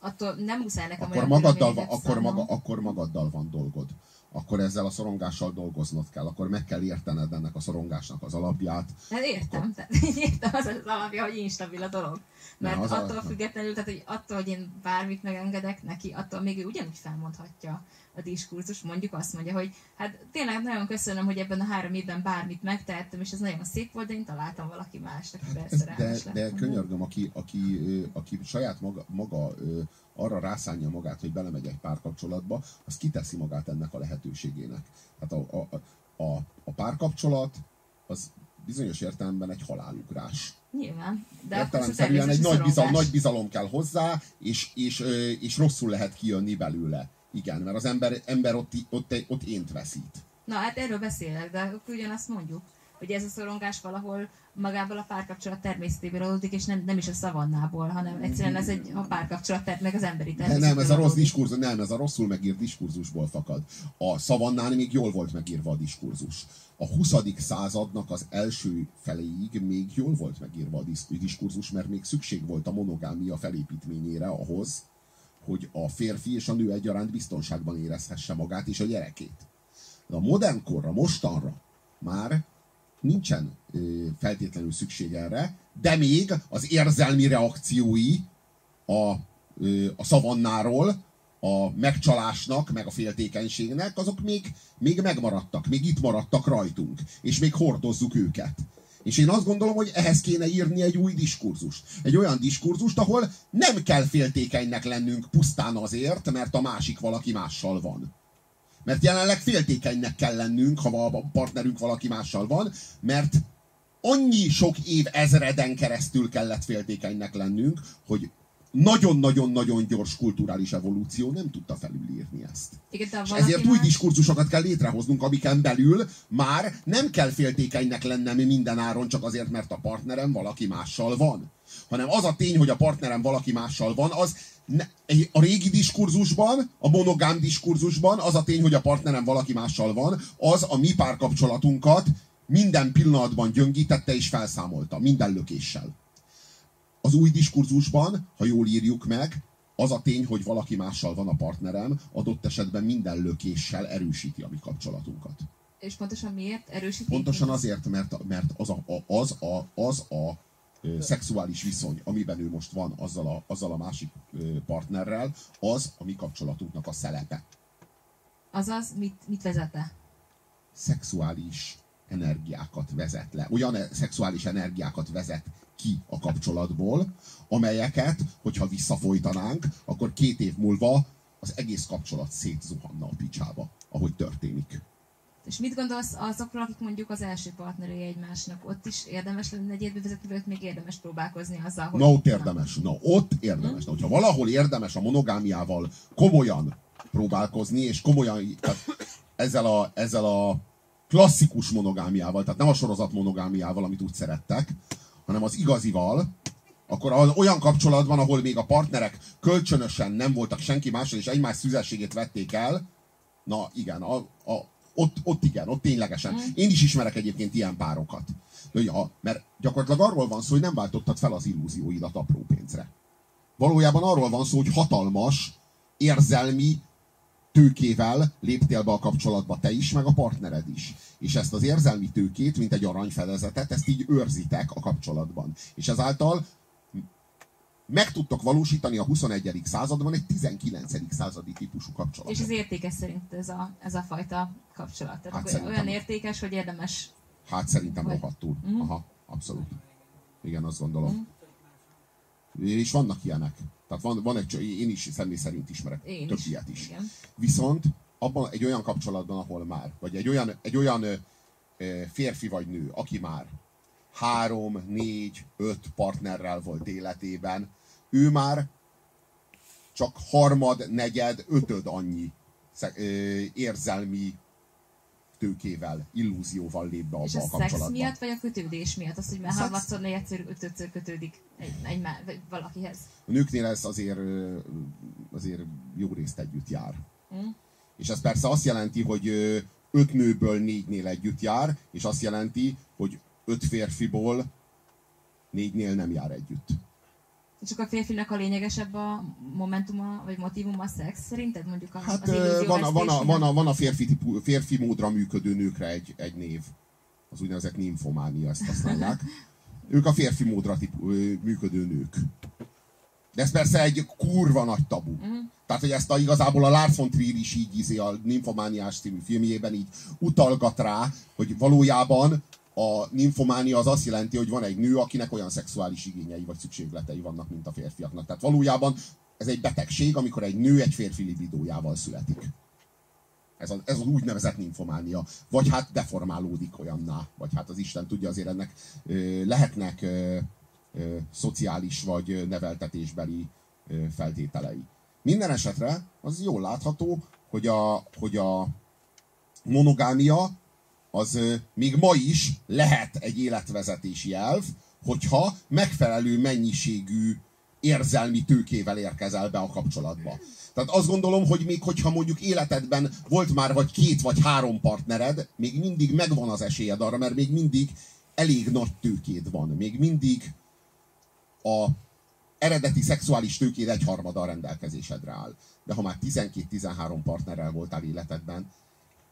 attól nem muszáj nekem akkor olyan magaddal, van, akkor, maga, akkor magaddal van dolgod. Akkor ezzel a szorongással dolgoznod kell. Akkor meg kell értened ennek a szorongásnak az alapját. Hát értem, tehát én értem az az alapja, hogy instabil a dolog. Mert Ne, az a- attól függetlenül, tehát hogy attól, hogy én bármit megengedek neki, attól még ő ugyanúgy felmondhatja a diskurzus, mondjuk azt mondja, hogy hát tényleg nagyon köszönöm, hogy ebben a három évben bármit megtehettem, és ez nagyon szép volt, de én találtam valaki mást, akivel Ez, de, szerelmes de lettem. könyörgöm, aki, aki, aki saját maga, maga arra rászánja magát, hogy belemegy egy párkapcsolatba, az kiteszi magát ennek a lehetőségének. Tehát a, a, a, a párkapcsolat az bizonyos értelemben egy halálugrás. Nyilván. De Értelemszerűen egy nagy bizalom, nagy bizalom kell hozzá, és, és, és rosszul lehet kijönni belőle. Igen, mert az ember, ember ott, ott, ott ént veszít. Na hát erről beszélek, de akkor ugyanazt mondjuk, hogy ez a szorongás valahol magából a párkapcsolat természetéből adódik, és nem, nem is a szavannából, hanem egyszerűen ez egy a párkapcsolat, tehát meg az emberi De természetből nem, ez a rossz diskurzus, nem, ez a rosszul megírt diskurzusból fakad. A szavannán még jól volt megírva a diskurzus. A 20. századnak az első feléig még jól volt megírva a diskurzus, mert még szükség volt a monogámia felépítményére ahhoz, hogy a férfi és a nő egyaránt biztonságban érezhesse magát és a gyerekét. De a modern korra, mostanra már nincsen feltétlenül szükség erre, de még az érzelmi reakciói a, a szavannáról, a megcsalásnak, meg a féltékenységnek, azok még, még megmaradtak, még itt maradtak rajtunk, és még hordozzuk őket. És én azt gondolom, hogy ehhez kéne írni egy új diskurzust. Egy olyan diskurzust, ahol nem kell féltékenynek lennünk pusztán azért, mert a másik valaki mással van. Mert jelenleg féltékenynek kell lennünk, ha a partnerünk valaki mással van, mert annyi sok év ezreden keresztül kellett féltékenynek lennünk, hogy nagyon-nagyon-nagyon gyors kulturális evolúció nem tudta felülírni ezt. Igen, de És ezért új más- diskurzusokat kell létrehoznunk, amiken belül már nem kell féltékenynek lennem minden áron csak azért, mert a partnerem valaki mással van. Hanem az a tény, hogy a partnerem valaki mással van, az ne, a régi diskurzusban, a monogám diskurzusban az a tény, hogy a partnerem valaki mással van, az a mi párkapcsolatunkat minden pillanatban gyöngítette és felszámolta, minden lökéssel. Az új diskurzusban, ha jól írjuk meg, az a tény, hogy valaki mással van a partnerem, adott esetben minden lökéssel erősíti a mi kapcsolatunkat. És pontosan miért erősíti? Pontosan azért, mert, mert az a, a, az a, az a ö, szexuális viszony, amiben ő most van azzal a, azzal a másik ö, partnerrel, az a mi kapcsolatunknak a szelepe. Azaz, mit, mit vezete? Szexuális energiákat vezet le. Olyan e- szexuális energiákat vezet ki a kapcsolatból, amelyeket, hogyha visszafolytanánk, akkor két év múlva az egész kapcsolat szétzuhanna a picsába, ahogy történik. És mit gondolsz azokról, akik mondjuk az első partnerei egymásnak? Ott is érdemes lenne egy életbe vezetni, vagy ott még érdemes próbálkozni azzal, hogy... Na ott érdemes, na ott érdemes. Na, hogyha valahol érdemes a monogámiával komolyan próbálkozni, és komolyan, tehát ezzel a, ezzel a klasszikus monogámiával, tehát nem a sorozat monogámiával, amit úgy szerettek, hanem az igazival, akkor az olyan kapcsolatban, ahol még a partnerek kölcsönösen nem voltak senki mással, és egymás szüzességét vették el, na igen, a, a, ott, ott igen, ott ténylegesen. Én is ismerek egyébként ilyen párokat. Ja, mert gyakorlatilag arról van szó, hogy nem váltottad fel az illúzióidat apró pénzre. Valójában arról van szó, hogy hatalmas, érzelmi tőkével léptél be a kapcsolatba te is, meg a partnered is. És ezt az érzelmi tőkét, mint egy aranyfedezetet, ezt így őrzitek a kapcsolatban. És ezáltal meg tudtok valósítani a 21. században egy 19. századi típusú kapcsolatot. És ez értékes szerint ez a, ez a fajta kapcsolat. Tehát Hát olyan értékes, hogy érdemes... Hát szerintem Vagy- rohadtul. Mhm. Aha, abszolút. Igen, azt gondolom. És vannak ilyenek. Tehát van, van egy, én is személy szerint ismerek Én több is. ilyet is. Igen. Viszont abban egy olyan kapcsolatban, ahol már, vagy egy olyan, egy olyan férfi vagy nő, aki már három, négy, öt partnerrel volt életében, ő már csak harmad, negyed, ötöd annyi érzelmi tőkével, illúzióval lép be abba És a a szex kapcsolatba. miatt, vagy a kötődés miatt? Az, hogy már Szex- harmadszor, negyedszer, ötödször kötődik egy, egy, vagy valakihez. A nőknél ez azért, azért jó részt együtt jár. Mm. És ez persze azt jelenti, hogy öt nőből négynél együtt jár, és azt jelenti, hogy öt férfiból négynél nem jár együtt. Akkor a férfinak a lényegesebb a momentuma, vagy motivuma a szex szerinted? Mondjuk a, Hát az van, a, van, a, van, a, van a férfi, típú, férfi módra működő nőkre egy, egy név. Az úgynevezett nymfománia, ezt használják. Ők a férfi módra típú, működő nők. De ez persze egy kurva nagy tabu. Mhm. Tehát, hogy ezt a, igazából a Lars von Trier is így izé, a Nymfomániás című filmjében így utalgat rá, hogy valójában a nymfománia az azt jelenti, hogy van egy nő, akinek olyan szexuális igényei vagy szükségletei vannak, mint a férfiaknak. Tehát valójában ez egy betegség, amikor egy nő egy férfi libidójával születik. Ez, a, ez az úgynevezett nymfománia. Vagy hát deformálódik olyanná, vagy hát az Isten tudja, azért ennek ö, lehetnek ö, ö, szociális vagy neveltetésbeli ö, feltételei. Minden esetre az jól látható, hogy a, hogy a monogámia az ö, még ma is lehet egy életvezetési elv, hogyha megfelelő mennyiségű érzelmi tőkével érkezel be a kapcsolatba. Tehát azt gondolom, hogy még hogyha mondjuk életedben volt már vagy két vagy három partnered, még mindig megvan az esélyed arra, mert még mindig elég nagy tőkéd van. Még mindig a eredeti szexuális tőkéd egyharmada a rendelkezésedre áll. De ha már 12-13 partnerrel voltál életedben,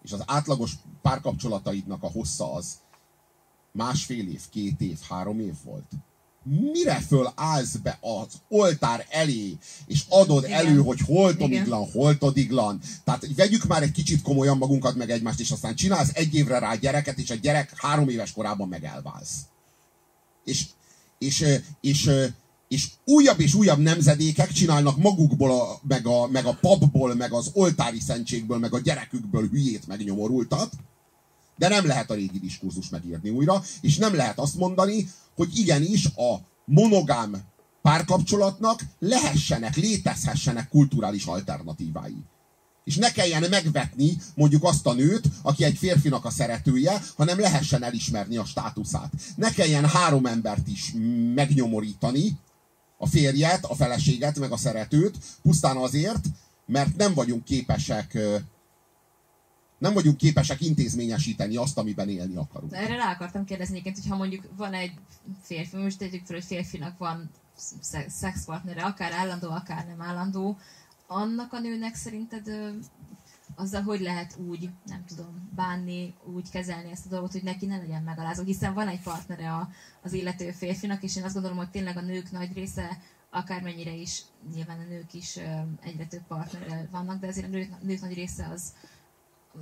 és az átlagos párkapcsolataidnak a hossza az másfél év, két év, három év volt, mire föl állsz be az oltár elé, és adod Igen. elő, hogy hol Igen. todiglan, hol todiglan. Tehát vegyük már egy kicsit komolyan magunkat, meg egymást, és aztán csinálsz egy évre rá gyereket, és a gyerek három éves korában meg elválsz. És, és, ö, és, ö, és újabb és újabb nemzedékek csinálnak magukból, a, meg, a, meg a papból, meg az oltári szentségből, meg a gyerekükből hülyét megnyomorultat, de nem lehet a régi diskurzus megírni újra, és nem lehet azt mondani, hogy igenis a monogám párkapcsolatnak lehessenek, létezhessenek kulturális alternatívái. És ne kelljen megvetni mondjuk azt a nőt, aki egy férfinak a szeretője, hanem lehessen elismerni a státuszát. Ne kelljen három embert is megnyomorítani, a férjet, a feleséget, meg a szeretőt, pusztán azért, mert nem vagyunk képesek nem vagyunk képesek intézményesíteni azt, amiben élni akarunk. Erre rá akartam kérdezni hogy ha mondjuk van egy férfi, most tegyük fel, hogy férfinak van sze- szexpartnere, akár állandó, akár nem állandó, annak a nőnek szerinted azzal hogy lehet úgy, nem tudom, bánni, úgy kezelni ezt a dolgot, hogy neki ne legyen megalázó, hiszen van egy partnere a, az illető férfinak, és én azt gondolom, hogy tényleg a nők nagy része, akármennyire is, nyilván a nők is egyre több partnerrel vannak, de azért a nők, nők nagy része az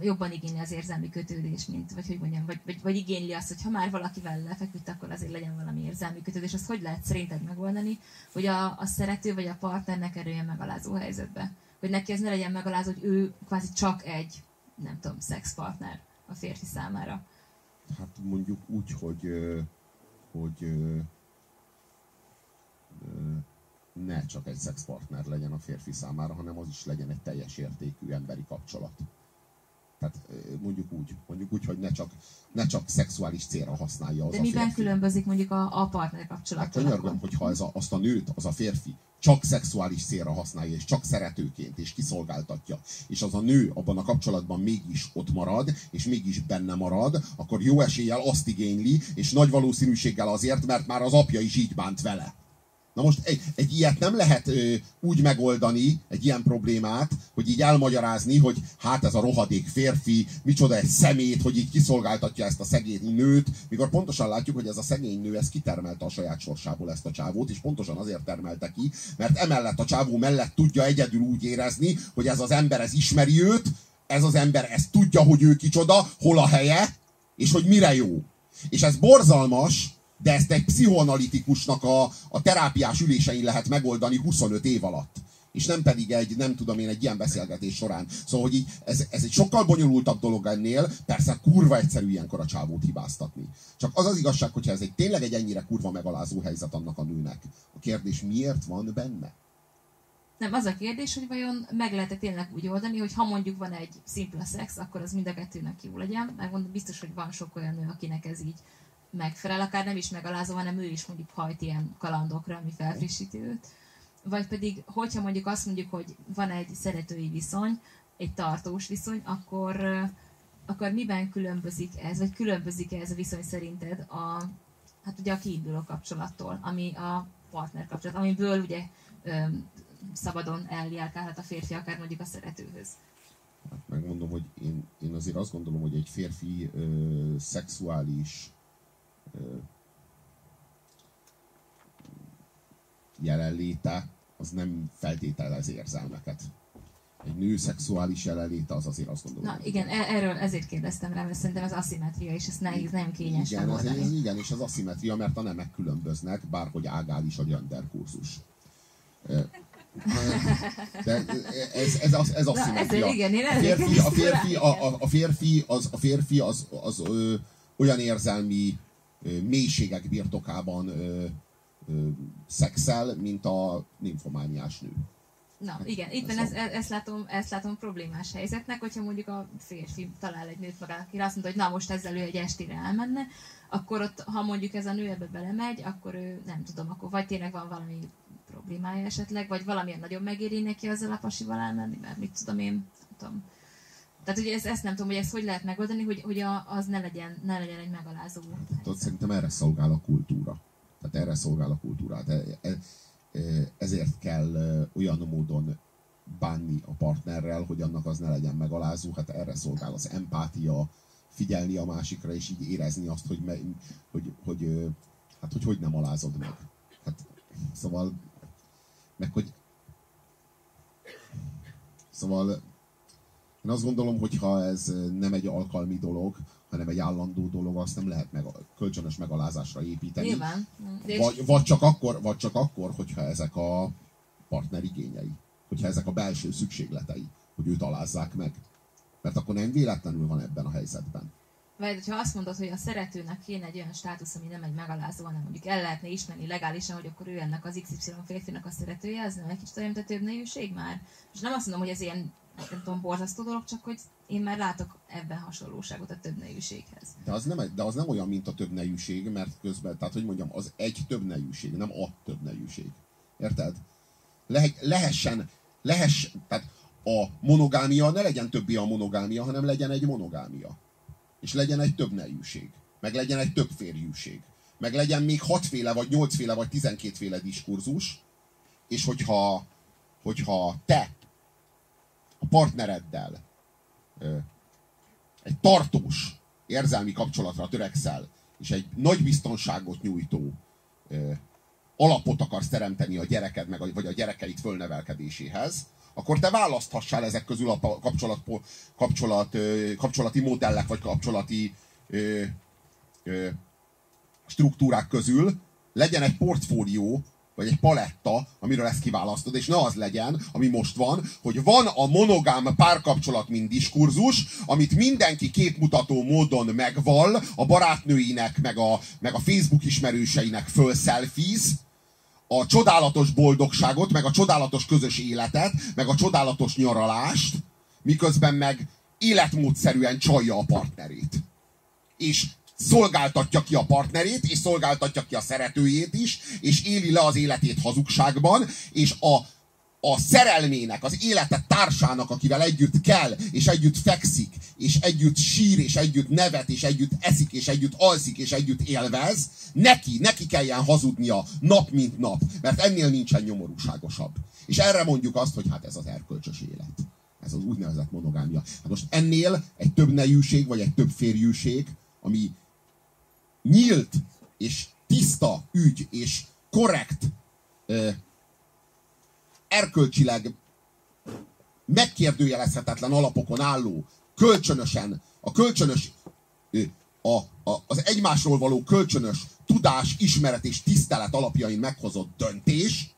jobban igényli az érzelmi kötődés, mint, vagy hogy mondjam, vagy, vagy, vagy igényli azt, hogy ha már valakivel lefeküdt, akkor azért legyen valami érzelmi kötődés. Azt hogy lehet szerinted megoldani, hogy a, a szerető vagy a partner ne kerüljön megalázó helyzetbe? Hogy neki ez ne legyen megalázó, hogy ő kvázi csak egy, nem tudom, szexpartner a férfi számára. Hát mondjuk úgy, hogy, hogy ne csak egy szexpartner legyen a férfi számára, hanem az is legyen egy teljes értékű emberi kapcsolat. Tehát mondjuk úgy, mondjuk úgy, hogy ne csak, ne csak szexuális célra használja az De a miben férfi. különbözik mondjuk a, a partner Hát kapcsolattól? könyörgöm, hogyha ez a, azt a nőt, az a férfi csak szexuális célra használja, és csak szeretőként, és kiszolgáltatja, és az a nő abban a kapcsolatban mégis ott marad, és mégis benne marad, akkor jó eséllyel azt igényli, és nagy valószínűséggel azért, mert már az apja is így bánt vele. Na most egy, egy ilyet nem lehet ö, úgy megoldani, egy ilyen problémát, hogy így elmagyarázni, hogy hát ez a rohadék férfi, micsoda egy szemét, hogy így kiszolgáltatja ezt a szegény nőt, mikor pontosan látjuk, hogy ez a szegény nő, ez kitermelte a saját sorsából ezt a csávót, és pontosan azért termelte ki, mert emellett a csávó mellett tudja egyedül úgy érezni, hogy ez az ember, ez ismeri őt, ez az ember, ez tudja, hogy ő kicsoda, hol a helye, és hogy mire jó. És ez borzalmas, de ezt egy pszichoanalitikusnak a, a terápiás ülésein lehet megoldani 25 év alatt. És nem pedig egy, nem tudom én, egy ilyen beszélgetés során. Szóval, hogy így, ez, ez egy sokkal bonyolultabb dolog ennél, persze kurva egyszerű ilyenkor a csávót hibáztatni. Csak az az igazság, hogyha ez egy tényleg egy ennyire kurva megalázó helyzet annak a nőnek. A kérdés miért van benne? Nem, az a kérdés, hogy vajon meg lehet-e tényleg úgy oldani, hogy ha mondjuk van egy szimpla szex, akkor az mind a kettőnek jó legyen. Megmondom, biztos, hogy van sok olyan nő, akinek ez így megfelel, akár nem is megalázó, hanem ő is mondjuk hajt ilyen kalandokra, ami felfrissíti őt. Vagy pedig, hogyha mondjuk azt mondjuk, hogy van egy szeretői viszony, egy tartós viszony, akkor, akkor miben különbözik ez, vagy különbözik ez a viszony szerinted a, hát ugye a kiinduló kapcsolattól, ami a partner kapcsolat, amiből ugye öm, szabadon eljárkálhat a férfi, akár mondjuk a szeretőhöz. Hát megmondom, hogy én, én azért azt gondolom, hogy egy férfi ö, szexuális jelenléte az nem feltételez érzelmeket. Egy nő szexuális jelenléte az azért azt gondolom. Na igen, e- erről ezért kérdeztem rá, mert szerintem ez aszimetria, és ez nehéz, nem kényes igen, ez, ez, igen, és az aszimetria, mert a nemek különböznek, bárhogy ágál is a gender kurzus. De ez, ez, az, ez Na, aszimetria. A férfi, a férfi, a, a, a férfi az, a férfi az, az ö, olyan érzelmi mélységek birtokában ö, ö, szexel, mint a nymfomániás nő. Na igen, itt Ez a- ez, ez, ezt, látom, ezt látom problémás helyzetnek, hogyha mondjuk a férfi talál egy nőt magának, aki azt mondta, hogy na most ezzel ő egy estére elmenne, akkor ott, ha mondjuk ez a nő ebbe belemegy, akkor ő nem tudom, akkor vagy tényleg van valami problémája esetleg, vagy valamilyen nagyon megéri neki azzal a pasival elmenni, mert mit tudom én, nem tudom. Tehát ugye ezt, ezt nem tudom, hogy ezt hogy lehet megoldani, hogy, hogy a, az ne legyen, ne legyen egy megalázó. Helyzet. szerintem erre szolgál a kultúra. Tehát erre szolgál a kultúra. De e- e- ezért kell ö, olyan módon bánni a partnerrel, hogy annak az ne legyen megalázó, hát erre szolgál az empátia, figyelni a másikra, és így érezni azt, hogy, me, hogy, hogy, hát, hogy hogy nem alázod meg. Hát, szóval, meg hogy Szóval én azt gondolom, hogy ha ez nem egy alkalmi dolog, hanem egy állandó dolog, azt nem lehet meg, kölcsönös megalázásra építeni. Nyilván. Vagy, vagy, csak akkor, vagy csak akkor, hogyha ezek a partner igényei. Hogyha ezek a belső szükségletei, hogy őt alázzák meg. Mert akkor nem véletlenül van ebben a helyzetben. Vagy ha azt mondod, hogy a szeretőnek kéne egy olyan státusz, ami nem egy megalázó, hanem mondjuk el lehetne ismerni legálisan, hogy akkor ő ennek az XY férfinak a szeretője, az nem egy kicsit olyan, mint a több nejűség már? És nem azt mondom, hogy ez ilyen nem tudom, borzasztó dolog, csak hogy én már látok ebben hasonlóságot a több nejűséghez. De az, nem, de az nem olyan, mint a több nejűség, mert közben, tehát hogy mondjam, az egy több nejűség, nem a több nejűség. Érted? Le, lehessen, lehess, tehát a monogámia ne legyen többé a monogámia, hanem legyen egy monogámia. És legyen egy több nejűség. Meg legyen egy több férjűség. Meg legyen még hatféle, vagy nyolcféle, vagy tizenkétféle diskurzus. És hogyha, hogyha te a partnereddel egy tartós érzelmi kapcsolatra törekszel, és egy nagy biztonságot nyújtó alapot akarsz teremteni a gyereked, meg vagy a gyerekeid fölnevelkedéséhez, akkor te választhassál ezek közül a kapcsolat, kapcsolat, kapcsolati modellek, vagy kapcsolati ö, ö, struktúrák közül, legyen egy portfólió, vagy egy paletta, amiről ezt kiválasztod, és ne az legyen, ami most van, hogy van a monogám párkapcsolat, mint diskurzus, amit mindenki képmutató módon megval, a barátnőinek, meg a, meg a Facebook ismerőseinek fölszelfiz, a csodálatos boldogságot, meg a csodálatos közös életet, meg a csodálatos nyaralást, miközben meg életmódszerűen csalja a partnerét. És szolgáltatja ki a partnerét, és szolgáltatja ki a szeretőjét is, és éli le az életét hazugságban, és a, a szerelmének, az élete társának, akivel együtt kell, és együtt fekszik, és együtt sír, és együtt nevet, és együtt eszik, és együtt alszik, és együtt élvez, neki, neki kelljen hazudnia nap mint nap, mert ennél nincsen nyomorúságosabb. És erre mondjuk azt, hogy hát ez az erkölcsös élet. Ez az úgynevezett monogámia. Hát most ennél egy több nejűség, vagy egy több férjűség, ami nyílt, és tiszta ügy, és korrekt, erkölcsileg megkérdőjelezhetetlen alapokon álló, kölcsönösen, a kölcsönös, a, a, az egymásról való kölcsönös tudás, ismeret és tisztelet alapjain meghozott döntés,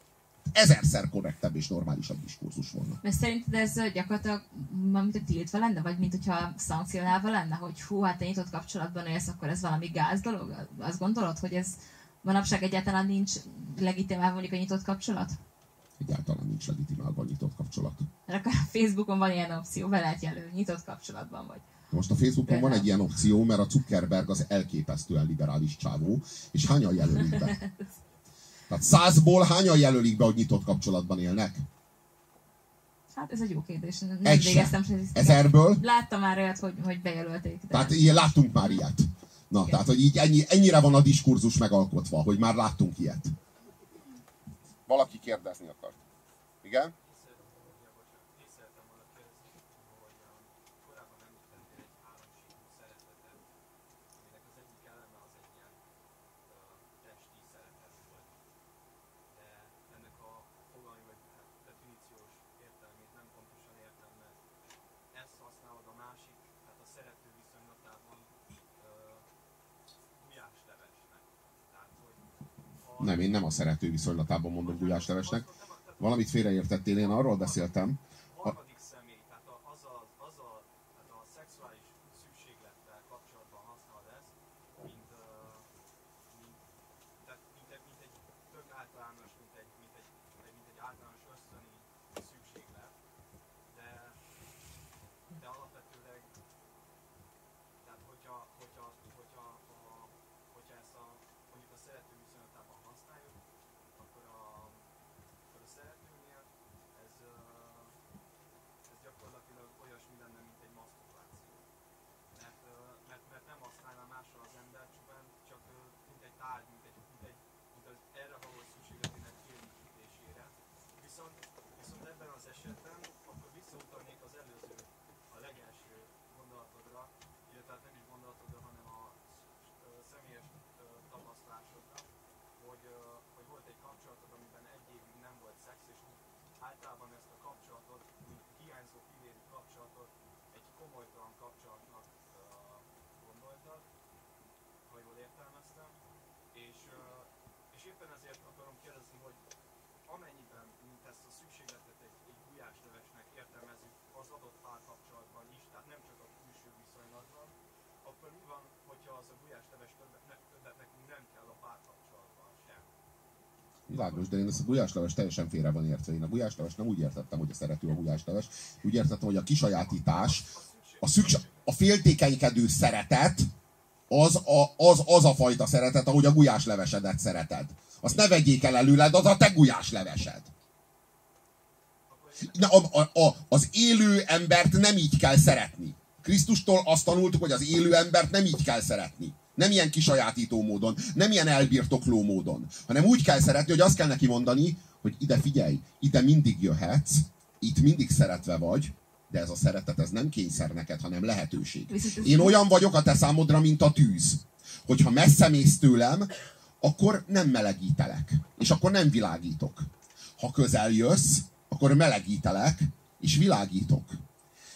ezerszer korrektebb és normálisabb diskurzus volna. Mert szerinted ez gyakorlatilag mint a tiltva lenne, vagy mint hogyha szankcionálva lenne, hogy hú, hát te nyitott kapcsolatban élsz, akkor ez valami gáz dolog? Azt gondolod, hogy ez manapság egyáltalán nincs legitimálva mondjuk a nyitott kapcsolat? Egyáltalán nincs legitimálva a nyitott kapcsolat. Mert akkor a Facebookon van ilyen opció, be lehet jelölni, nyitott kapcsolatban vagy. Most a Facebookon van egy ilyen opció, mert a Zuckerberg az elképesztően liberális csávó, és hányan jelölik be? Tehát százból hányan jelölik be, hogy nyitott kapcsolatban élnek? Hát ez egy jó kérdés. Nem Egy végeztem statisztikát. Ezerből? Láttam már olyat, hogy, hogy bejelölték. De Tehát ilyen láttunk már ilyet. Na, Igen. tehát, hogy így ennyi, ennyire van a diskurzus megalkotva, hogy már láttunk ilyet. Valaki kérdezni akart. Igen? Nem, én nem a szerető viszonylatában mondom gulyáslevesnek. Valamit félreértettél, én arról beszéltem. harmadik személy, tehát a, az, a, az a, tehát a szexuális szükséglettel kapcsolatban használod ezt, mint, uh, mint, tehát mint, egy, mint egy tök általános, mint egy, mint egy, mint egy általános ösztöni szükséglet, de, de alapvetőleg, tehát hogyha, hogyha, hogyha, a, hogyha ezt a, mondjuk a szerető viszonylatában használjuk, akkor a, akkor a szeretőnél ez, ö, hajtalan kapcsolatnak ö, gondoltad, ha jól értelmeztem, és, ö, és éppen ezért akarom kérdezni, hogy amennyiben, mint ezt a szükségletet egy, egy gulyáslevesnek értelmezzük az adott párkapcsolatban is, tehát nem csak a külső viszonylatban, akkor mi van, hogyha az a gulyásleves többet, ne, többet nekünk nem kell a párkapcsolatban sem? Világos, de én ezt a gulyásleves teljesen félre van értve. Én a gulyásleves nem úgy értettem, hogy a szerető a gulyásleves. Úgy értettem, hogy a kisajátítás, a, szükség, a féltékenykedő szeretet, az a, az, az a fajta szeretet, ahogy a gulyáslevesedet szereted. Azt ne vegyék el előled, az a te gulyáslevesed. Na, a, a, a, az élő embert nem így kell szeretni. Krisztustól azt tanultuk, hogy az élő embert nem így kell szeretni. Nem ilyen kisajátító módon, nem ilyen elbirtokló módon, hanem úgy kell szeretni, hogy azt kell neki mondani, hogy ide figyelj, ide mindig jöhetsz, itt mindig szeretve vagy, de ez a szeretet, ez nem kényszer neked, hanem lehetőség. Én olyan vagyok a te számodra, mint a tűz. Hogyha messze mész tőlem, akkor nem melegítelek, és akkor nem világítok. Ha közel jössz, akkor melegítelek, és világítok.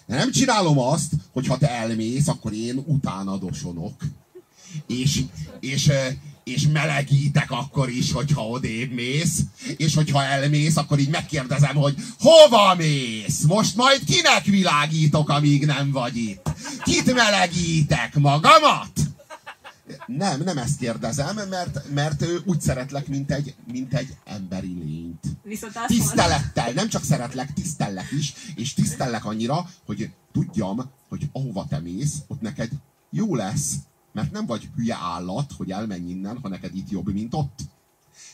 De nem csinálom azt, hogy ha te elmész, akkor én utána dosonok. És, és, és melegítek akkor is, hogyha odébb mész, és hogyha elmész, akkor így megkérdezem, hogy hova mész? Most majd kinek világítok, amíg nem vagy itt? Kit melegítek? Magamat? Nem, nem ezt kérdezem, mert, mert úgy szeretlek, mint egy, mint egy emberi lényt. Viszont Tisztelettel, nem csak szeretlek, tisztellek is, és tisztellek annyira, hogy tudjam, hogy ahova te mész, ott neked jó lesz, mert nem vagy hülye állat, hogy elmenj innen, ha neked itt jobb, mint ott.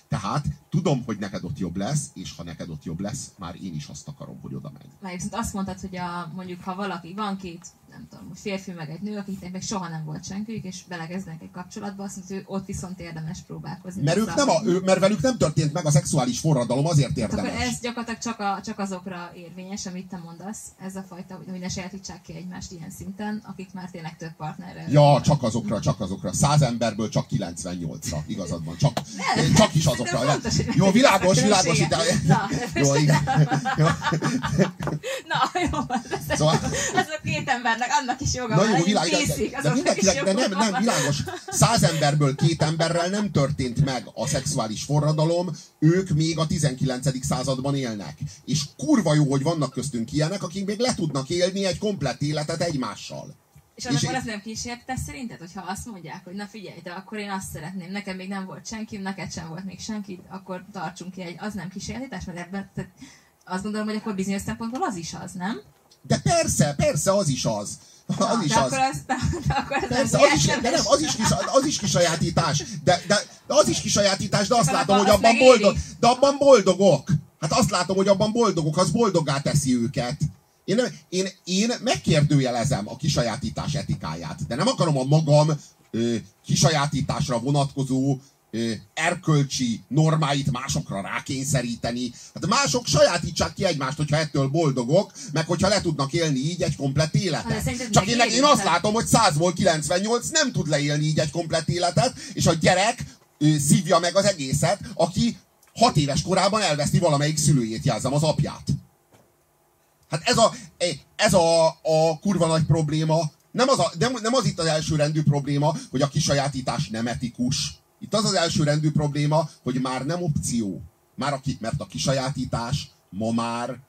Tehát tudom, hogy neked ott jobb lesz, és ha neked ott jobb lesz, már én is azt akarom, hogy oda menj. Már viszont azt mondtad, hogy a, mondjuk ha valaki van két, nem tudom, férfi meg egy nő, akiknek meg soha nem volt senkiük, és belekezdenek egy kapcsolatba, azt mondja, hogy ott viszont érdemes próbálkozni. Mert, ők nem a, ő, mert velük nem történt meg a szexuális forradalom, azért Hát akkor érdemes. ez gyakorlatilag csak, a, csak azokra érvényes, amit te mondasz, ez a fajta, hogy ne sajátítsák ki egymást ilyen szinten, akik már tényleg több partnerrel. Ja, csak azokra, csak azokra. Száz emberből csak 98-ra. Igazad van. Csak, csak is azokra. Fontos, Jó, világos, világos. Különbséget. Na, jó, igen. Jó. Na, jó, van, ez, Szóval- az a két embernek, annak is joga Na van, jó, világos. bízik, De, de mindenkinek, de nem, nem, világos. Száz emberből két emberrel nem történt meg a szexuális forradalom, ők még a 19. században élnek. És kurva jó, hogy vannak köztünk ilyenek, akik még le tudnak élni egy komplett életet egymással. És annak És- az nem kísértés szerinted, hogyha azt mondják, hogy na figyelj, de akkor én azt szeretném, nekem még nem volt senki, neked sem volt még senki, akkor tartsunk ki egy, az nem kísérletes, mert ebben, tehát azt gondolom, hogy akkor bizonyos szempontból az is az, nem? De persze, persze, az is az. Na, Az is de az. akkor az, de, de akkor az Persze, az is, de nem, az is, kis, az is kisajátítás. De, de, de az is kisajátítás, de azt látom, hogy abban megéri. boldog, de abban boldogok. Hát azt látom, hogy abban boldogok, az boldoggá teszi őket. Én, én, én megkérdőjelezem a kisajátítás etikáját, de nem akarom a magam ö, kisajátításra vonatkozó erkölcsi normáit másokra rákényszeríteni. Hát mások sajátítsák ki egymást, hogyha ettől boldogok, meg hogyha le tudnak élni így egy komplett De életet. szerinted Csak én, én azt látom, hogy 100-ból 98 nem tud leélni így egy komplett életet, és a gyerek ö, szívja meg az egészet, aki hat éves korában elveszti valamelyik szülőjét, jelzem az apját. Hát ez a, ez a, a kurva nagy probléma. Nem az, a, nem, nem az itt az elsőrendű probléma, hogy a kisajátítás nem etikus. Itt az az elsőrendű probléma, hogy már nem opció. Már a, mert a kisajátítás ma már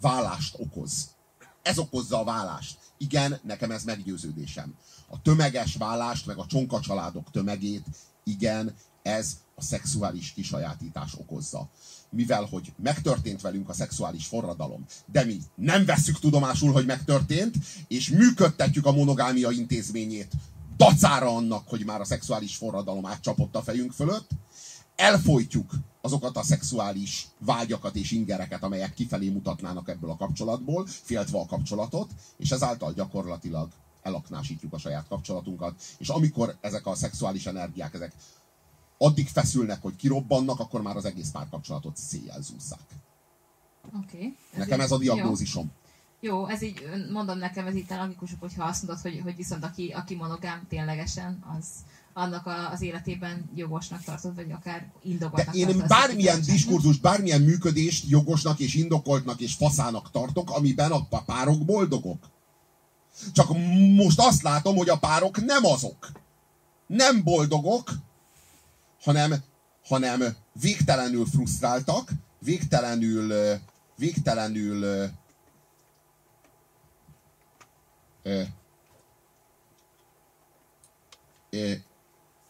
vállást okoz. Ez okozza a vállást. Igen, nekem ez meggyőződésem. A tömeges vállást, meg a csonka családok tömegét, igen, ez a szexuális kisajátítás okozza. Mivel, hogy megtörtént velünk a szexuális forradalom, de mi nem vesszük tudomásul, hogy megtörtént, és működtetjük a monogámia intézményét dacára annak, hogy már a szexuális forradalom átcsapott a fejünk fölött, elfolytjuk azokat a szexuális vágyakat és ingereket, amelyek kifelé mutatnának ebből a kapcsolatból, féltve a kapcsolatot, és ezáltal gyakorlatilag elaknásítjuk a saját kapcsolatunkat, és amikor ezek a szexuális energiák, ezek addig feszülnek, hogy kirobbannak, akkor már az egész párkapcsolatot széjjel zúzzák. Okay. Nekem ez a diagnózisom. Jó, jó, ez így, mondom nekem, ez itt a logikusabb, hogyha azt mondod, hogy, hogy viszont aki, aki monogám ténylegesen, az annak a, az életében jogosnak tartod, vagy akár De indokoltnak én tartod azt, bármilyen hogy diskurzust, bármilyen működést jogosnak és indokoltnak és faszának tartok, amiben a párok boldogok. Csak most azt látom, hogy a párok nem azok. Nem boldogok, hanem, hanem végtelenül frusztráltak, végtelenül, végtelenül ö, ö, ö,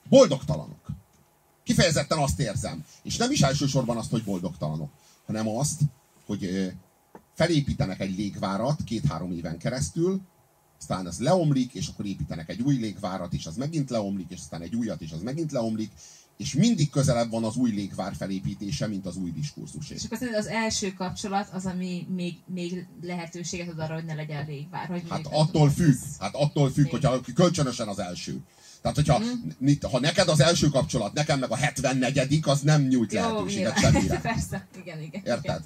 boldogtalanok. Kifejezetten azt érzem. És nem is elsősorban azt, hogy boldogtalanok, hanem azt, hogy felépítenek egy légvárat két-három éven keresztül, aztán az leomlik, és akkor építenek egy új légvárat, és az megint leomlik, és aztán egy újat, és az megint leomlik, és mindig közelebb van az új légvár felépítése, mint az új diskurzusé. És akkor az első kapcsolat az, ami még, még lehetőséget ad arra, hogy ne legyen légvár. Hogy Hát attól ez- függ, hát attól függ, hogyha kölcsönösen az első. Tehát, hogyha mm. ha neked az első kapcsolat, nekem meg a 74 az nem nyújt Jó, lehetőséget nyilván. semmire. Persze, igen, igen. Érted?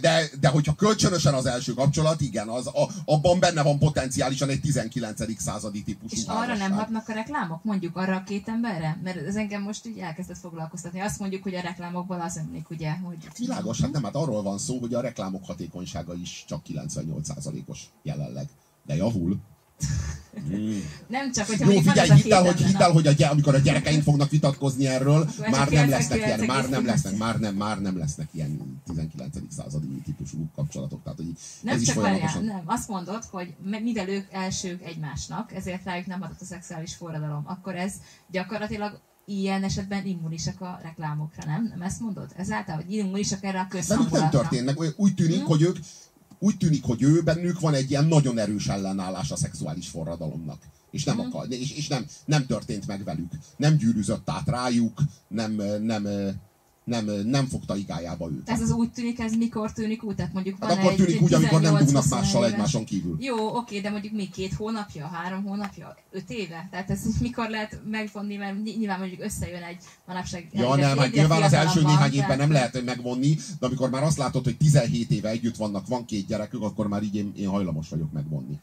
De, de hogyha kölcsönösen az első kapcsolat, igen, az, a, abban benne van potenciálisan egy 19. századi típusú És arra nem házasság. hatnak a reklámok? Mondjuk arra a két emberre? Mert ez engem most így elkezdett foglalkoztatni. Azt mondjuk, hogy a reklámokból az emlék, ugye, hogy... Világos, hát nem, hát arról van szó, hogy a reklámok hatékonysága is csak 98%-os jelenleg. De javul. Mm. Nem csak, hogyha Jó, figyelj, ez a hidd el, két hogy, ember, hidd el, na. hogy a, gy- amikor a gyerekeink fognak vitatkozni erről, már csak nem lesznek ilyen, 99,9. már nem lesznek, már nem, már nem lesznek ilyen 19. századi típusú kapcsolatok. Tehát, hogy Nem ez is csak várjál, folyamatosan. nem. Azt mondod, hogy mivel ők elsők egymásnak, ezért rájuk nem hatott a szexuális forradalom, akkor ez gyakorlatilag ilyen esetben immunisak a reklámokra, nem? Nem ezt mondod? Ezáltal, hogy immunisak erre a Velük nem közhangulatra. történnek. Úgy tűnik, Hm? hogy ők úgy tűnik, hogy ő bennük van egy ilyen nagyon erős ellenállás a szexuális forradalomnak. És nem, Hm. akar, és, és nem, nem történt meg velük. Nem gyűrűzött át rájuk, nem, nem, nem, nem fogta igájába őt. Ez az úgy tűnik, ez mikor tűnik úgy? Tehát mondjuk Hát van akkor egy tűnik úgy, amikor nem 18-21 dugnak mással egymáson kívül. Jó, oké, de mondjuk még két hónapja, három hónapja, öt éve? Tehát ez mikor lehet megvonni, mert ny- nyilván mondjuk összejön egy manapság Ja, egyre- nem, hát nyilván az első néhány évben nem lehet megvonni, de amikor már azt látod, hogy 17 éve együtt vannak, van két gyerekük, akkor már így én, én hajlamos vagyok megvonni.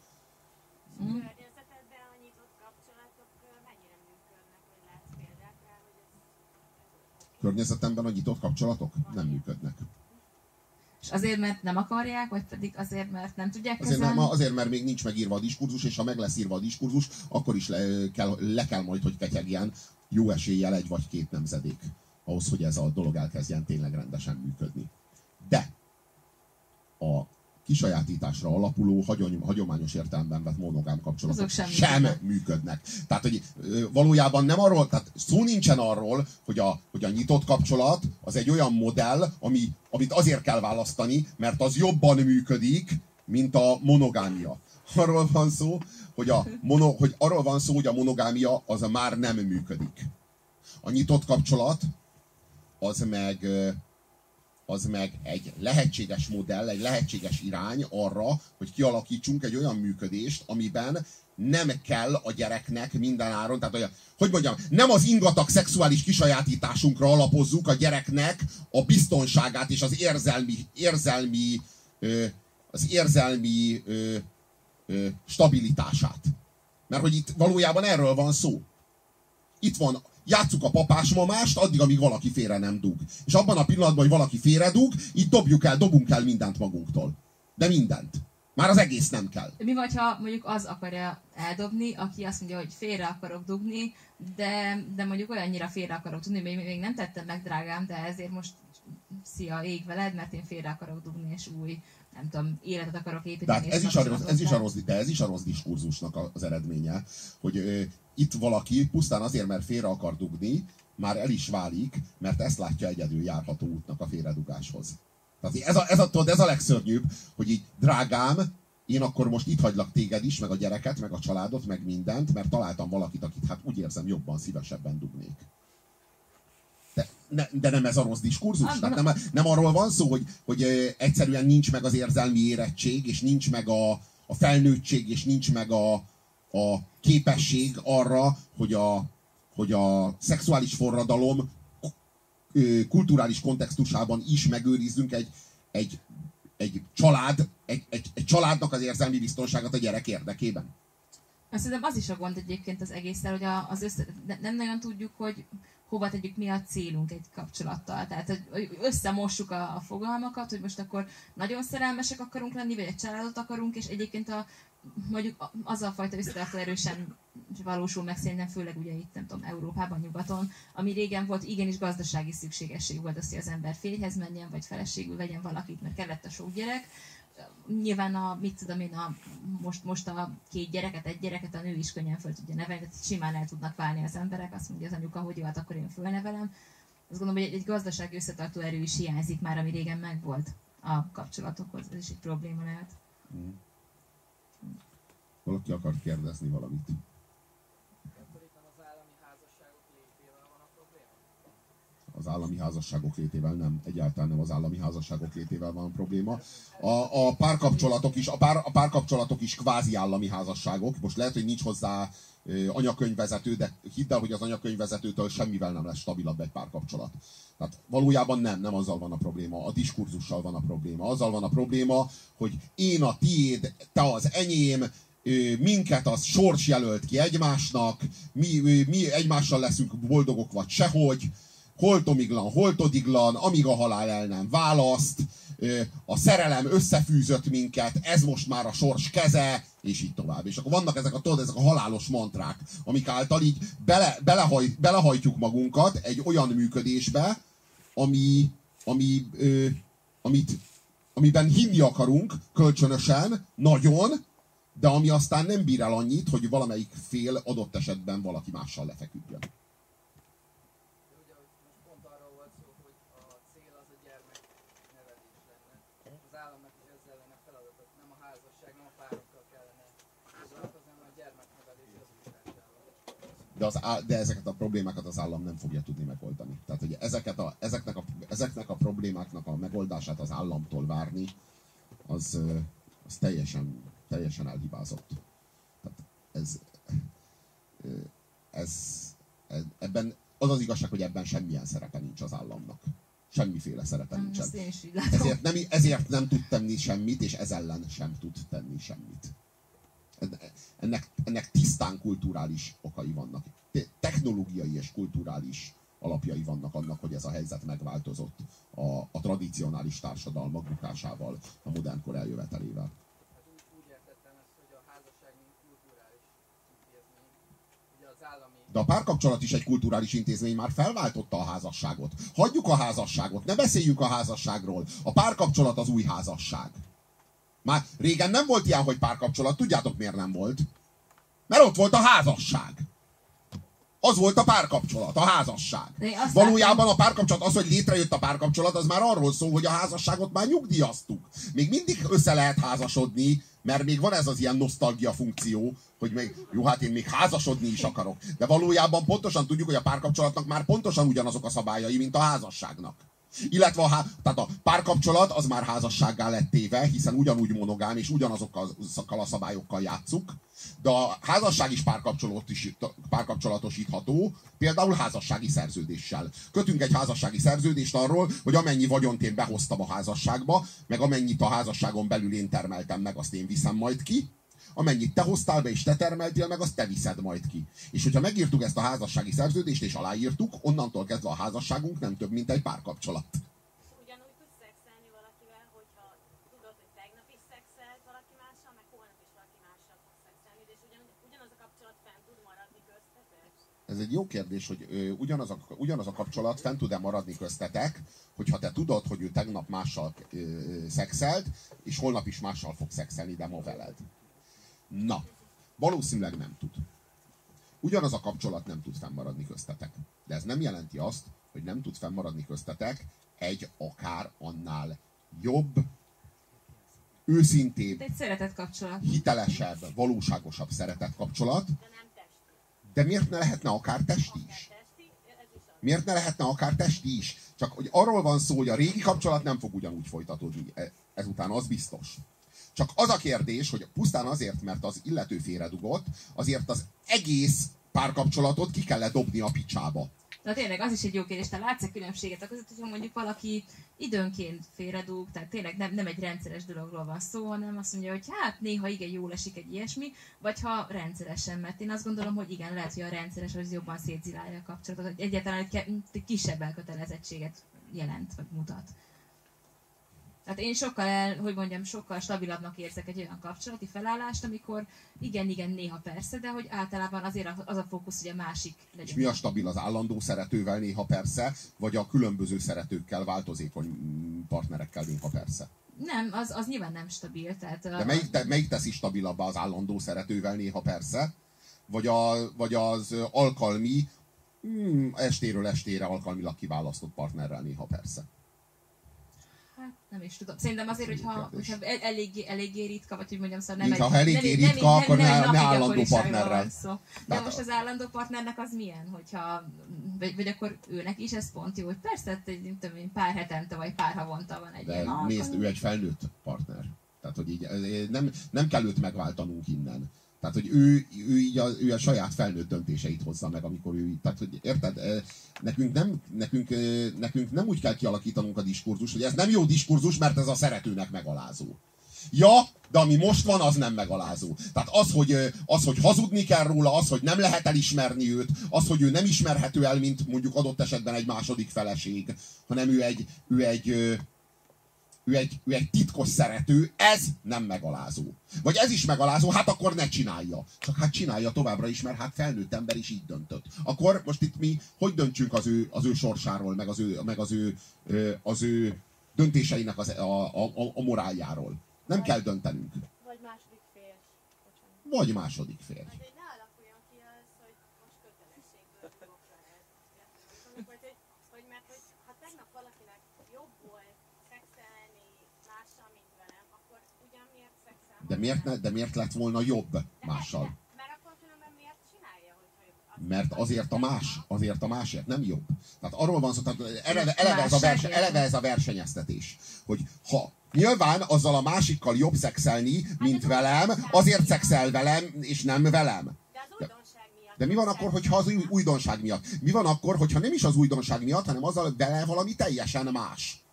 A környezetedben a nyitott kapcsolatok ö, mennyire működnek, vagy látsz példát rá, hogy ez, ez oké? Környezetemben a nyitott kapcsolatok nem működnek. És azért, mert nem akarják, vagy pedig azért, mert nem tudják Azért, kezelni? nem, azért, mert még nincs megírva a diskurzus, és ha meg lesz írva a diskurzus, akkor is le kell, le kell majd, hogy ketyegjen jó eséllyel egy vagy két nemzedék ahhoz, hogy ez a dolog elkezdjen tényleg rendesen működni. De a kisajátításra alapuló, hagyony, hagyományos értelemben vett monogám kapcsolatok sem sem működnek. működnek. Tehát, hogy valójában nem arról, tehát szó nincsen arról, hogy a, hogy a nyitott kapcsolat az egy olyan modell, ami, amit azért kell választani, mert az jobban működik, mint a monogámia. Arról van szó, hogy, a mono, hogy arról van szó, hogy a monogámia az már nem működik. A nyitott kapcsolat az meg az meg egy lehetséges modell, egy lehetséges irány arra, hogy kialakítsunk egy olyan működést, amiben nem kell a gyereknek mindenáron, tehát olyan, hogy mondjam, nem az ingatag szexuális kisajátításunkra alapozzuk a gyereknek a biztonságát és az érzelmi, érzelmi, ö, az érzelmi ö, ö, stabilitását. Mert hogy itt valójában erről van szó. Itt van, játsszuk a papás-mamást, addig, amíg valaki félre nem dug. És abban a pillanatban, hogy valaki félre dug, így dobjuk el, dobunk el mindent magunktól. De mindent. Már az egész nem kell. Mi vagy, ha mondjuk az akarja eldobni, aki azt mondja, hogy félre akarok dugni, de, de mondjuk olyannyira félre akarok dugni, még, még nem tettem meg, drágám, de ezért most szia, ég veled, mert én félre akarok dugni, és új, nem tudom, életet akarok építeni. Tehát és ez is, a rossz, ez is a rossz, de ez is a rossz diskurzusnak az eredménye, hogy itt valaki pusztán azért, mert félre akar dugni, már el is válik, mert ezt látja egyedül járható útnak a félredugáshoz. Tehát ez a, ez, a, tudod, ez a legszörnyűbb, hogy így, drágám, én akkor most itt hagylak téged is, meg a gyereket, meg a családot, meg mindent, mert találtam valakit, akit hát úgy érzem jobban, szívesebben dugnék. De, ne, de nem ez a rossz diskurzus? Ah, Tehát nem, nem arról van szó, hogy, hogy egyszerűen nincs meg az érzelmi érettség, és nincs meg a, a felnőttség, és nincs meg a, a képesség arra, hogy a, hogy a szexuális forradalom kulturális kontextusában is megőrizzünk egy, egy, egy család, egy, egy, egy családnak az érzelmi biztonságát a gyerek érdekében. Szerintem az is a gond egyébként az egésszel, hogy az össze, ne- nem nagyon tudjuk, hogy hova tegyük mi a célunk egy kapcsolattal. Tehát, hogy összemossuk a, a fogalmakat, hogy most akkor nagyon szerelmesek akarunk lenni, vagy egy családot akarunk, és egyébként a mondjuk az a fajta összetartó erősen valósul meg szerintem főleg ugye itt, nem tudom, Európában, nyugaton, ami régen volt, igenis gazdasági szükségesség volt az, hogy az ember férjhez menjen, vagy feleségül vegyen valakit, mert kellett a sok gyerek. Nyilván a, mit tudom én, a, most, most a két gyereket, egy gyereket a nő is könnyen föl tudja nevelni, tehát simán el tudnak válni az emberek, azt mondja az anyuka, hogy jó, hát akkor én fölnevelem. Azt gondolom, hogy egy, egy gazdasági összetartó erő is hiányzik már, ami régen megvolt a kapcsolatokhoz, ez is egy probléma lehet. Valaki akar kérdezni valamit. Az állami házasságok létével nem, egyáltalán nem az állami házasságok létével van probléma. A, a párkapcsolatok is, a, pár, a párkapcsolatok is kvázi állami házasságok. Most lehet, hogy nincs hozzá ö, anyakönyvvezető, de hidd el, hogy az anyakönyvvezetőtől semmivel nem lesz stabilabb egy párkapcsolat. Tehát valójában nem, nem azzal van a probléma, a diskurzussal van a probléma. Azzal van a probléma, hogy én a tiéd, te az enyém, minket az sors jelölt ki egymásnak, mi, mi egymással leszünk boldogok vagy sehogy, holtomiglan, holtodiglan, amíg a halál el nem választ, a szerelem összefűzött minket, ez most már a sors keze, és így tovább. És akkor vannak ezek a, tudod, ezek a halálos mantrák, amik által így bele, belehaj, belehajtjuk magunkat egy olyan működésbe, ami, ami, ö, amit, amiben hinni akarunk kölcsönösen, nagyon, de ami aztán nem bír el annyit, hogy valamelyik fél adott esetben valaki mással lefeküdjön. De az á- de ezeket a problémákat az állam nem fogja tudni megoldani. Tehát, hogy ezeket a, ezeknek, a, ezeknek a problémáknak a megoldását az államtól várni, az, az teljesen, teljesen elhibázott. Tehát ez, ez, ez, ebben az az igazság, hogy ebben semmilyen szerepe nincs az államnak. Semmiféle szerepe Nem, nincsen. Ezért nem, ezért nem tud tenni semmit, és ez ellen sem tud tenni semmit. Ennek, ennek tisztán kulturális okai vannak. Te- Technológiai és kulturális alapjai vannak annak, hogy ez a helyzet megváltozott a, a tradicionális társadalmak bukásával, a modern kor eljövetelével. Hát úgy, úgy értettem ezt, hogy a házasság mint kulturális intézmény. Ugye az állami De a párkapcsolat is egy kulturális intézmény, már felváltotta a házasságot. Hagyjuk a házasságot, ne beszéljünk a házasságról. A párkapcsolat az új házasság. Már régen nem volt ilyen, hogy párkapcsolat, tudjátok miért nem volt? Mert ott volt a házasság. Az volt a párkapcsolat, a házasság. Valójában a párkapcsolat, az, hogy létrejött a párkapcsolat, az már arról szól, hogy a házasságot már nyugdíjaztuk. Még mindig össze lehet házasodni, mert még van ez az ilyen nosztalgia funkció, hogy még, jó, hát én még házasodni is akarok. De valójában pontosan tudjuk, hogy a párkapcsolatnak már pontosan ugyanazok a szabályai, mint a házasságnak. Illetve a, há- tehát a párkapcsolat az már házassággá lett téve, hiszen ugyanúgy monogám és ugyanazokkal a szabályokkal játszuk. De a házasság is párkapcsolatos- párkapcsolatosítható, például házassági szerződéssel. Kötünk egy házassági szerződést arról, hogy amennyi vagyont én behoztam a házasságba, meg amennyit a házasságon belül én termeltem meg, azt én viszem majd ki, amennyit te hoztál be és te termeltél meg, azt te viszed majd ki. És hogyha megírtuk ezt a házassági szerződést és aláírtuk, onnantól kezdve a házasságunk nem több, mint egy párkapcsolat. Ez egy jó kérdés, hogy ö, ugyanaz, a, ugyanaz a kapcsolat fent tud-e maradni köztetek, hogyha te tudod, hogy ő tegnap mással ö, szexelt, és holnap is mással fog szexelni, de ma veled. Na, valószínűleg nem tud. Ugyanaz a kapcsolat nem tud fennmaradni köztetek. De ez nem jelenti azt, hogy nem tud fennmaradni köztetek egy akár annál jobb, őszintébb, Egy szeretett kapcsolat. hitelesebb, valóságosabb szeretet kapcsolat, De miért ne lehetne akár testi is? Miért ne lehetne akár testi is? Csak hogy arról van szó, hogy a régi kapcsolat nem fog ugyanúgy folytatódni. E- Ezután az biztos. Csak az a kérdés, hogy pusztán azért, mert az illető félredugott, azért az egész párkapcsolatot ki kell dobni a picsába. De tényleg az is egy jó kérdés, te látsz-e különbséget a között, hogyha mondjuk valaki időnként félredúg, tehát tényleg nem, nem egy rendszeres dologról van szó, hanem azt mondja, hogy hát néha igen jól esik egy ilyesmi, vagy ha rendszeresen, mert én azt gondolom, hogy igen, lehet, hogy a rendszeres az jobban szétzilálja a kapcsolatot, egyáltalán egy kisebb elkötelezettséget jelent, vagy mutat. Tehát én sokkal, el, hogy mondjam, sokkal stabilabbnak érzek egy olyan kapcsolati felállást, amikor igen, igen, néha persze, de hogy általában azért az a fókusz, hogy a másik legyen. És mi a stabil? Az állandó szeretővel néha persze, vagy a különböző szeretőkkel, változékony mm, partnerekkel néha persze? Nem, az, az nyilván nem stabil. Tehát De melyik, te, melyik teszi stabilabbá az állandó szeretővel néha persze? Vagy, a, vagy az alkalmi, mm, estéről estére alkalmilag kiválasztott partnerrel néha persze? Hát nem is tudom. Szerintem azért, hogyha, hogyha el- eléggé, eléggé ritka, vagy hogy mondjam, szóval nem egy, eléggé nem, ritka, akkor nem, ne- állandó partnerrel. Szó. De Tehát most az állandó partnernek az milyen, hogyha, vagy, vagy akkor őnek is ez pont jó, hogy persze, hát egy, nem tudom pár hetente vagy pár havonta van egy De ilyen nézd, ő egy felnőtt partner. Tehát, hogy így nem, nem kell őt megváltanunk innen. Tehát, hogy ő, ő, így a, ő a saját felnőtt döntéseit hozza meg, amikor ő tehát, hogy érted, nekünk nem, nekünk, nekünk nem úgy kell kialakítanunk a diskurzus, hogy ez nem jó diskurzus, mert ez a szeretőnek megalázó. Ja, de ami most van, az nem megalázó. Tehát az hogy, az, hogy hazudni kell róla, az, hogy nem lehet elismerni őt, az, hogy ő nem ismerhető el, mint mondjuk adott esetben egy második feleség, hanem ő egy, ő egy, ő egy, ő egy titkos szerető, ez nem megalázó. Vagy ez is megalázó, hát akkor ne csinálja. Csak hát csinálja továbbra is, mert hát felnőtt ember is így döntött. Akkor most itt mi hogy döntsünk az ő, az ő sorsáról, meg az ő, meg az ő, az ő döntéseinek az, a, a, a, a moráljáról? Nem kell döntenünk. Vagy második. Bocsánat. Vagy második fél. Hát, hogy ne alakuljon ki az, hogy most kötelességből dugok vele. Érted? Vagy hogy, hogy mert hogy ha tegnap valakinek jobb volt szexelni mással, mint velem, akkor ugyan miért szexel? De miért, ne, de miért lett volna jobb mással? Mert akkor különben miért csinálja, hogyha jobb? Mert azért a más, azért a másért nem jobb. Tehát arról van szó, tehát eleve, eleve, ez, a verse, eleve ez a versenyeztetés. Hogy ha nyilván azzal a másikkal jobb szexelni, mint velem, azért szexel velem, és nem velem. De. De mi van akkor, hogyha az új- újdonság miatt? Mi van akkor, hogyha nem is az újdonság miatt, hanem azzal vele valami teljesen más?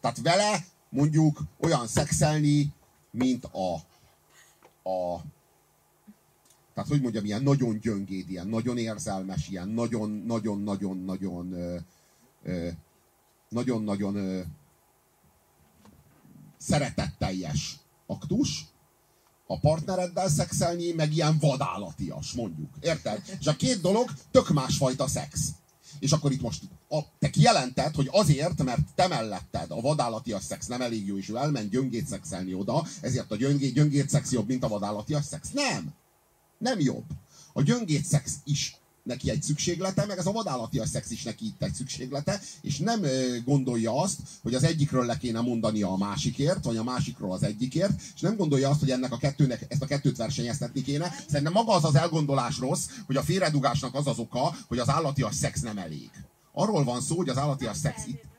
Tehát vele mondjuk olyan szexelni, mint a, a tehát hogy mondjam, ilyen nagyon gyöngéd, ilyen nagyon érzelmes, ilyen nagyon-nagyon-nagyon-nagyon nagyon-nagyon szeretetteljes aktus, a partnereddel szexelni, meg ilyen vadállatias, mondjuk. Érted? És a két dolog tök másfajta szex. És akkor itt most a, te kijelented, hogy azért, mert te melletted a vadállatias szex nem elég jó, és ő elment gyöngét szexelni oda, ezért a gyöngét, gyöngét szex jobb, mint a vadállatias szex. Nem! Nem jobb. A gyöngét szex is neki egy szükséglete, meg ez a vadállatias szex is neki itt egy szükséglete, és nem gondolja azt, hogy az egyikről le kéne mondania a másikért, vagy a másikról az egyikért, és nem gondolja azt, hogy ennek a kettőnek, ezt a kettőt versenyeztetni kéne. Szerintem maga az az elgondolás rossz, hogy a félredugásnak az az oka, hogy az állatias szex nem elég. Arról van szó, hogy az állatias szex itt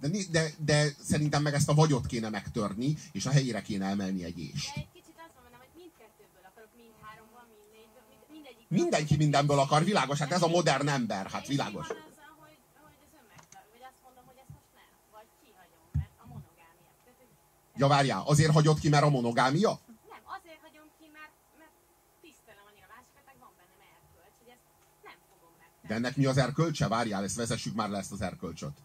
de, de, de szerintem meg ezt a vagyot kéne megtörni, és a helyére kéne emelni egy ést. De egy kicsit azt mondanám, hogy mindkettőből akarok, mind háromban, mind négyből, mind, mindegyik. Mindenki mindenből akar, világos, hát ez a modern ember, hát világos. Ja, várjál, azért hagyott ki, mert a monogámia? nem, azért hagyom ki, mert, mert tisztelem annyira a másikat, meg van bennem erkölcs, hogy ezt nem fogom megtenni. De ennek mi az erkölcse? Várjál, ezt vezessük már le ezt az erkölcsöt.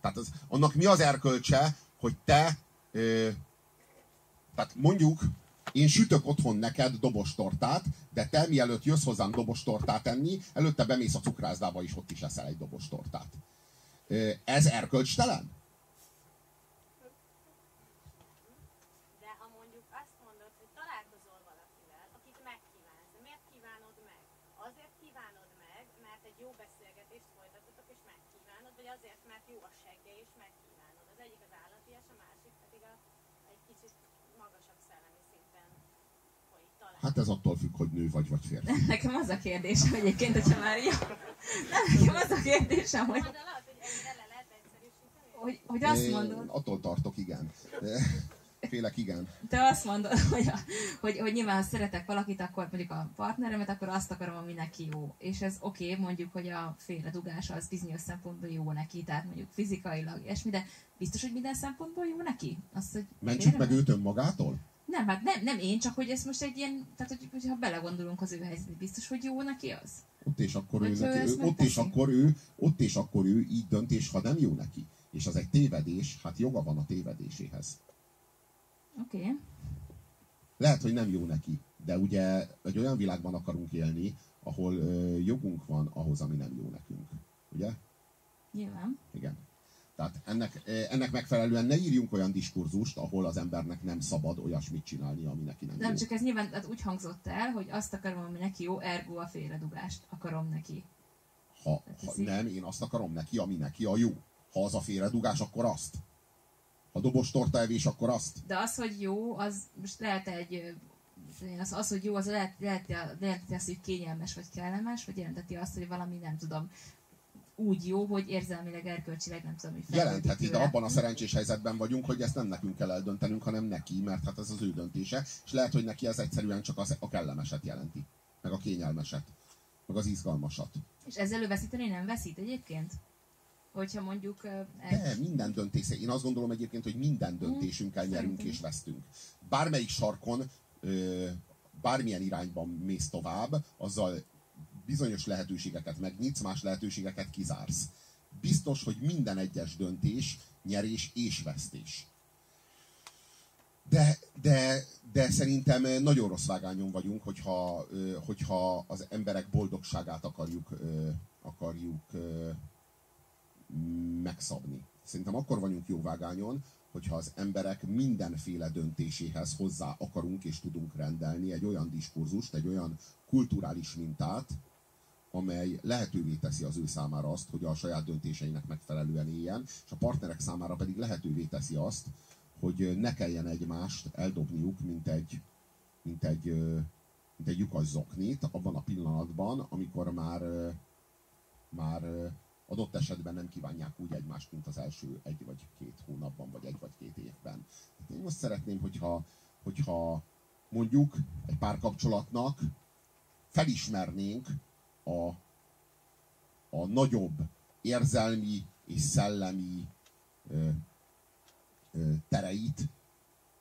Tehát az, annak mi az erkölcse, hogy te, ö, tehát mondjuk, én sütök otthon neked dobostortát, de te mielőtt jössz hozzám dobostortát enni, előtte bemész a cukrászdába, és ott is eszel egy dobostortát. Ez erkölcstelen? De ha mondjuk azt mondod, hogy találkozol valakivel, akit megkívánsz, de miért kívánod meg? Azért kívánod meg, mert egy jó beszélgetést folytatotok és megkívánod, vagy azért, mert jó a segge és megkívánod. Az egyik az állatias, a másik pedig a, egy kicsit magasabb szellemi szinten folyik talán. Hát ez attól függ, hogy nő vagy, vagy férfi. Nekem az a kérdésem egyébként, hogyha már jó. Nem, nekem az a kérdésem, hogy, hogy hogy, hogy azt Én mondod, Attól tartok, igen. Félek, igen. te azt mondod, hogy, a, hogy, hogy nyilván, ha szeretek valakit, akkor mondjuk a partneremet, akkor azt akarom, ami neki jó. És ez oké, okay, mondjuk, hogy a félredugás az bizonyos szempontból jó neki, tehát mondjuk fizikailag, ilyesmi, de biztos, hogy minden szempontból jó neki? Azt, hogy Mentsük meg őt önmagától? Nem, hát nem, nem én, csak hogy ez most egy ilyen, tehát hogy, hogyha belegondolunk az ő helyzetbe, biztos, hogy jó neki az? Ott és akkor ő, neki, ő, ott és akkor ő, ott és akkor ő így dönt, és ha nem jó neki. És az egy tévedés, hát joga van a tévedéséhez. Oké. Okay. Lehet, hogy nem jó neki, de ugye egy olyan világban akarunk élni, ahol ö, jogunk van ahhoz, ami nem jó nekünk. Ugye? Nyilván. Igen. Tehát ennek, ennek megfelelően ne írjunk olyan diskurzust, ahol az embernek nem szabad olyasmit csinálni, ami neki nem, Nem, jó. csak ez nyilván hát úgy hangzott el, hogy azt akarom, ami neki jó, ergo a félredugást akarom neki. Ha, ha nem, én azt akarom neki, ami neki a jó. Ha az a félredugás, akkor azt. Ha dobos torta evés, akkor azt. De az, hogy jó, az most lehet egy az, az, hogy jó, az lehet, lehet, jelenteti azt, hogy kényelmes vagy kellemes, vagy jelenteti azt, hogy valami, nem tudom, úgy jó, hogy érzelmileg, erkölcsileg nem tudom, hogy Jelentheti, de fejlődik tőle. abban a szerencsés helyzetben vagyunk, hogy ezt nem nekünk kell eldöntenünk, hanem neki, mert hát ez az ő döntése, és lehet, hogy neki ez egyszerűen csak az, a kellemeset jelenti, meg a kényelmeset, meg az izgalmasat. És ezzel ő veszíteni nem veszít egyébként? Hogyha mondjuk egy... De minden döntés, én azt gondolom egyébként, hogy minden döntésünkkel nyerünk és vesztünk. Bármelyik sarkon, bármilyen irányban mész tovább, azzal bizonyos lehetőségeket megnyitsz, más lehetőségeket kizársz. Biztos, hogy minden egyes döntés nyerés és vesztés. De, de, de szerintem nagyon rossz vágányon vagyunk, hogyha, hogyha az emberek boldogságát akarjuk, akarjuk megszabni. Szerintem akkor vagyunk jó vágányon, hogyha az emberek mindenféle döntéséhez hozzá akarunk és tudunk rendelni egy olyan diskurzust, egy olyan kulturális mintát, amely lehetővé teszi az ő számára azt, hogy a saját döntéseinek megfelelően éljen, és a partnerek számára pedig lehetővé teszi azt, hogy ne kelljen egymást eldobniuk, mint egy, mint egy, mint egy lyukas zoknit, abban a pillanatban, amikor már, már adott esetben nem kívánják úgy egymást, mint az első egy vagy két hónapban, vagy egy vagy két évben. Hát Én most szeretném, hogyha, hogyha mondjuk egy párkapcsolatnak felismernénk a, a nagyobb érzelmi és szellemi ö, ö, tereit,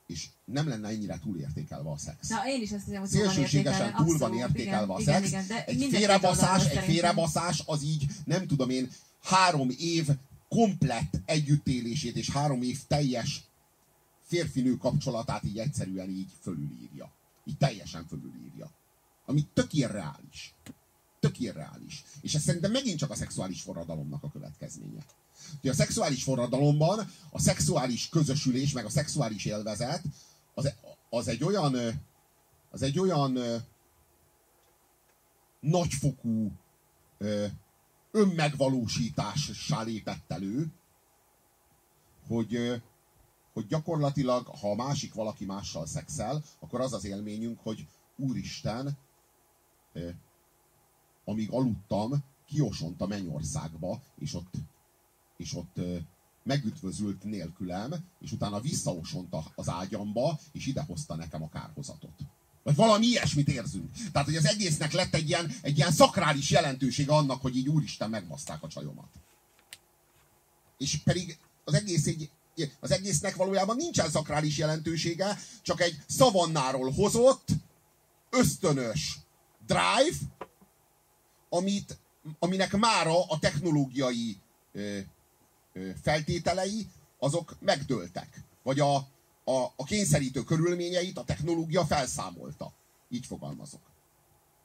és nem lenne ennyire túlértékelve a szex. Na, én is azt hiszem, hogy túl van Szélsőségesen túl van értékelve a igen, szex. Igen, igen, egy félrebaszás, egy félrebaszás az így, nem tudom én, három év komplett együttélését és három év teljes férfinő kapcsolatát így egyszerűen így fölülírja. Így teljesen fölülírja. Ami tök irreális. Tök irreális. És ez szerintem megint csak a szexuális forradalomnak a következménye. Hogy a szexuális forradalomban a szexuális közösülés, meg a szexuális élvezet az, az egy olyan az egy olyan nagyfokú önmegvalósítássá lépett elő, hogy, hogy gyakorlatilag, ha a másik valaki mással szexel, akkor az az élményünk, hogy Úristen, amíg aludtam, kiosont a mennyországba, és ott, és ott megütvözült nélkülem, és utána visszaosont az ágyamba, és idehozta nekem a kárhozatot. Vagy valami ilyesmit érzünk. Tehát, hogy az egésznek lett egy ilyen, egy ilyen szakrális jelentősége annak, hogy így úristen megbaszták a csajomat. És pedig az egész egy, az egésznek valójában nincsen szakrális jelentősége, csak egy szavannáról hozott, ösztönös drive, amit, aminek mára a technológiai ö, ö, feltételei, azok megdőltek. Vagy a, a, a kényszerítő körülményeit a technológia felszámolta. Így fogalmazok.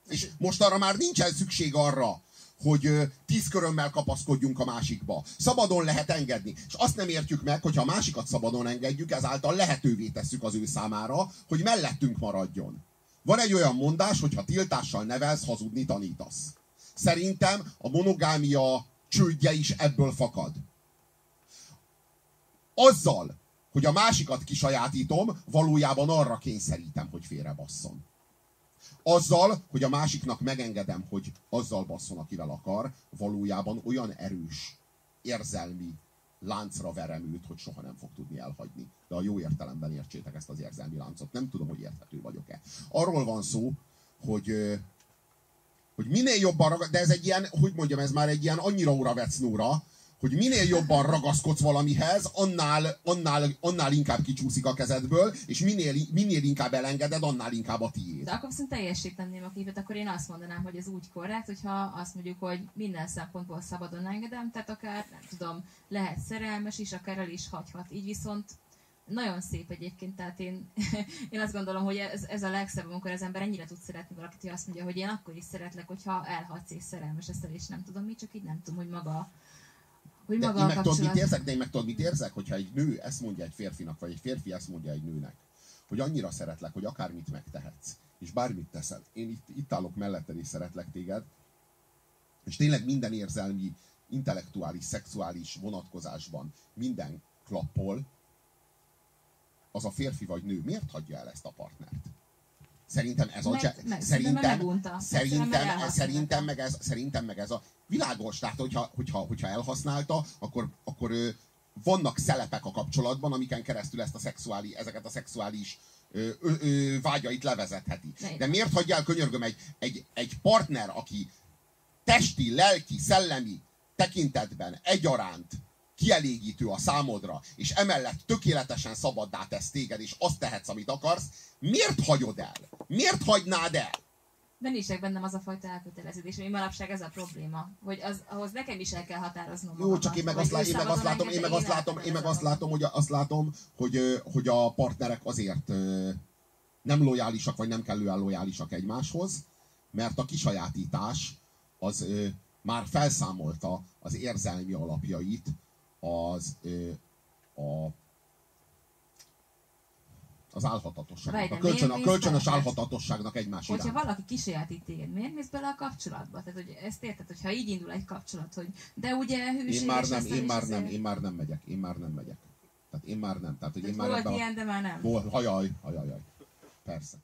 És most arra már nincsen szükség arra, hogy tíz körömmel kapaszkodjunk a másikba. Szabadon lehet engedni. És azt nem értjük meg, hogyha a másikat szabadon engedjük, ezáltal lehetővé tesszük az ő számára, hogy mellettünk maradjon. Van egy olyan mondás, hogy ha tiltással nevelsz, hazudni tanítasz. Szerintem a monogámia csődje is ebből fakad. Azzal, hogy a másikat kisajátítom, valójában arra kényszerítem, hogy félrebasszon. Azzal, hogy a másiknak megengedem, hogy azzal basszon, akivel akar, valójában olyan erős érzelmi láncra verem őt, hogy soha nem fog tudni elhagyni. De a jó értelemben értsétek ezt az érzelmi láncot. Nem tudom, hogy érthető vagyok-e. Arról van szó, hogy, hogy minél jobban ragad, de ez egy ilyen, hogy mondjam, ez már egy ilyen annyira óra vec nóra, hogy minél jobban ragaszkodsz valamihez, annál, annál, annál inkább kicsúszik a kezedből, és minél, minél inkább elengeded, annál inkább a tiéd. De akkor viszont teljesíteném a képet, akkor én azt mondanám, hogy ez úgy korrekt, hogyha azt mondjuk, hogy minden szempontból szabadon engedem, tehát akár, nem tudom, lehet szerelmes is, akár el is hagyhat. Így viszont nagyon szép egyébként, tehát én, én azt gondolom, hogy ez, ez a legszebb, amikor az ember ennyire tud szeretni valakit, hogy azt mondja, hogy én akkor is szeretlek, hogyha elhatsz és szerelmes leszel, és nem tudom mi, csak így nem tudom, hogy maga hogy De maga én meg tudod, mit kapcsolat. érzek? De én meg tudod, mit érzek? Hogyha egy nő ezt mondja egy férfinak, vagy egy férfi ezt mondja egy nőnek, hogy annyira szeretlek, hogy akármit megtehetsz, és bármit teszel. Én itt, itt állok melletted, és szeretlek téged, és tényleg minden érzelmi, intellektuális, szexuális vonatkozásban minden klappol, az a férfi vagy nő miért hagyja el ezt a partnert? Szerintem ez a... Meg- cse- meg- szerintem, szerintem, meg elhasználta. szerintem, meg ez, szerintem meg ez a világos, tehát hogyha, hogyha, hogyha elhasználta, akkor, akkor ö, vannak szelepek a kapcsolatban, amiken keresztül ezt a szexuális, ezeket a szexuális ö, ö, ö, vágyait levezetheti. De miért hagyja el, könyörgöm, egy, egy, egy partner, aki testi, lelki, szellemi tekintetben egyaránt kielégítő a számodra, és emellett tökéletesen szabaddá tesz téged, és azt tehetsz, amit akarsz, miért hagyod el? Miért hagynád el? De nincs bennem az a fajta elköteleződés, hogy manapság ez a probléma, hogy az, ahhoz nekem is el kell határoznom Jó, magamat, csak én meg azt, lá- én meg azt látom, én meg azt látom, én meg azt látom, hogy azt látom, hogy, hogy a partnerek azért nem lojálisak, vagy nem kellően lojálisak egymáshoz, mert a kisajátítás az már felszámolta az érzelmi alapjait az a az álhatatosságnak, a, kölcsön, a kölcsönös bele? álhatatosságnak egymás Hogyha iránt. valaki kisajátít téged, miért mész bele a kapcsolatba? Tehát, hogy ezt érted, hogyha így indul egy kapcsolat, hogy de ugye hűséges Én már nem, én már nem, én már nem megyek, én már nem megyek. Tehát én már nem. Tehát, hogy én Tehát már volt ebbe a- ilyen, de már nem. Volt, hajaj, hajaj, hajaj. Persze.